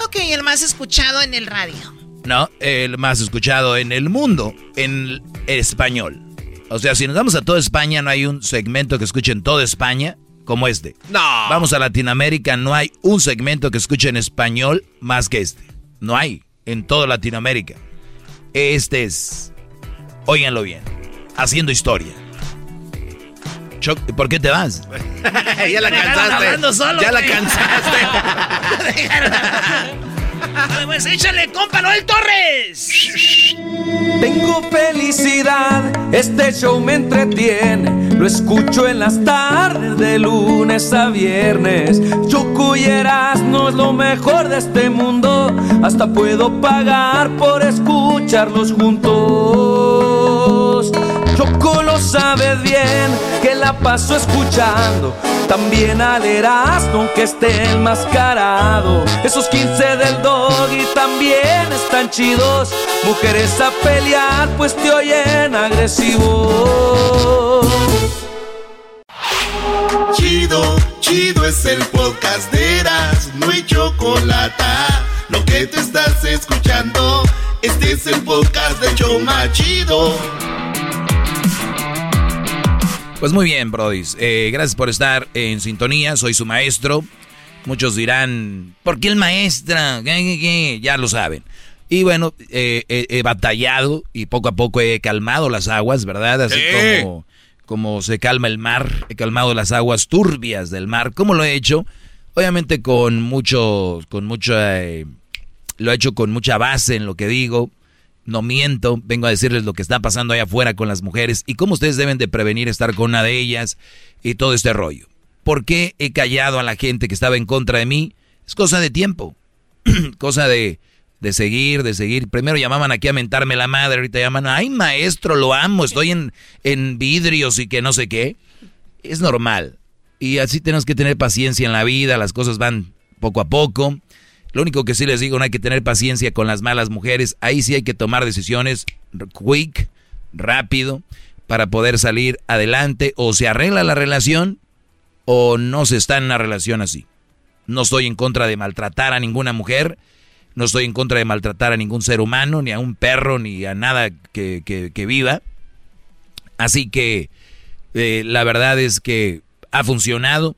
S8: Ok, el más escuchado en el radio.
S5: no, el más escuchado en el mundo, en español. O sea, si nos vamos a toda España, no hay un segmento que escuche en toda España como este.
S6: No.
S5: Vamos a Latinoamérica, no hay un segmento que escuche en español más que este. No hay en toda Latinoamérica. Este es, óiganlo bien, haciendo historia. Choc, ¿Por qué te vas?
S6: ya la cansaste.
S4: solo,
S6: ya la cansaste.
S4: Pues, échale, compa Noel Torres.
S28: Tengo felicidad, este show me entretiene. Lo escucho en las tardes de lunes a viernes. Choco y Erasmo es lo mejor de este mundo. Hasta puedo pagar por escucharlos juntos. Choco lo sabes bien, que la paso escuchando. También al Erasmo que esté enmascarado. Esos 15 del doggy también están chidos. Mujeres a pelear, pues te oyen agresivo.
S2: Chido, chido es el podcast de Eras, no hay chocolate. Lo que te estás escuchando, este es el podcast de Choma Chido.
S5: Pues muy bien, Brodis. Eh, gracias por estar en sintonía. Soy su maestro. Muchos dirán, ¿por qué el maestra? ¿Qué, qué, qué? Ya lo saben. Y bueno, eh, he- he batallado y poco a poco he calmado las aguas, ¿verdad? Así
S6: Sí.
S5: como, como se calma el mar. He calmado las aguas turbias del mar. ¿Cómo lo he hecho? Obviamente con mucho, con mucha, eh, lo he hecho con mucha base en lo que digo. No miento, vengo a decirles lo que está pasando allá afuera con las mujeres y cómo ustedes deben de prevenir estar con una de ellas y todo este rollo. ¿Por qué he callado a la gente que estaba en contra de mí? Es cosa de tiempo. cosa de, de seguir, de seguir. Primero llamaban aquí a mentarme la madre, ahorita llaman, ay maestro, lo amo, estoy en, en vidrios y que no sé qué. Es normal. Y así tenemos que tener paciencia en la vida, las cosas van poco a poco. Lo único que sí les digo, no hay que tener paciencia con las malas mujeres. Ahí sí hay que tomar decisiones quick, rápido, para poder salir adelante. O se arregla la relación o no se está en una relación así. No estoy en contra de maltratar a ninguna mujer. No estoy en contra de maltratar a ningún ser humano, ni a un perro, ni a nada que, que, viva. Así que eh, la verdad es que ha funcionado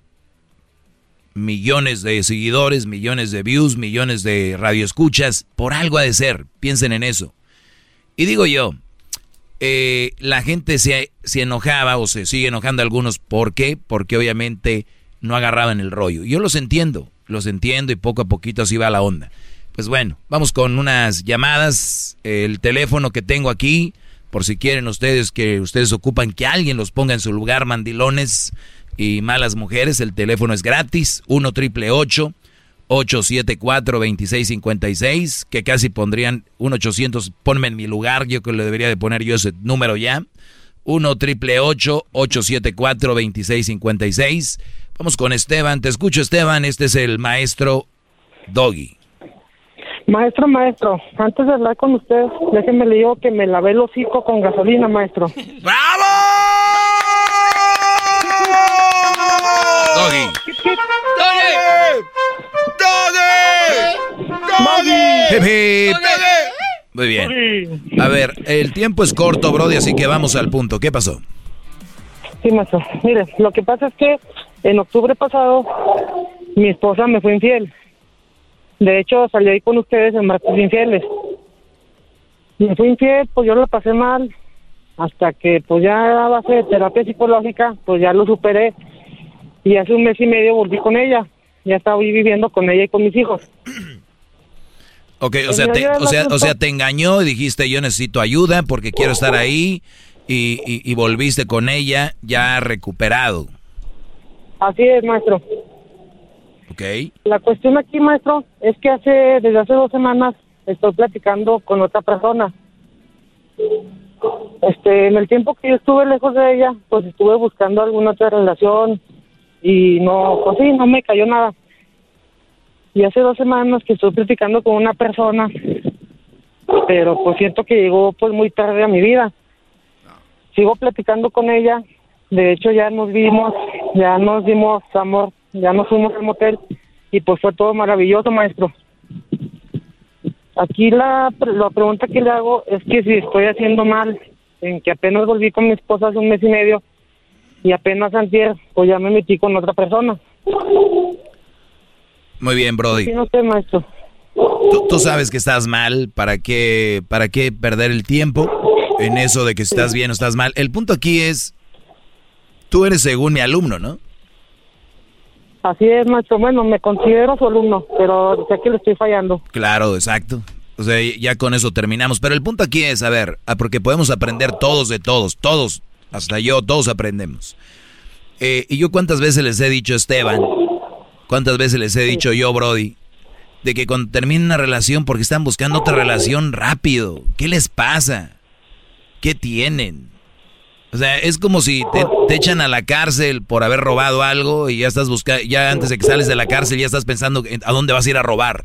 S5: millones de seguidores, millones de views, millones de radioescuchas, por algo ha de ser, piensen en eso. Y digo yo, eh, la gente se, se, enojaba o se sigue enojando algunos, ¿por qué? Porque obviamente no agarraban el rollo. Yo los entiendo, los entiendo y poco a poquito así va la onda. Pues bueno, vamos con unas llamadas, el teléfono que tengo aquí, por si quieren ustedes que ustedes ocupan que alguien los ponga en su lugar, mandilones, y malas mujeres. El teléfono es gratis, 1 triple 874 2656, que casi pondrían 1 800, ponme en mi lugar, yo que le debería de poner yo ese número ya. 1 triple 874 2656. Vamos con Esteban, te escucho Esteban, este es el maestro Doggy.
S29: Maestro, maestro, antes de hablar con usted, déjeme le digo que me lavé el hocico con gasolina, maestro.
S5: ¡Bravo! Doggy.
S29: Doggy.
S5: Doggy. Muy bien. A ver, el tiempo es corto, Brody, así que vamos al punto. ¿Qué pasó?
S29: Sí, maestro. Mire, lo que pasa es que en octubre pasado mi esposa me fue infiel. De hecho, salí ahí con ustedes en martes infieles. Me fui infiel, pues yo lo pasé mal. Hasta que, pues ya a base de terapia psicológica, pues ya lo superé y hace un mes y medio volví con ella. Ya estaba viviendo con ella y con mis hijos.
S5: Ok, o sea, te, o, sea, o sea, te engañó y dijiste yo necesito ayuda porque quiero estar ahí y, y, volviste con ella ya recuperado.
S29: Así es, maestro.
S5: Ok.
S29: La cuestión aquí, maestro, es que hace desde hace dos semanas estoy platicando con otra persona. Este, en el tiempo que yo estuve lejos de ella, pues estuve buscando alguna otra relación, y no, pues sí, no me cayó nada. Y hace dos semanas que estoy platicando con una persona, pero pues siento que llegó pues muy tarde a mi vida. Sigo platicando con ella, de hecho ya nos vimos, ya nos dimos amor, ya nos fuimos al motel y pues fue todo maravilloso, maestro. Aquí la, la pregunta que le hago es que si estoy haciendo mal, en que apenas volví con mi esposa hace un mes y medio, y apenas antier, pues ya me metí con otra persona.
S5: Muy bien, Brody.
S29: no sé, maestro.
S5: Tú, sabes que estás mal, ¿para qué, ¿para qué perder el tiempo en eso de que estás bien o estás mal? El punto aquí es, tú eres según mi alumno, ¿no?
S29: Así es, maestro. Bueno, me considero su alumno, pero sé que le estoy fallando.
S5: Claro, exacto. O sea, ya con eso terminamos. Pero el punto aquí es, a ver, porque podemos aprender todos de todos, todos, hasta yo, todos aprendemos. Eh, y yo cuántas veces les he dicho, Esteban, cuántas veces les he dicho yo, Brody, de que cuando terminen una relación porque están buscando otra relación rápido. ¿Qué les pasa? ¿Qué tienen? O sea, es como si te, echan a la cárcel por haber robado algo y ya estás buscando, ya antes de que sales de la cárcel ya estás pensando a dónde vas a ir a robar.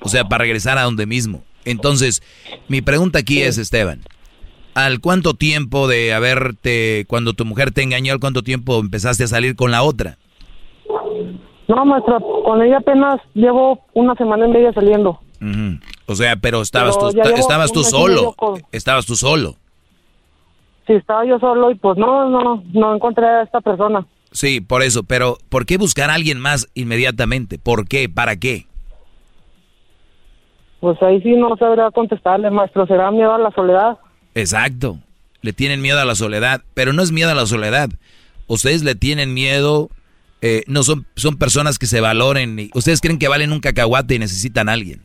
S5: O sea, para regresar a donde mismo. Entonces, mi pregunta aquí es, Esteban, ¿Al cuánto tiempo de haberte, cuando tu mujer te engañó, al cuánto tiempo empezaste a salir con la otra?
S29: No, maestra, con ella apenas llevo una semana y media saliendo.
S5: O sea, pero estabas tú, estabas tú solo. Estabas tú solo.
S29: Sí, estaba yo solo y pues no, no, no encontré a esta persona.
S5: Sí, por eso, pero ¿por qué buscar a alguien más inmediatamente? ¿Por qué? ¿Para qué?
S29: Pues ahí sí no sabría contestarle, maestro. ¿Será miedo a la soledad?
S5: Exacto. Le tienen miedo a la soledad, pero no es miedo a la soledad. Ustedes le tienen miedo, eh, no son, son personas que se valoren. Y, ustedes creen que valen un cacahuate y necesitan a alguien.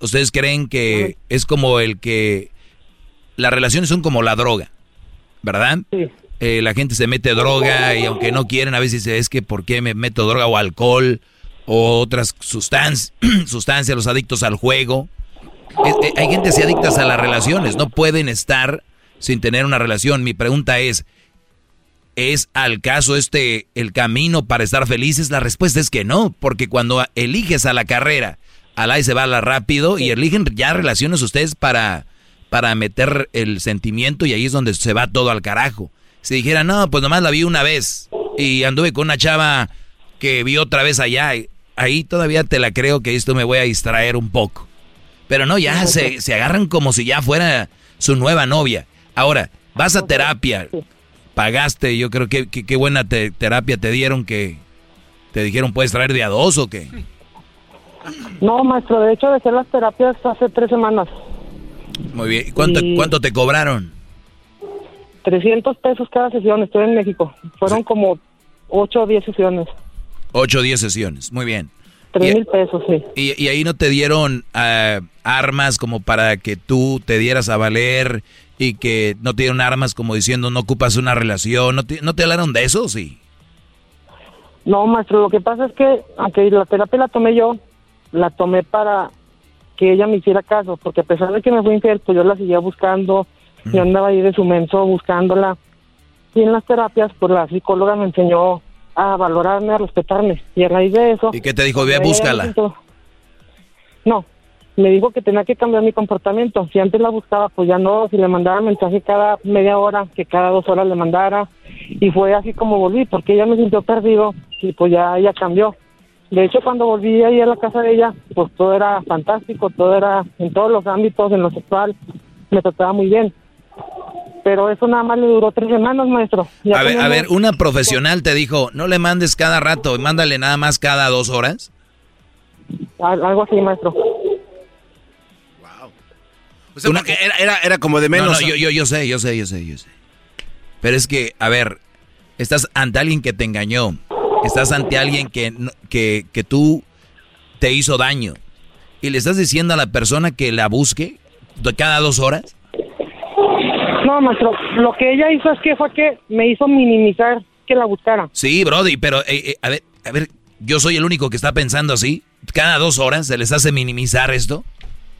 S5: Ustedes creen que es como el que... Las relaciones son como la droga, ¿verdad? Eh, la gente se mete droga y aunque no quieren, a veces es que ¿por qué me meto droga o alcohol? o otras sustancias, sustancias, los adictos al juego. Eh, eh, hay gente así adictas a las relaciones, no pueden estar sin tener una relación. Mi pregunta es, ¿es al caso este el camino para estar felices? La respuesta es que no, porque cuando eliges a la carrera, al ahí se va la rápido y eligen ya relaciones ustedes para, para meter el sentimiento y ahí es donde se va todo al carajo. Si dijera, no, pues nomás la vi una vez y anduve con una chava que vi otra vez allá, ahí todavía te la creo que esto me voy a distraer un poco. Pero no, ya se, se agarran como si ya fuera su nueva novia. Ahora, vas a terapia, pagaste, yo creo que qué buena terapia te dieron que te dijeron puedes traer de a dos o qué.
S29: No, maestro, de hecho dejé las terapias hace tres semanas.
S5: Muy bien, ¿cuánto, ¿cuánto te cobraron?
S29: 300 pesos cada sesión, estoy en México. Fueron como 8 o 10 sesiones.
S5: 8 o 10 sesiones, muy bien.
S29: 3 mil pesos, sí.
S5: Y, ahí no te dieron ah, armas como para que tú te dieras a valer y que no te dieron armas como diciendo no ocupas una relación. ¿No te, no te hablaron de eso sí?
S29: No, maestro, lo que pasa es que, aunque la terapia la tomé yo, la tomé para que ella me hiciera caso, porque a pesar de que me fui infiel, pues yo la seguía buscando, yo andaba ahí de su menso buscándola. Y en las terapias, pues la psicóloga me enseñó a valorarme, a respetarme. Y a raíz de eso...
S5: ¿Y qué te dijo? Ve, búscala.
S29: No, me dijo que tenía que cambiar mi comportamiento. Si antes la buscaba, pues ya no. Si le mandaba mensaje cada media hora, que cada dos horas le mandara. Y fue así como volví, porque ella me sintió perdido y pues ya ella cambió. De hecho, cuando volví ahí a la casa de ella, pues todo era fantástico, todo era en todos los ámbitos, en lo sexual, me trataba muy bien. Pero eso nada más le duró tres semanas, maestro.
S5: a ver, a ver, una profesional te dijo, no le mandes cada rato, mándale nada más cada dos horas.
S29: Algo así, maestro.
S6: O sea, era, era, como de menos.
S5: No, yo, yo, yo sé, yo sé, yo sé, yo sé. Pero es que, a ver, estás ante alguien que te engañó. Estás ante alguien que, que, que tú te hizo daño. Y le estás diciendo a la persona que la busque cada dos horas.
S29: No, maestro, lo que ella hizo es que fue que me hizo minimizar que la buscara.
S5: Sí, Brody, pero eh, eh, a ver, a ver, yo soy el único que está pensando así. Cada dos horas se les hace minimizar esto.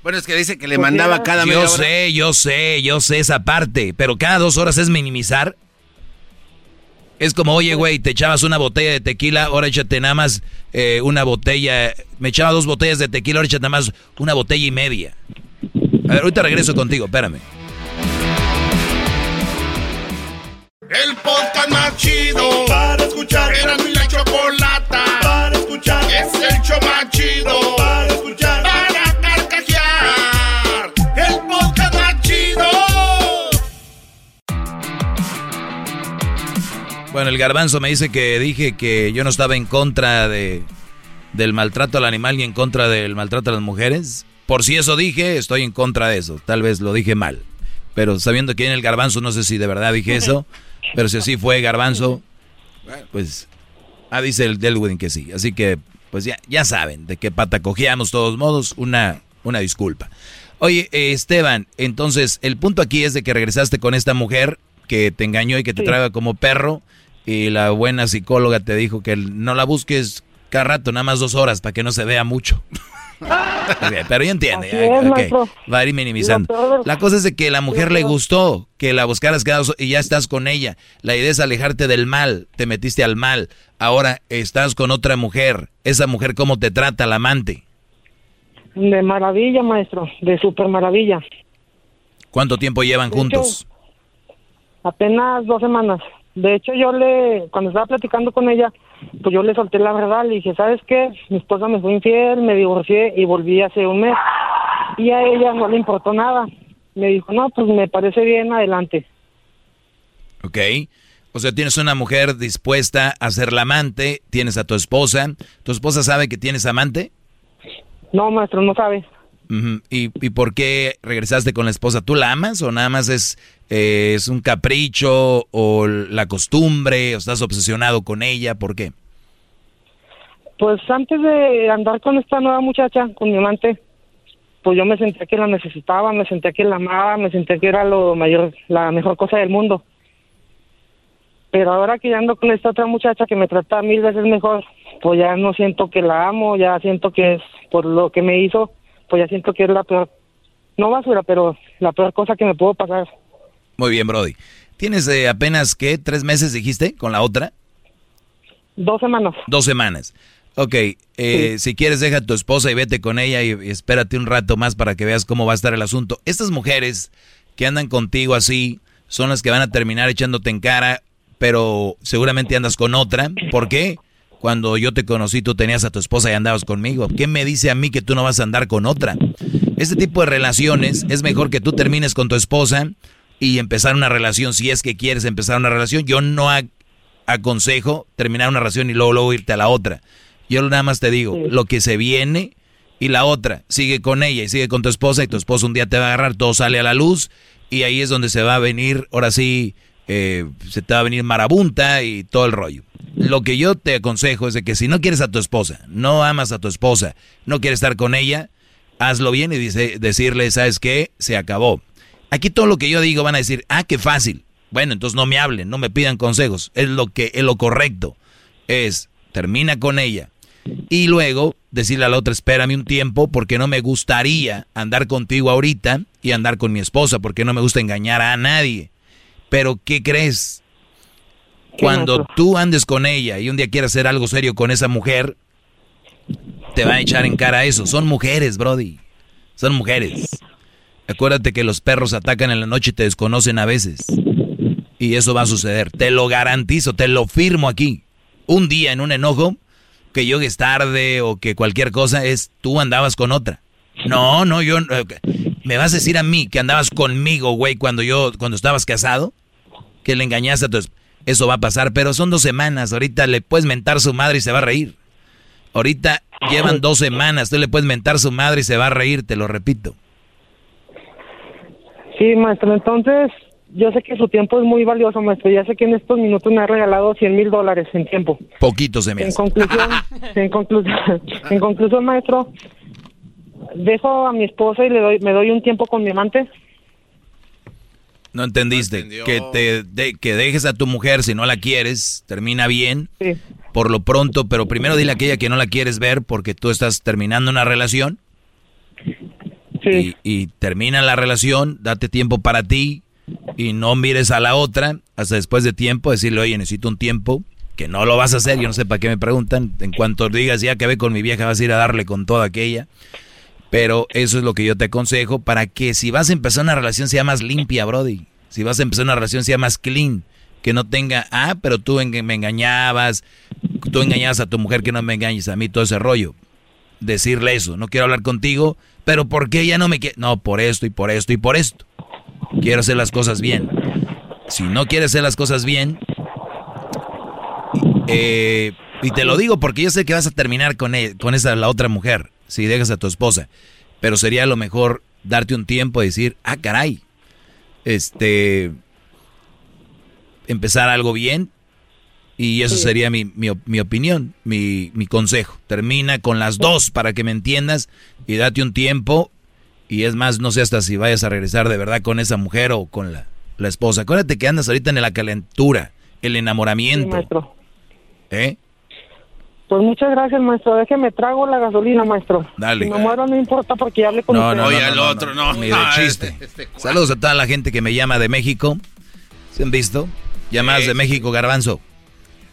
S6: Bueno, es que dice que le mandaba cada
S5: media Yo sé, yo sé, yo sé esa parte, pero cada dos horas es minimizar. Es como, oye, güey, te echabas una botella de tequila, ahora échate nada más eh, una botella. Me echaba dos botellas de tequila, ahora échate nada más una botella y media. A ver, ahorita regreso contigo, espérame.
S2: El podcast más chido para escuchar. Era mi la chocolata para escuchar. Es el show más chido para escuchar.
S5: Bueno, el garbanzo me dice que dije que yo no estaba en contra de, del maltrato al animal y en contra del maltrato a las mujeres. Por si eso dije, estoy en contra de eso. Tal vez lo dije mal. Pero sabiendo que en el garbanzo, no sé si de verdad dije eso. Pero si así fue garbanzo, pues... Ah, dice el Delwin que sí. Así que, pues ya, ya saben de qué pata cogíamos todos modos. Una, una disculpa. Oye, eh, Esteban, entonces el punto aquí es de que regresaste con esta mujer que te engañó y que te traga como perro y la buena psicóloga te dijo que no la busques cada rato, nada más dos horas para que no se vea mucho. pero ya entiende, va a ir minimizando. La cosa es de que la mujer le gustó, que la buscaras y ya estás con ella. La idea es alejarte del mal, te metiste al mal. Ahora estás con otra mujer. Esa mujer, ¿cómo te trata la amante?
S29: De maravilla, maestro, de super maravilla.
S5: ¿Cuánto tiempo llevan juntos?
S29: apenas dos semanas. De hecho, yo le, cuando estaba platicando con ella, pues yo le solté la verdad, le dije, ¿sabes qué? Mi esposa me fue infiel, me divorcié y volví hace un mes. Y a ella no le importó nada. Me dijo, no, pues me parece bien, adelante.
S5: Ok. O sea, tienes una mujer dispuesta a ser la amante, tienes a tu esposa. ¿Tu esposa sabe que tienes amante?
S29: No, maestro, no sabe.
S5: ¿Y, ¿Y por qué regresaste con la esposa? ¿Tú la amas o nada más es eh, ¿Es un capricho o la costumbre o estás obsesionado con ella? ¿Por qué?
S29: Pues antes de andar con esta nueva muchacha, con mi amante, pues yo me sentía que la necesitaba, me sentía que la amaba, me sentía que era lo mayor, la mejor cosa del mundo. Pero ahora que ya ando con esta otra muchacha que me trata mil veces mejor, pues ya no siento que la amo, ya siento que es por lo que me hizo, pues ya siento que es la peor, no basura, pero la peor cosa que me puedo pasar.
S5: Muy bien, Brody. ¿Tienes eh, apenas, qué, tres meses dijiste con la otra?
S29: Dos semanas.
S5: Dos semanas. Ok, eh, si quieres deja a tu esposa y vete con ella y, y espérate un rato más para que veas cómo va a estar el asunto. Estas mujeres que andan contigo así son las que van a terminar echándote en cara, pero seguramente andas con otra. ¿Por qué? Cuando yo te conocí tú tenías a tu esposa y andabas conmigo. ¿Qué me dice a mí que tú no vas a andar con otra? Este tipo de relaciones es mejor que tú termines con tu esposa y empezar una relación si es que quieres empezar una relación. Yo no aconsejo terminar una relación y luego, luego irte a la otra. Yo nada más te digo, lo que se viene y la otra, sigue con ella y sigue con tu esposa y tu esposa un día te va a agarrar, todo sale a la luz y ahí es donde se va a venir, ahora sí, eh, se te va a venir marabunta y todo el rollo. Lo que yo te aconsejo es de que si no quieres a tu esposa, no amas a tu esposa, no quieres estar con ella, hazlo bien y dice, decirle, ¿sabes qué? Se acabó. Aquí todo lo que yo digo van a decir, ah, qué fácil. Bueno, entonces no me hablen, no me pidan consejos. Es lo que es lo correcto. Es termina con ella y luego decirle a la otra, espérame un tiempo porque no me gustaría andar contigo ahorita y andar con mi esposa porque no me gusta engañar a nadie. Pero ¿qué crees? Cuando tú andes con ella y un día quieras hacer algo serio con esa mujer, te va a echar en cara eso. Son mujeres, Brody. Son mujeres. Acuérdate que los perros atacan en la noche y te desconocen a veces. Y eso va a suceder. Te lo garantizo, te lo firmo aquí. Un día en un enojo, que llegues tarde o que cualquier cosa es tú andabas con otra. No, no, yo eh, me vas a decir a mí que andabas conmigo, güey, cuando yo cuando estabas casado, que le engañaste a tu es- eso va a pasar, pero son dos semanas. Ahorita le puedes mentar su madre y se va a reír. Ahorita llevan dos semanas, tú le puedes mentar su madre y se va a reír, te lo repito.
S29: Sí, maestro, entonces yo sé que su tiempo es muy valioso, maestro. Ya sé que en estos minutos me ha regalado 100 mil dólares en tiempo.
S5: Poquito se me
S29: En
S5: hace.
S29: conclusión, en conclusión, en conclusión, maestro, dejo a mi esposa y le doy, me doy un tiempo con mi amante.
S5: No entendiste. que te de- que dejes a tu mujer si no la quieres, termina bien. Por lo pronto, pero primero dile a aquella que no la quieres ver porque tú estás terminando una relación. Y, y termina la relación, date tiempo para ti y no mires a la otra hasta después de tiempo, decirle, oye, necesito un tiempo, que no lo vas a hacer, yo no sé para qué me preguntan. En cuanto digas, ya que ve con mi vieja, vas a ir a darle con toda aquella. Pero eso es lo que yo te aconsejo para que si vas a empezar una relación sea más limpia, Brody. Si vas a empezar una relación sea más clean. Que no tenga, ah, pero tú me engañabas, tú engañabas a tu mujer que no me engañes a mí, todo ese rollo. Decirle eso, no quiero hablar contigo, pero ¿por qué ya no me quiere? No, por esto y por esto y por esto. Quiero hacer las cosas bien. Si no quieres hacer las cosas bien, eh, y te lo digo porque yo sé que vas a terminar con, e- con esa la otra mujer si dejas a tu esposa. Pero sería lo mejor darte un tiempo y decir, ah, caray, este, empezar algo bien. Y eso sería mi, mi, mi opinión, mi, mi consejo. Termina con las dos para que me entiendas y date un tiempo. Y es más, no sé hasta si vayas a regresar de verdad con esa mujer o con la, la esposa. Acuérdate que andas ahorita en la calentura, el enamoramiento. ¿Eh?
S29: Pues muchas gracias, maestro. Déjeme trago la gasolina, maestro.
S5: Dale.
S29: Si me muero no importa porque ya hablé con
S5: No,
S29: usted.
S5: no, no, no, no, no, ni de chiste. Saludos a toda la gente que me llama de México. ¿Se han visto? Llamadas de México, Garbanzo.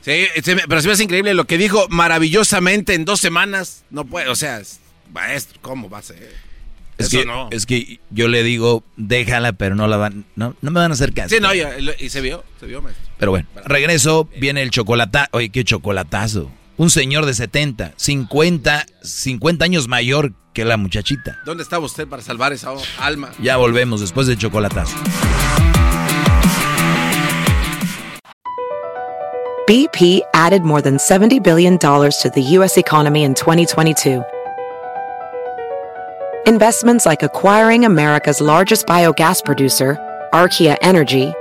S6: Sí, pero se me hace increíble lo que dijo maravillosamente en dos semanas. No puede, o sea, es- maestro, ¿cómo va a ser?
S5: Es
S6: Eso
S5: que,
S6: no.
S5: es que yo le digo, déjala, pero no la van, no, no me van a hacer caso.
S6: Sí, no, ya, lo- y se vio, se vio, maestro.
S5: Pero bueno, regreso, viene el chocolatazo. Oye, qué chocolatazo. Un señor de 70, 50, 50 años mayor que la muchachita.
S6: ¿Dónde estaba usted para salvar esa alma?
S5: Ya volvemos después del chocolatazo.
S1: BP added more than $70 billion to the U.S. economy in 2022. Investments like acquiring America's largest biogas producer, Archaea Energy,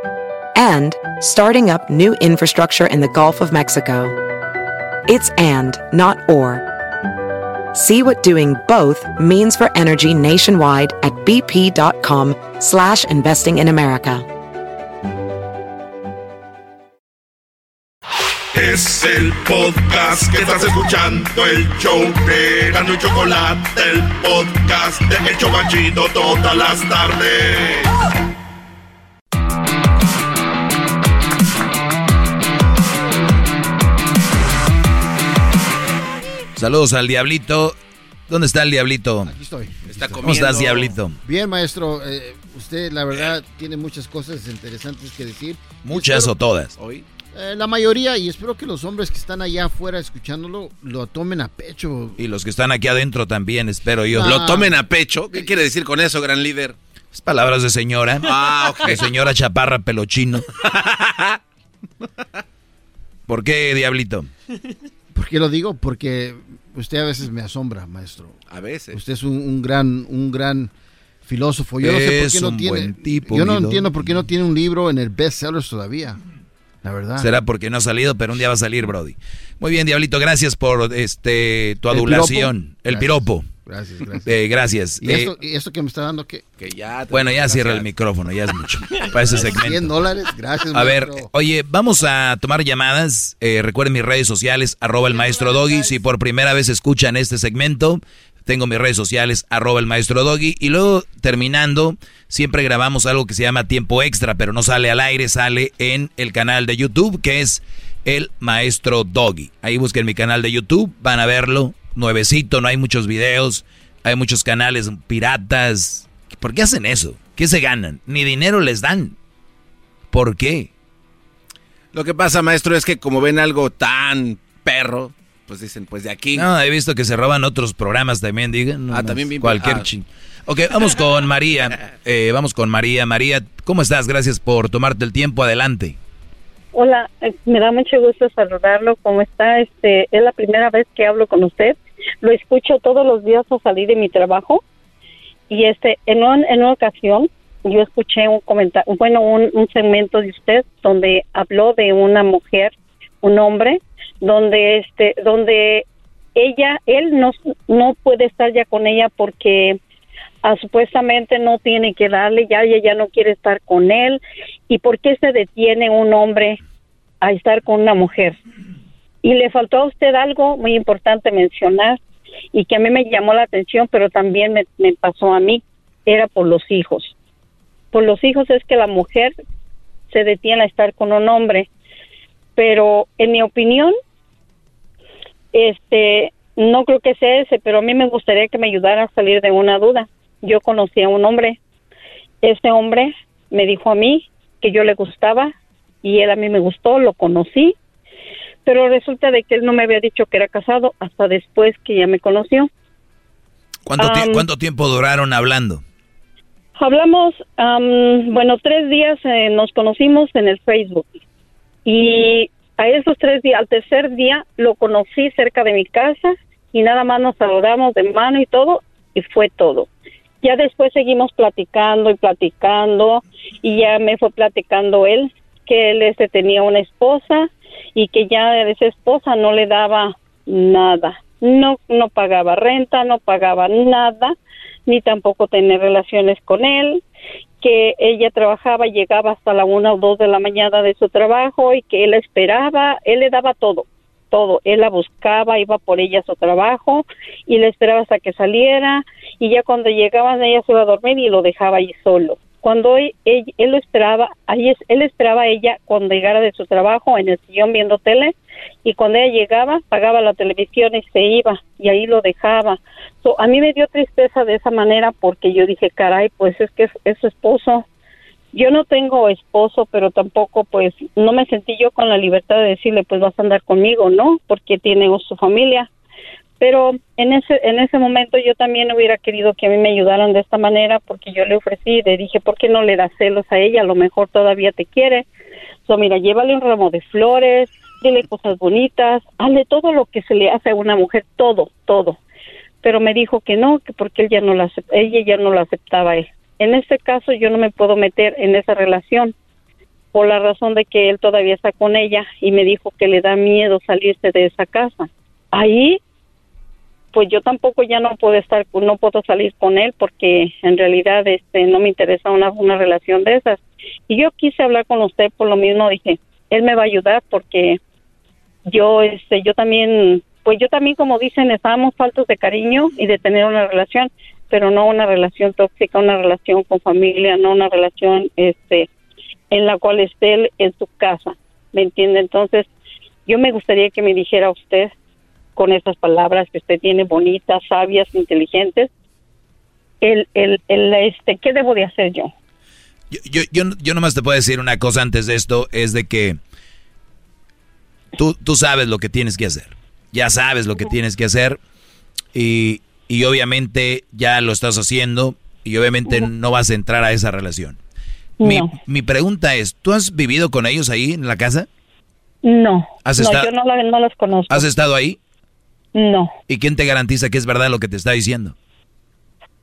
S1: and starting up new infrastructure in the Gulf of Mexico. It's and, not or. See what doing both means for energy nationwide at bp.com slash investing in America.
S2: Es el podcast que estás escuchando, el show de y Chocolate, el podcast de El Chocachito todas las tardes.
S5: Saludos al Diablito. ¿Dónde está el Diablito?
S23: Aquí estoy.
S6: Está
S5: ¿Cómo estás, Diablito?
S23: Bien, maestro. eh, usted, la verdad, tiene muchas cosas interesantes que decir.
S5: ¿Muchas
S23: Espero-
S5: o todas?
S23: Eh, la mayoría, y espero que los hombres que están allá afuera escuchándolo lo tomen a pecho.
S5: Y los que están aquí adentro también, espero yo.
S23: Ah.
S6: ¿Lo tomen a pecho? ¿Qué quiere decir con eso, gran líder?
S5: Es palabras de señora.
S6: Ah, ok.
S5: De señora chaparra pelochino. ¿Por qué, Diablito?
S23: ¿Por qué lo digo? Porque usted a veces me asombra, maestro.
S6: A veces.
S23: Usted es un, un gran, un gran filósofo. Yo no sé por qué no tiene.
S5: tipo,
S23: yo no
S5: Guido.
S23: entiendo por qué no tiene un libro en el bestsellers todavía. La verdad.
S5: Será porque no ha salido, pero un día va a salir, Brody. Muy bien, Diablito, gracias por este tu
S23: ¿El
S5: adulación.
S23: piropo?
S5: El piropo.
S23: Gracias, gracias.
S5: Eh, gracias.
S23: ¿Y,
S5: Eh,
S23: esto, y esto que me está dando qué?
S6: Que ya.
S5: bueno, ya cierra el micrófono, ya es mucho. Para ese
S23: 100
S5: segmento.
S23: dólares, gracias.
S5: A ver,
S23: maestro.
S5: oye, vamos a tomar llamadas. Eh, recuerden mis redes sociales, arroba el maestro Doggy. Si por primera vez escuchan este segmento, tengo mis redes sociales, arroba el maestro Doggy. Y luego, terminando, siempre grabamos algo que se llama tiempo extra, pero no sale al aire, sale en el canal de YouTube, que es el maestro Doggy. Ahí busquen mi canal de YouTube, van a verlo. Nuevecito, no hay muchos videos, hay muchos canales piratas. ¿Por qué hacen eso? ¿Qué se ganan? Ni dinero les dan. ¿Por qué?
S6: Lo que pasa, maestro, es que como ven algo tan perro, pues dicen, pues de aquí.
S5: No, he visto que se roban otros programas también, digan.
S6: Ah, también bien-
S5: Cualquier
S6: ah.
S5: ching. Ok, vamos con María. Eh, vamos con María. María, ¿cómo estás? Gracias por tomarte el tiempo. Adelante.
S30: Hola, me da mucho gusto saludarlo. ¿Cómo está? Este, es la primera vez que hablo con usted. Lo escucho todos los días al salir de mi trabajo. Y este, en, un- en una ocasión, yo escuché un comentario, bueno, un, un segmento de usted donde habló de una mujer, un hombre, donde este, donde ella, él no, no puede estar ya con ella porque ah, supuestamente no tiene que darle, ya ella ya no quiere estar con él. ¿Y por qué se detiene un hombre a estar con una mujer? Y le faltó a usted algo muy importante mencionar y que a mí me llamó la atención, pero también me, pasó a mí, era por los hijos. Por los hijos es que la mujer se detiene a estar con un hombre, pero en mi opinión, este, no creo que sea ese, pero a mí me gustaría que me ayudara a salir de una duda. Yo conocí a un hombre, ese hombre me dijo a mí que yo le gustaba y él a mí me gustó, lo conocí, pero resulta de que él no me había dicho que era casado hasta después que ya me conoció.
S5: ¿Cuánto, tie- cuánto tiempo duraron hablando?
S30: Hablamos, am, bueno, tres días eh, nos conocimos en el Facebook y a esos tres días, al tercer día lo conocí cerca de mi casa y nada más nos saludamos de mano y todo y fue todo. Ya después seguimos platicando y platicando y ya me fue platicando él que él este tenía una esposa y que ya esa esposa no le daba nada. No no pagaba renta, no pagaba nada, ni tampoco tener relaciones con él, que ella trabajaba, llegaba hasta la una o dos de la mañana de su trabajo y que él la esperaba, él le daba todo, todo, él la buscaba, iba por ella a su trabajo y le esperaba hasta que saliera y ya cuando llegaban ella se iba a dormir y lo dejaba ahí solo. Cuando él, él, lo esperaba, ahí él esperaba a ella cuando llegara de su trabajo en el sillón viendo tele y cuando ella llegaba pagaba la televisión y se iba y ahí lo dejaba. So, a mí me dio tristeza de esa manera porque yo dije, caray, pues es que es, es su esposo. Yo no tengo esposo, pero tampoco pues no me sentí yo con la libertad de decirle, pues vas a andar conmigo, ¿no? Porque tiene su familia. Pero en ese en ese momento yo también hubiera querido que a mí me ayudaran de esta manera porque yo le ofrecí, le dije, ¿por qué no le das celos a ella? A lo mejor todavía te quiere. So, mira, llévale un ramo de flores, dile cosas bonitas, hazle todo lo que se le hace a una mujer, todo, todo. Pero me dijo que no, que porque él ya no la ella ya no la aceptaba a él. En este caso yo no me puedo meter en esa relación por la razón de que él todavía está con ella y me dijo que le da miedo salirse de esa casa. Ahí pues yo tampoco ya no puedo estar no puedo salir con él porque en realidad este no me interesa una una relación de esas. Y yo quise hablar con usted por lo mismo dije, él me va a ayudar porque yo, este, yo también, pues yo también, como dicen, estábamos faltos de cariño y de tener una relación, pero no una relación tóxica, una relación con familia, no una relación, este, en la cual esté él en su casa, ¿me entiende? Entonces, yo me gustaría que me dijera usted con esas palabras que usted tiene bonitas, sabias, inteligentes, el, el, el, este, ¿qué debo de hacer yo?
S5: Yo, yo, yo, yo nomás te puedo decir una cosa antes de esto, es de que tú, tú sabes lo que tienes que hacer. Ya sabes lo que tienes que hacer y, y obviamente ya lo estás haciendo y obviamente no vas a entrar a esa relación. Mi, mi pregunta es, ¿tú has vivido con ellos ahí en la casa?
S30: No,
S5: ¿Has
S30: no yo no, la- no los conozco.
S5: ¿Has estado ahí?
S30: No,
S5: ¿Y quién te garantiza que es verdad lo que te está diciendo?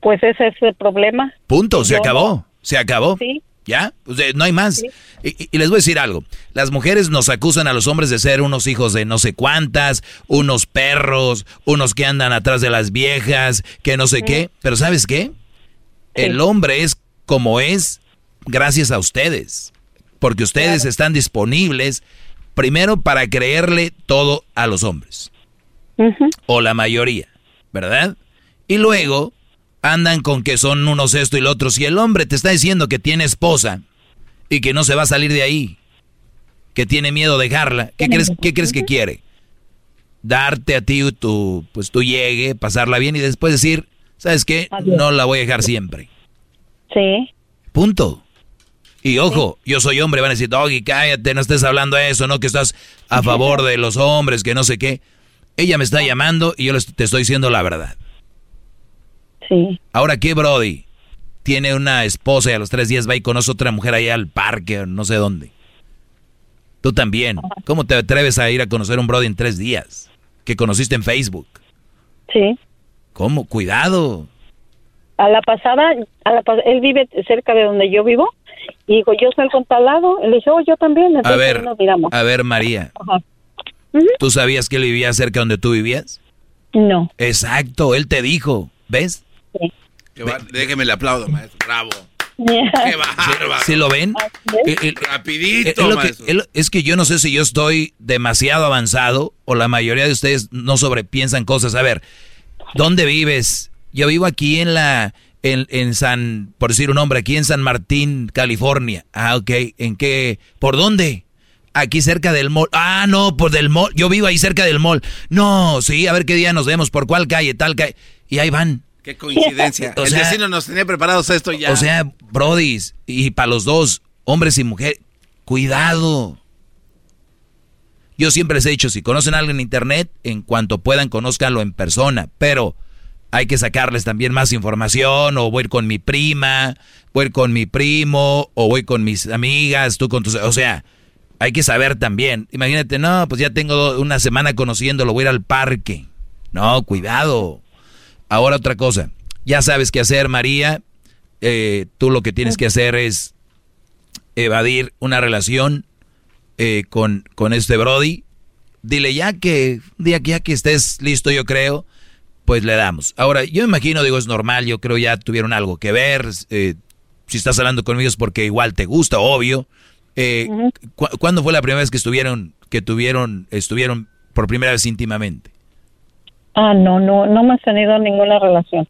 S30: pues ese es el problema.
S5: Punto, se
S30: Yo
S5: acabó, se acabó.
S30: Sí.
S5: ¿Ya? O sea, no hay más. Y- y les voy a decir algo. Las mujeres nos acusan a los hombres de ser unos hijos de no sé cuántas, unos perros, unos que andan atrás de las viejas, que no sé qué. Pero ¿sabes qué? El hombre es como es gracias a ustedes. Porque ustedes están disponibles primero para creerle todo a los hombres. O la mayoría, ¿verdad? Y luego andan con que son unos esto y lo otro. Si el hombre te está diciendo que tiene esposa y que no se va a salir de ahí, que tiene miedo de dejarla, ¿qué crees, qué crees que quiere? Darte a ti tu, pues tu llegue, pasarla bien y después decir, ¿sabes qué? No la voy a dejar siempre.
S30: Sí.
S5: Punto. Y ojo, yo soy hombre, van a decir, Doggy, cállate, no estés hablando eso, no que estás a favor de los hombres, que no sé qué. Ella me está llamando y yo te estoy diciendo la verdad.
S30: Sí.
S5: Ahora, ¿qué Brody? Tiene una esposa y a los tres días va y conoce otra mujer allá al parque o no sé dónde. Tú también. ¿Cómo te atreves a ir a conocer a un Brody en tres días? Que conociste en Facebook.
S30: Sí.
S5: ¿Cómo? Cuidado.
S30: A la pasada, a la pas- él vive cerca de donde yo vivo y dijo, yo salgo en tal lado. Le dije, oh, yo también.
S5: A
S30: Entonces
S5: ver,
S30: ahí nos miramos.
S5: a ver, María.
S30: Ajá.
S5: ¿Tú sabías que él vivía cerca donde tú vivías?
S30: No.
S5: Exacto, él te dijo. ¿Ves?
S6: Que va- déjeme le aplaudo, maestro. Bravo.
S30: Qué
S6: bárbaro.
S5: ¿Sí lo ven? Eh, eh,
S6: Rapidito,
S5: que,
S6: maestro.
S5: es que yo no sé si yo estoy demasiado avanzado o la mayoría de ustedes no sobrepiensan cosas. A ver, ¿dónde vives? Yo vivo aquí en la, en, en San, por decir un nombre, aquí en San Martín, California. Ah, ok. ¿En qué? ¿Por dónde? Aquí cerca del mall. Ah, no, por del mall. Yo vivo ahí cerca del mall. No, sí, a ver qué día nos vemos, por cuál calle, tal calle. Y ahí van.
S6: Qué coincidencia.
S5: O
S6: el
S5: sea-
S6: vecino nos tenía preparados esto ya.
S5: O sea, brodis, y para los dos, hombres y mujeres, cuidado. Yo siempre les he dicho, si conocen a alguien en internet, en cuanto puedan, conózcanlo en persona, pero hay que sacarles también más información, o voy a ir con mi prima, voy a ir con mi primo, o voy con mis amigas, tú con tus... O sea, hay que saber también. Imagínate, no, pues ya tengo una semana conociéndolo, voy a ir al parque. No, cuidado. Ahora otra cosa. Ya sabes qué hacer, María. Eh, tú lo que tienes que hacer es evadir una relación eh, con, con este Brody. Dile ya que, día que ya que estés listo, yo creo, pues le damos. Ahora, yo imagino, digo, es normal, yo creo ya tuvieron algo que ver. eh, si estás hablando conmigo es porque igual te gusta, obvio. Eh, cu- ¿Cuándo fue la primera vez que estuvieron, que tuvieron, estuvieron por primera vez íntimamente?
S30: Ah, no, no, no hemos tenido ninguna relación.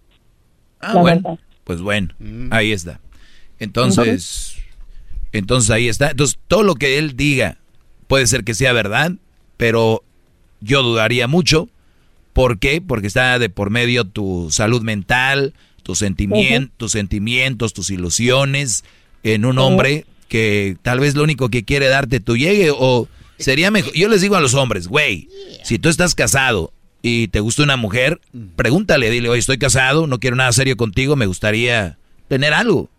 S5: Ah,
S30: La
S5: bueno.
S30: verdad.
S5: Pues bueno, ahí está. Entonces, entonces ahí está. Entonces, todo lo que él diga puede ser que sea verdad, pero yo dudaría mucho. ¿Por qué? Porque está de por medio tu salud mental, tus sentimientos, tus sentimientos, tus ilusiones en un hombre que tal vez lo único que quiere darte tu llegue o sería mejor. Yo les digo a los hombres, güey, si tú estás casado y te gusta una mujer, pregúntale, dile, oye, estoy casado, no quiero nada serio contigo, me gustaría tener algo.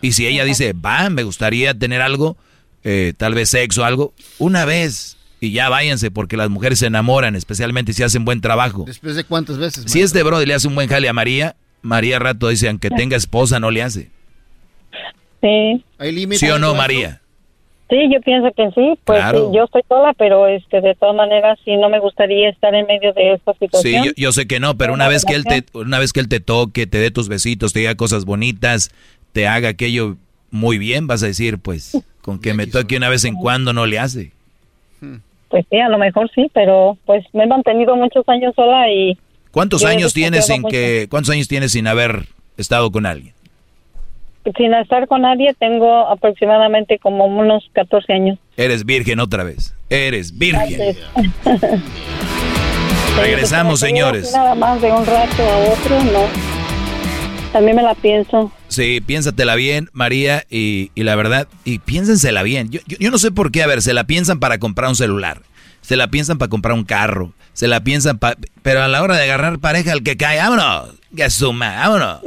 S5: Y si ella dice, va, me gustaría tener algo, eh, tal vez sexo, algo, una vez. Y ya váyanse, porque las mujeres se enamoran, especialmente si hacen buen trabajo.
S23: ¿Después de cuántas veces?
S5: Si este brother le hace un buen jale a María, María rato dice, aunque tenga esposa, no le hace.
S30: Sí.
S23: ¿Hay límites?
S5: ¿Sí o no, María?
S30: Sí, yo pienso que sí. Pues
S5: Claro.
S30: sí, yo estoy sola, pero este, de todas maneras, sí, no me gustaría estar en medio de esta
S5: Sí,
S30: situación.
S5: yo, yo sé que no, pero una vez que él te, una vez que él te toque, te dé tus besitos, te diga cosas bonitas, te haga aquello muy bien, vas a decir, pues, con que me toque una vez en cuando no le hace.
S30: Pues sí, a lo mejor sí, pero pues me he mantenido muchos años sola y...
S5: ¿Cuántos años tienes sin que cuántos años tienes sin haber estado con alguien?
S30: Sin estar con nadie tengo aproximadamente como unos 14 años.
S5: Eres virgen otra vez. Eres virgen. Regresamos, señores.
S30: Nada más de un rato a otro, no. También me la pienso.
S5: Sí, piénsatela bien, María, y, y la verdad, y piénsensela bien. Yo, yo, yo no sé por qué, a ver, se la piensan para comprar un celular, se la piensan para comprar un carro, se la piensan para... Pero a la hora de agarrar pareja, el que cae, vámonos, que suma, vámonos.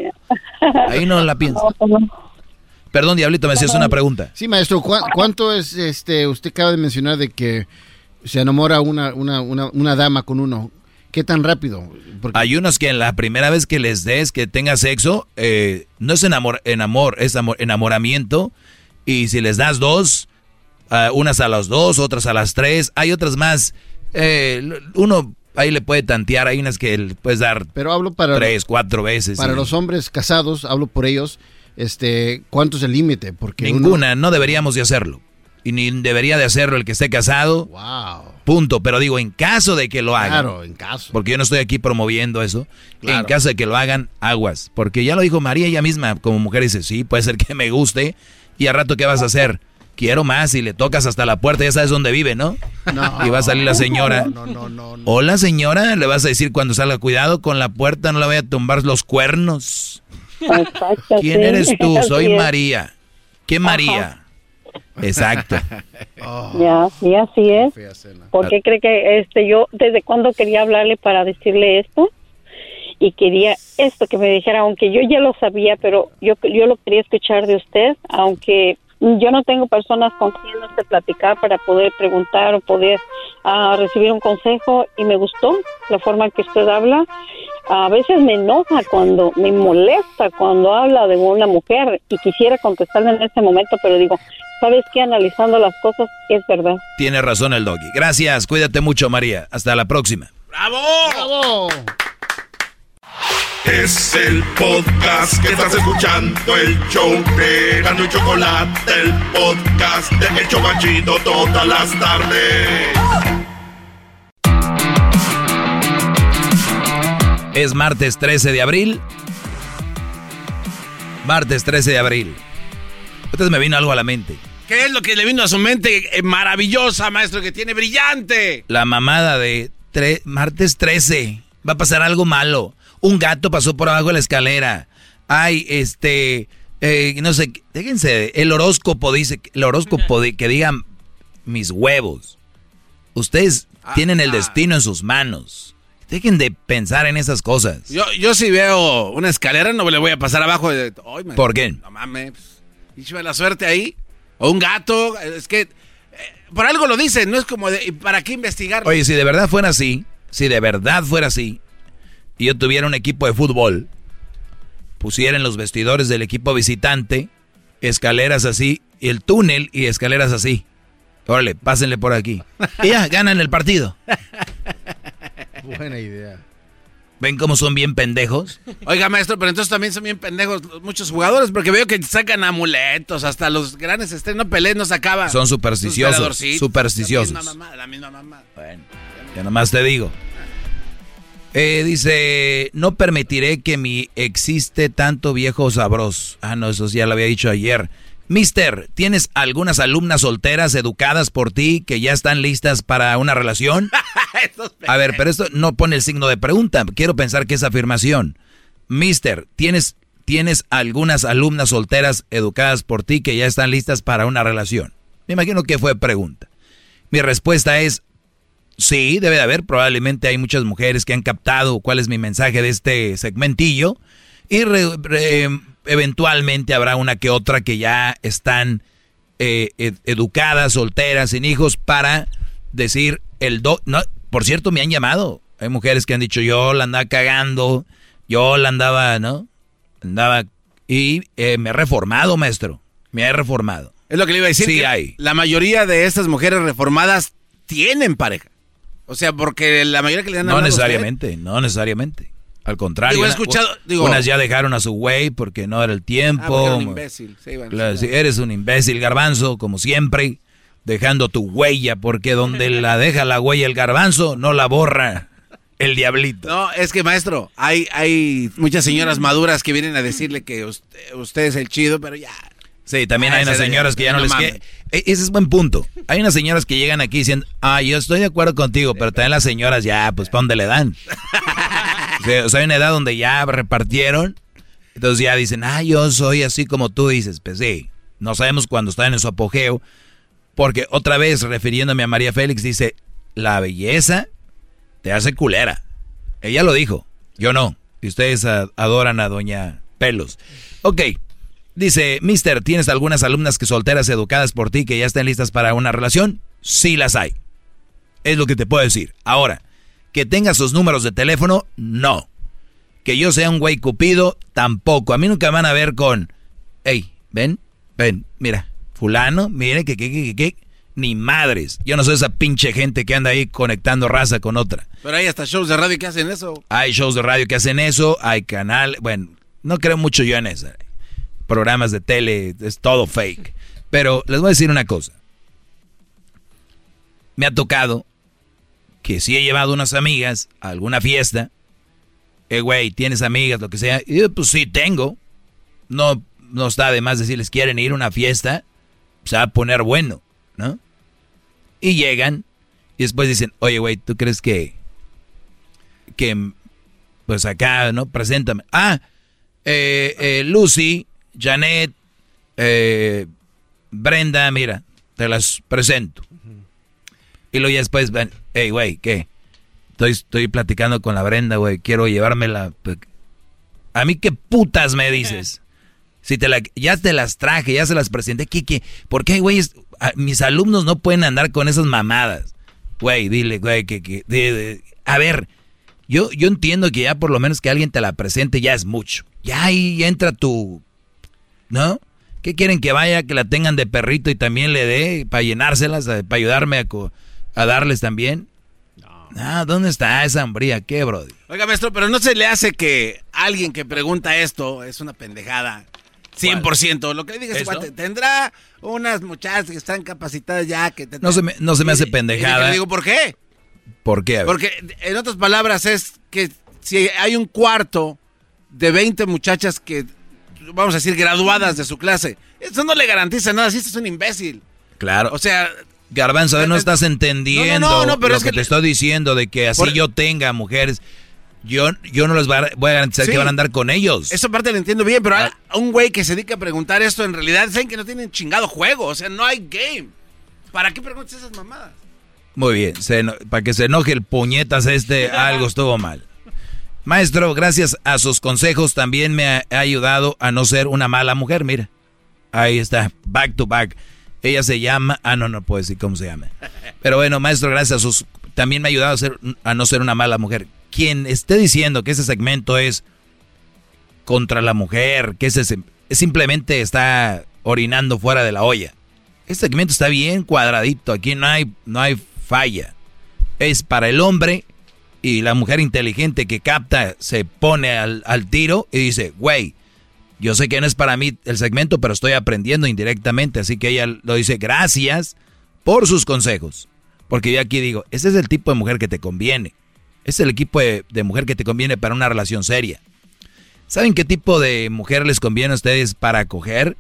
S5: Ahí no la piensan. Perdón, Diablito, me hacías una pregunta.
S23: Sí, maestro, ¿cuá- ¿cuánto es, este, usted acaba de mencionar de que se enamora una, una, una, una dama con uno? ¿Qué tan rápido? Porque
S5: Hay unos que en la primera vez que les des, que tenga sexo, eh, no es enamor, enamor, es amor- enamoramiento. Y si les das dos, ah, unas a las dos, otras a las tres, hay otras más. eh, uno ahí le puede tantear, hay unas que le puedes dar
S23: Pero hablo para,
S5: tres, cuatro veces.
S23: para
S5: y-
S23: los hombres casados, hablo por ellos, este, ¿cuánto es el límite? Porque uno-
S5: Ninguna, no deberíamos de hacerlo. Y ni debería de hacerlo el que esté casado.
S23: Wow.
S5: Punto. Pero digo, en caso de que lo hagan.
S23: Claro, en caso.
S5: Porque yo no estoy aquí promoviendo eso.
S23: Claro.
S5: En caso de que lo hagan, aguas. Porque ya lo dijo María ella misma, como mujer, dice, sí, puede ser que me guste. Y al rato, ¿qué vas a hacer? Quiero más y le tocas hasta la puerta, ya sabes dónde vive, ¿no?
S23: No.
S5: Y va a salir la señora.
S23: No, no, no, no.
S5: Hola señora, le vas a decir cuando salga, cuidado con la puerta, no le vaya a tumbar los cuernos.
S30: Exacto,
S5: ¿Quién
S30: sí.
S5: eres tú? Soy. María. ¿Qué María? Exacto.
S30: Ya, sí, así es. ¿Por qué cree que este yo desde cuándo quería hablarle para decirle esto? Y quería esto que me dijera, aunque yo ya lo sabía, pero yo yo lo quería escuchar de usted, aunque yo no tengo personas con quien no sé platicar para poder preguntar o poder ah, recibir un consejo y me gustó la forma en que usted habla. A veces me enoja cuando me molesta cuando habla de una mujer y quisiera contestarle en ese momento, pero digo, ¿sabes qué? Analizando las cosas, es verdad.
S5: Tiene razón el doggy. Gracias, cuídate mucho María. Hasta la próxima.
S6: ¡Bravo!
S23: ¡Bravo!
S2: Es el podcast que estás escuchando, el show de Gano y Chocolate, el podcast de El Chobachito todas las tardes.
S5: Es martes 13 de abril. Martes 13 de abril. Entonces me vino algo a la mente.
S6: ¿Qué es lo que le vino a su mente eh, maravillosa, maestro, que tiene brillante?
S5: La mamada de tre- martes 13. Va a pasar algo malo. Un gato pasó por abajo de la escalera. Ay, este, eh, no sé, déjense, el horóscopo dice, el horóscopo de, que digan mis huevos. Ustedes tienen el destino en sus manos. Dejen de pensar en esas cosas.
S6: Yo, yo si veo una escalera no le voy a pasar abajo de...
S5: ¿Por qué?
S6: No mames. pues, la suerte ahí. O un gato. Es que... eh, por algo lo dicen, no es como de... ¿y ¿Para qué investigar?
S5: Oye, si de verdad fuera así, si de verdad fuera así, y yo tuviera un equipo de fútbol, pusiera en los vestidores del equipo visitante escaleras así, y el túnel y escaleras así. Órale, pásenle por aquí. Y ya, ganan el partido.
S23: Buena idea.
S5: ¿Ven cómo son bien pendejos?
S6: Oiga, maestro, pero entonces también son bien pendejos muchos jugadores, porque veo que sacan amuletos, hasta los grandes estrenos Pelé no sacaba.
S5: Son supersticiosos. Supersticiosos.
S6: La misma mamá, la misma mamá.
S5: Bueno, ya nomás te digo. Eh, dice, no permitiré que mi existe tanto viejo sabroso. Ah, no, eso ya lo había dicho ayer. Mister, ¿tienes algunas alumnas solteras educadas por ti que ya están listas para una relación? A ver, pero esto no pone el signo de pregunta. Quiero pensar que es afirmación. Mister, ¿tienes, ¿tienes algunas alumnas solteras educadas por ti que ya están listas para una relación? Me imagino que fue pregunta. Mi respuesta es sí, debe de haber. Probablemente hay muchas mujeres que han captado cuál es mi mensaje de este segmentillo. Y re- re- eventualmente habrá una que otra que ya están eh, ed- educadas, solteras, sin hijos, para decir el do... No, por cierto, me han llamado. Hay mujeres que han dicho, yo la andaba cagando, yo la andaba, ¿no? Andaba... Y eh, me he reformado, maestro. Me he reformado.
S6: Es lo que le iba a decir.
S5: Sí
S6: que
S5: hay.
S6: La mayoría de estas mujeres reformadas tienen pareja. O sea, porque la mayoría que le dan
S5: No necesariamente, no necesariamente. Al contrario,
S6: Digo, he escuchado- digo-
S5: unas ya dejaron a su güey porque no era el
S6: Ah,
S5: tiempo.
S6: era un imbécil. Sí, bueno,
S5: Claro,
S6: sí,
S5: eres un imbécil, garbanzo, como siempre. dejando tu huella, porque donde la deja la huella el garbanzo, no la borra el diablito.
S6: No, es que maestro, hay, hay muchas señoras maduras que vienen a decirle que usted, usted es el chido, pero ya.
S5: Sí, también
S6: Ah,
S5: hay unas señoras que ya no,
S6: no
S5: les
S6: mames.
S5: E- Ese es buen punto. Hay unas señoras que llegan aquí diciendo, ah, yo estoy de acuerdo contigo, pero también las señoras ya, pues, ¿pa' dónde le dan? o, sea, o sea, hay una edad donde ya repartieron, entonces ya dicen, ah, yo soy así como tú dices. Pues sí, no sabemos cuándo están en su apogeo, porque otra vez, refiriéndome a María Félix, dice, la belleza te hace culera. Ella lo dijo, yo no. Y ustedes adoran a Doña Pelos. Ok, dice, Mister, ¿tienes algunas alumnas que solteras educadas por ti que ya estén listas para una relación? Sí las hay. Es lo que te puedo decir. Ahora, que tenga sus números de teléfono, no. Que yo sea un güey cupido, tampoco. A mí nunca me van a ver con, hey, ven, ven, mira, fulano, mire, que, que, que, que, que, ni madres. Yo no soy esa pinche gente que anda ahí conectando raza con otra.
S6: Pero hay hasta shows de radio que hacen eso.
S5: Hay shows de radio que hacen eso, hay canal, bueno, no creo mucho yo en eso. Programas de tele, es todo fake. Pero les voy a decir una cosa. Me ha tocado que si he llevado unas amigas a alguna fiesta, eh, güey, ¿tienes amigas, lo que sea? Yo, pues sí, tengo. No, no está de más decirles, ¿quieren ir a una fiesta? Se va a poner bueno, ¿no? Y llegan y después dicen, oye, güey, ¿tú crees que, que, pues acá, ¿no? Preséntame. Ah, eh, eh, Lucy, Janet, eh, Brenda, mira, te las presento. Y luego ya después, ven, hey, güey, ¿qué? Estoy, estoy platicando con la Brenda, güey, quiero llevármela. pues, A mí, ¿qué putas me dices? Si te la, ya te las traje, ya se las presenté, ¿qué, qué? ¿Por qué, güey? Mis alumnos no pueden andar con esas mamadas. Güey, dile, güey, que, que de- de- a ver, yo, yo entiendo que ya por lo menos que alguien te la presente ya es mucho. Ya ahí entra tu, ¿no? ¿Qué quieren que vaya, que la tengan de perrito y también le dé para llenárselas, eh, para ayudarme a, darles también? Ah, ¿dónde está esa hombría? ¿Qué, brody?
S6: Oiga, maestro, pero no se le hace que alguien que pregunta esto es una pendejada. 100%. Lo que le diga ese
S5: ¿Esto?
S6: cuate, tendrá unas muchachas que están capacitadas ya que te...
S5: No se me, no se me hace
S6: Y le
S5: pendejada.
S6: digo, ¿por qué?
S5: ¿Por qué?
S6: Porque en otras palabras es que si hay un cuarto de 20 muchachas que, vamos a decir, graduadas de su clase, eso no le garantiza nada, si este es un imbécil.
S5: Claro.
S6: O sea...
S5: Garbanzo, a ver, no estás entendiendo
S6: No, no, no, pero
S5: lo
S6: es
S5: que,
S6: que
S5: te estoy diciendo de que así
S6: Por-
S5: yo tenga mujeres. Yo, yo no les voy a, voy a garantizar
S6: Sí.
S5: que van a andar con ellos.
S6: Esa parte la entiendo bien, pero a, a un güey que se dedica a preguntar esto, en realidad saben que no tienen chingado juego, o sea, no hay game. ¿Para qué preguntas esas mamadas?
S5: Muy bien, se para que se enoje el puñetas este, algo estuvo mal. Maestro, gracias a sus consejos también me ha, ayudado a no ser una mala mujer, mira. Ahí está, back to back. Ella se llama, ah, no, no puedo decir cómo se llama. Pero bueno, maestro, gracias a sus, también me ha ayudado a, ser, no ser una mala mujer. Quien esté diciendo que ese segmento es contra la mujer, que ese se- simplemente está orinando fuera de la olla. Este segmento está bien cuadradito, aquí no hay, no hay falla. Es para el hombre y la mujer inteligente que capta se pone al, al tiro y dice, güey, yo sé que no es para mí el segmento, pero estoy aprendiendo indirectamente, así que ella lo dice, gracias por sus consejos. Porque yo aquí digo, ese es el tipo de mujer que te conviene. Es el equipo de, de mujer que te conviene para una relación seria. ¿Saben qué tipo de mujer les conviene a ustedes para coger?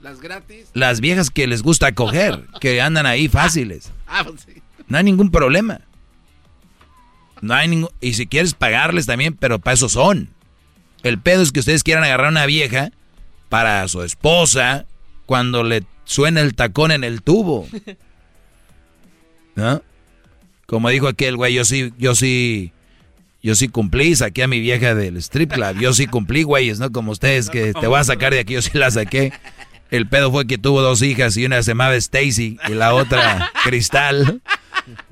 S6: Las gratis.
S5: Las viejas que les gusta coger, que andan ahí fáciles.
S6: Ah, pues sí.
S5: No hay ningún problema. No hay ningún... Y si quieres pagarles también, pero para eso son. El pedo es que ustedes quieran agarrar a una vieja para su esposa cuando le suena el tacón en el tubo. ¿No? Como dijo aquel güey, yo sí, yo sí, yo sí cumplí, saqué a mi vieja del strip club. Yo sí cumplí, güeyes, ¿no? Como ustedes que te voy a sacar de aquí, yo sí la saqué. El pedo fue que tuvo dos hijas y una se llamaba Stacy y la otra Cristal.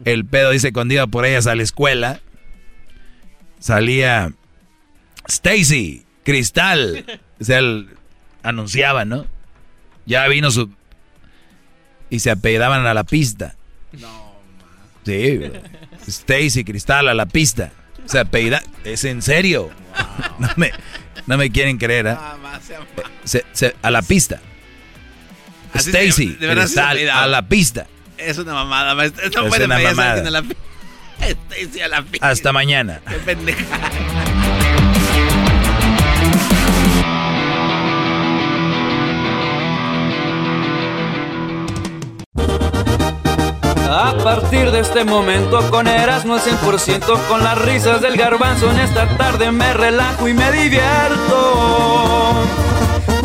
S5: El pedo dice cuando iba por ellas a la escuela, salía Stacy, Cristal. O sea, el- anunciaba, ¿no? Ya vino su... Y se apellidaban a la pista. Sí, bro. Stacy, Cristal a la pista. Se apellida... Es en serio. No me, no me quieren creer, ¿eh? Se- se- a la pista. Stacy,
S6: de-
S5: sal a la pista.
S6: Es una mamada, maestro. No
S5: Es
S6: puede
S5: una mamada.
S6: a la Stacy a la pi-
S5: Hasta mañana.
S6: Qué pendeja.
S28: A partir de este momento con Erasmo al 100% con las risas del garbanzo en esta tarde me relajo y me divierto.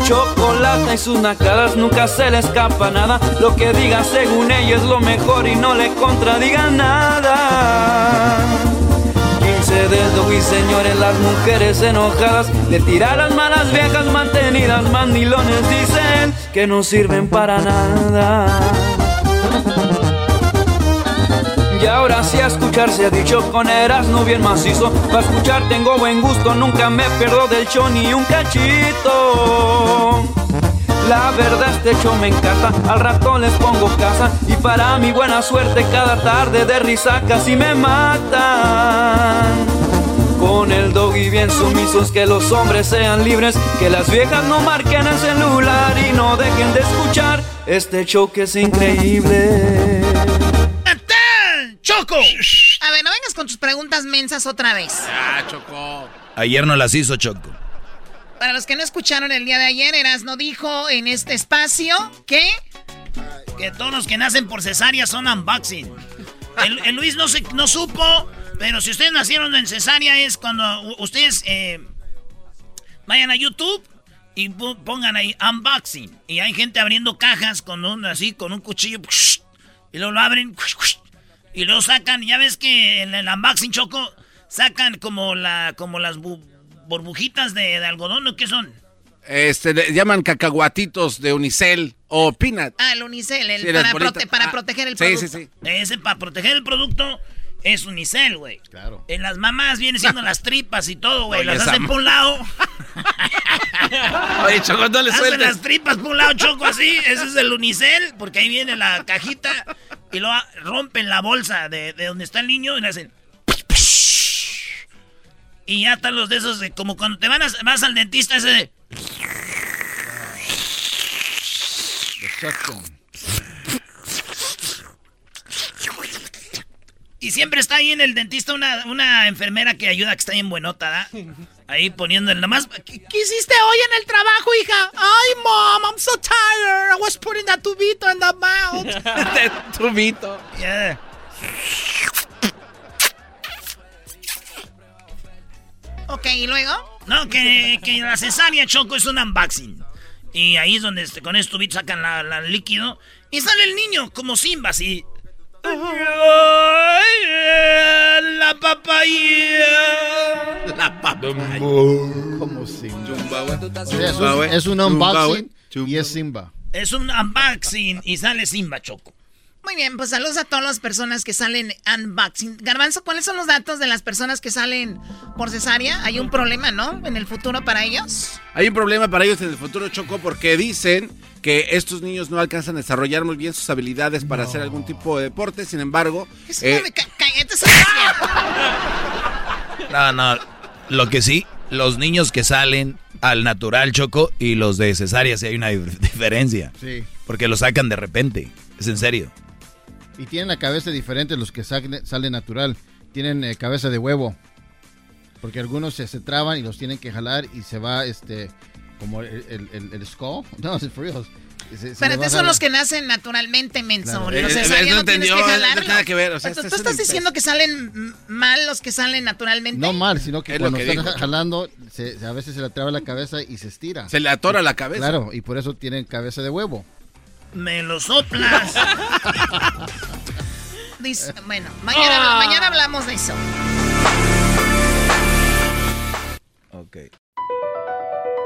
S28: Chocolate y sus nacadas nunca se le escapa nada. Lo que diga según ella es lo mejor y no le contradigan nada. 15 dedos y señores, las mujeres enojadas le tiran las malas viejas mantenidas, mandilones dicen que no sirven para nada. Y ahora sí a escuchar se ha dicho con Erasmo bien macizo. Para escuchar tengo buen gusto, nunca me pierdo del show ni un cachito. La verdad este show me encanta, al rato les pongo casa. Y para mi buena suerte cada tarde de risa casi me matan. Con el doggy bien sumisos, que los hombres sean libres, que las viejas no marquen el celular y no dejen de escuchar este show que es increíble.
S8: ¡Choco! A ver, no vengas con tus preguntas mensas otra vez.
S6: Ah, chocó.
S5: Ayer no las hizo Choco.
S8: Para los que no escucharon el día de ayer, Erasno dijo en este espacio que...
S4: Que todos los que nacen por cesárea son unboxing. El, el Luis no, se, no supo, pero si ustedes nacieron en cesárea es cuando ustedes eh, vayan a YouTube y pongan ahí unboxing. Y hay gente abriendo cajas con un así, con un cuchillo. Y luego lo abren. Y luego sacan, ya ves que en el unboxing choco sacan como la como las bu- burbujitas de, de algodón, ¿o qué son?
S6: Este, le llaman cacahuatitos de unicel o peanut.
S8: Ah, el unicel, el
S6: Sí,
S8: para, prote- para
S6: Ah,
S8: proteger el
S6: sí,
S8: producto.
S6: sí, sí.
S4: Ese para proteger el producto es unicel, güey. Claro. En las mamás vienen siendo las tripas y todo, güey. Las hacen por un lado.
S6: Oye, Choco, no le
S4: Hacen
S6: sueltes.
S4: las tripas por un lado, choco así. Ese es el unicel, porque ahí viene la cajita. Y luego rompen la bolsa de, de donde está el niño y le hacen. Y ya están los de esos como cuando te van a- vas al dentista ese de. Y siempre está ahí en el dentista una, una enfermera que ayuda, que está bien buenota, ¿da? Ahí poniendo el nomás.
S8: ¿Qué, qué hiciste hoy en el trabajo, hija? Ay, mom, I'm so tired. I was putting that tubito in the mouth.
S6: Tubito.
S4: Yeah.
S8: ok, ¿y luego?
S4: No, que, que la cesárea choco es un unboxing. Y ahí es donde este, con este tubito sacan la, la líquido. Y sale el niño como Simba, así. La papaya.
S6: La papaya.
S23: Como Simba. Sí, es, un, es un unboxing y es Simba.
S4: Es un unboxing y sale Simba Choco.
S8: Muy bien, pues saludos a todas las personas que salen unboxing. Garbanzo, ¿cuáles son los datos de las personas que salen por cesárea? Hay un problema, ¿no? En el futuro para ellos.
S6: Hay un problema para ellos en el futuro, Choco, porque dicen que estos niños no alcanzan a desarrollar muy bien sus habilidades para hacer algún tipo de deporte. Sin embargo, eh,
S5: No, no. Lo que sí, los niños que salen al natural, Choco, y los de cesárea, sí hay una dif- diferencia.
S23: Sí.
S5: Porque los sacan de repente. Es en serio.
S23: Y tienen la cabeza diferente los que sale, sale natural. Tienen eh, cabeza de huevo. Porque algunos se, se traban y los tienen que jalar y se va este como el, el, el, el skull. No, es for real. Se- se
S8: Pero son los que nacen naturalmente, menso.
S23: Claro.
S8: Los
S23: Eh, eh,
S6: no
S8: no tienes que
S6: no
S8: jalarlos.
S6: tiene nada que ver, o sea,
S8: Tú-
S6: este
S8: ¿Tú
S6: es
S8: estás diciendo que salen mal los que salen naturalmente?
S23: No mal, sino que
S6: Es
S23: cuando
S6: que
S23: están jalando, se- a veces se le traba la cabeza y se estira.
S6: se le atora la cabeza.
S23: Claro, y por eso tienen cabeza de huevo.
S4: Me lo soplas.
S8: Dice- bueno, mañana,
S4: Ah.
S8: mañana hablamos de eso.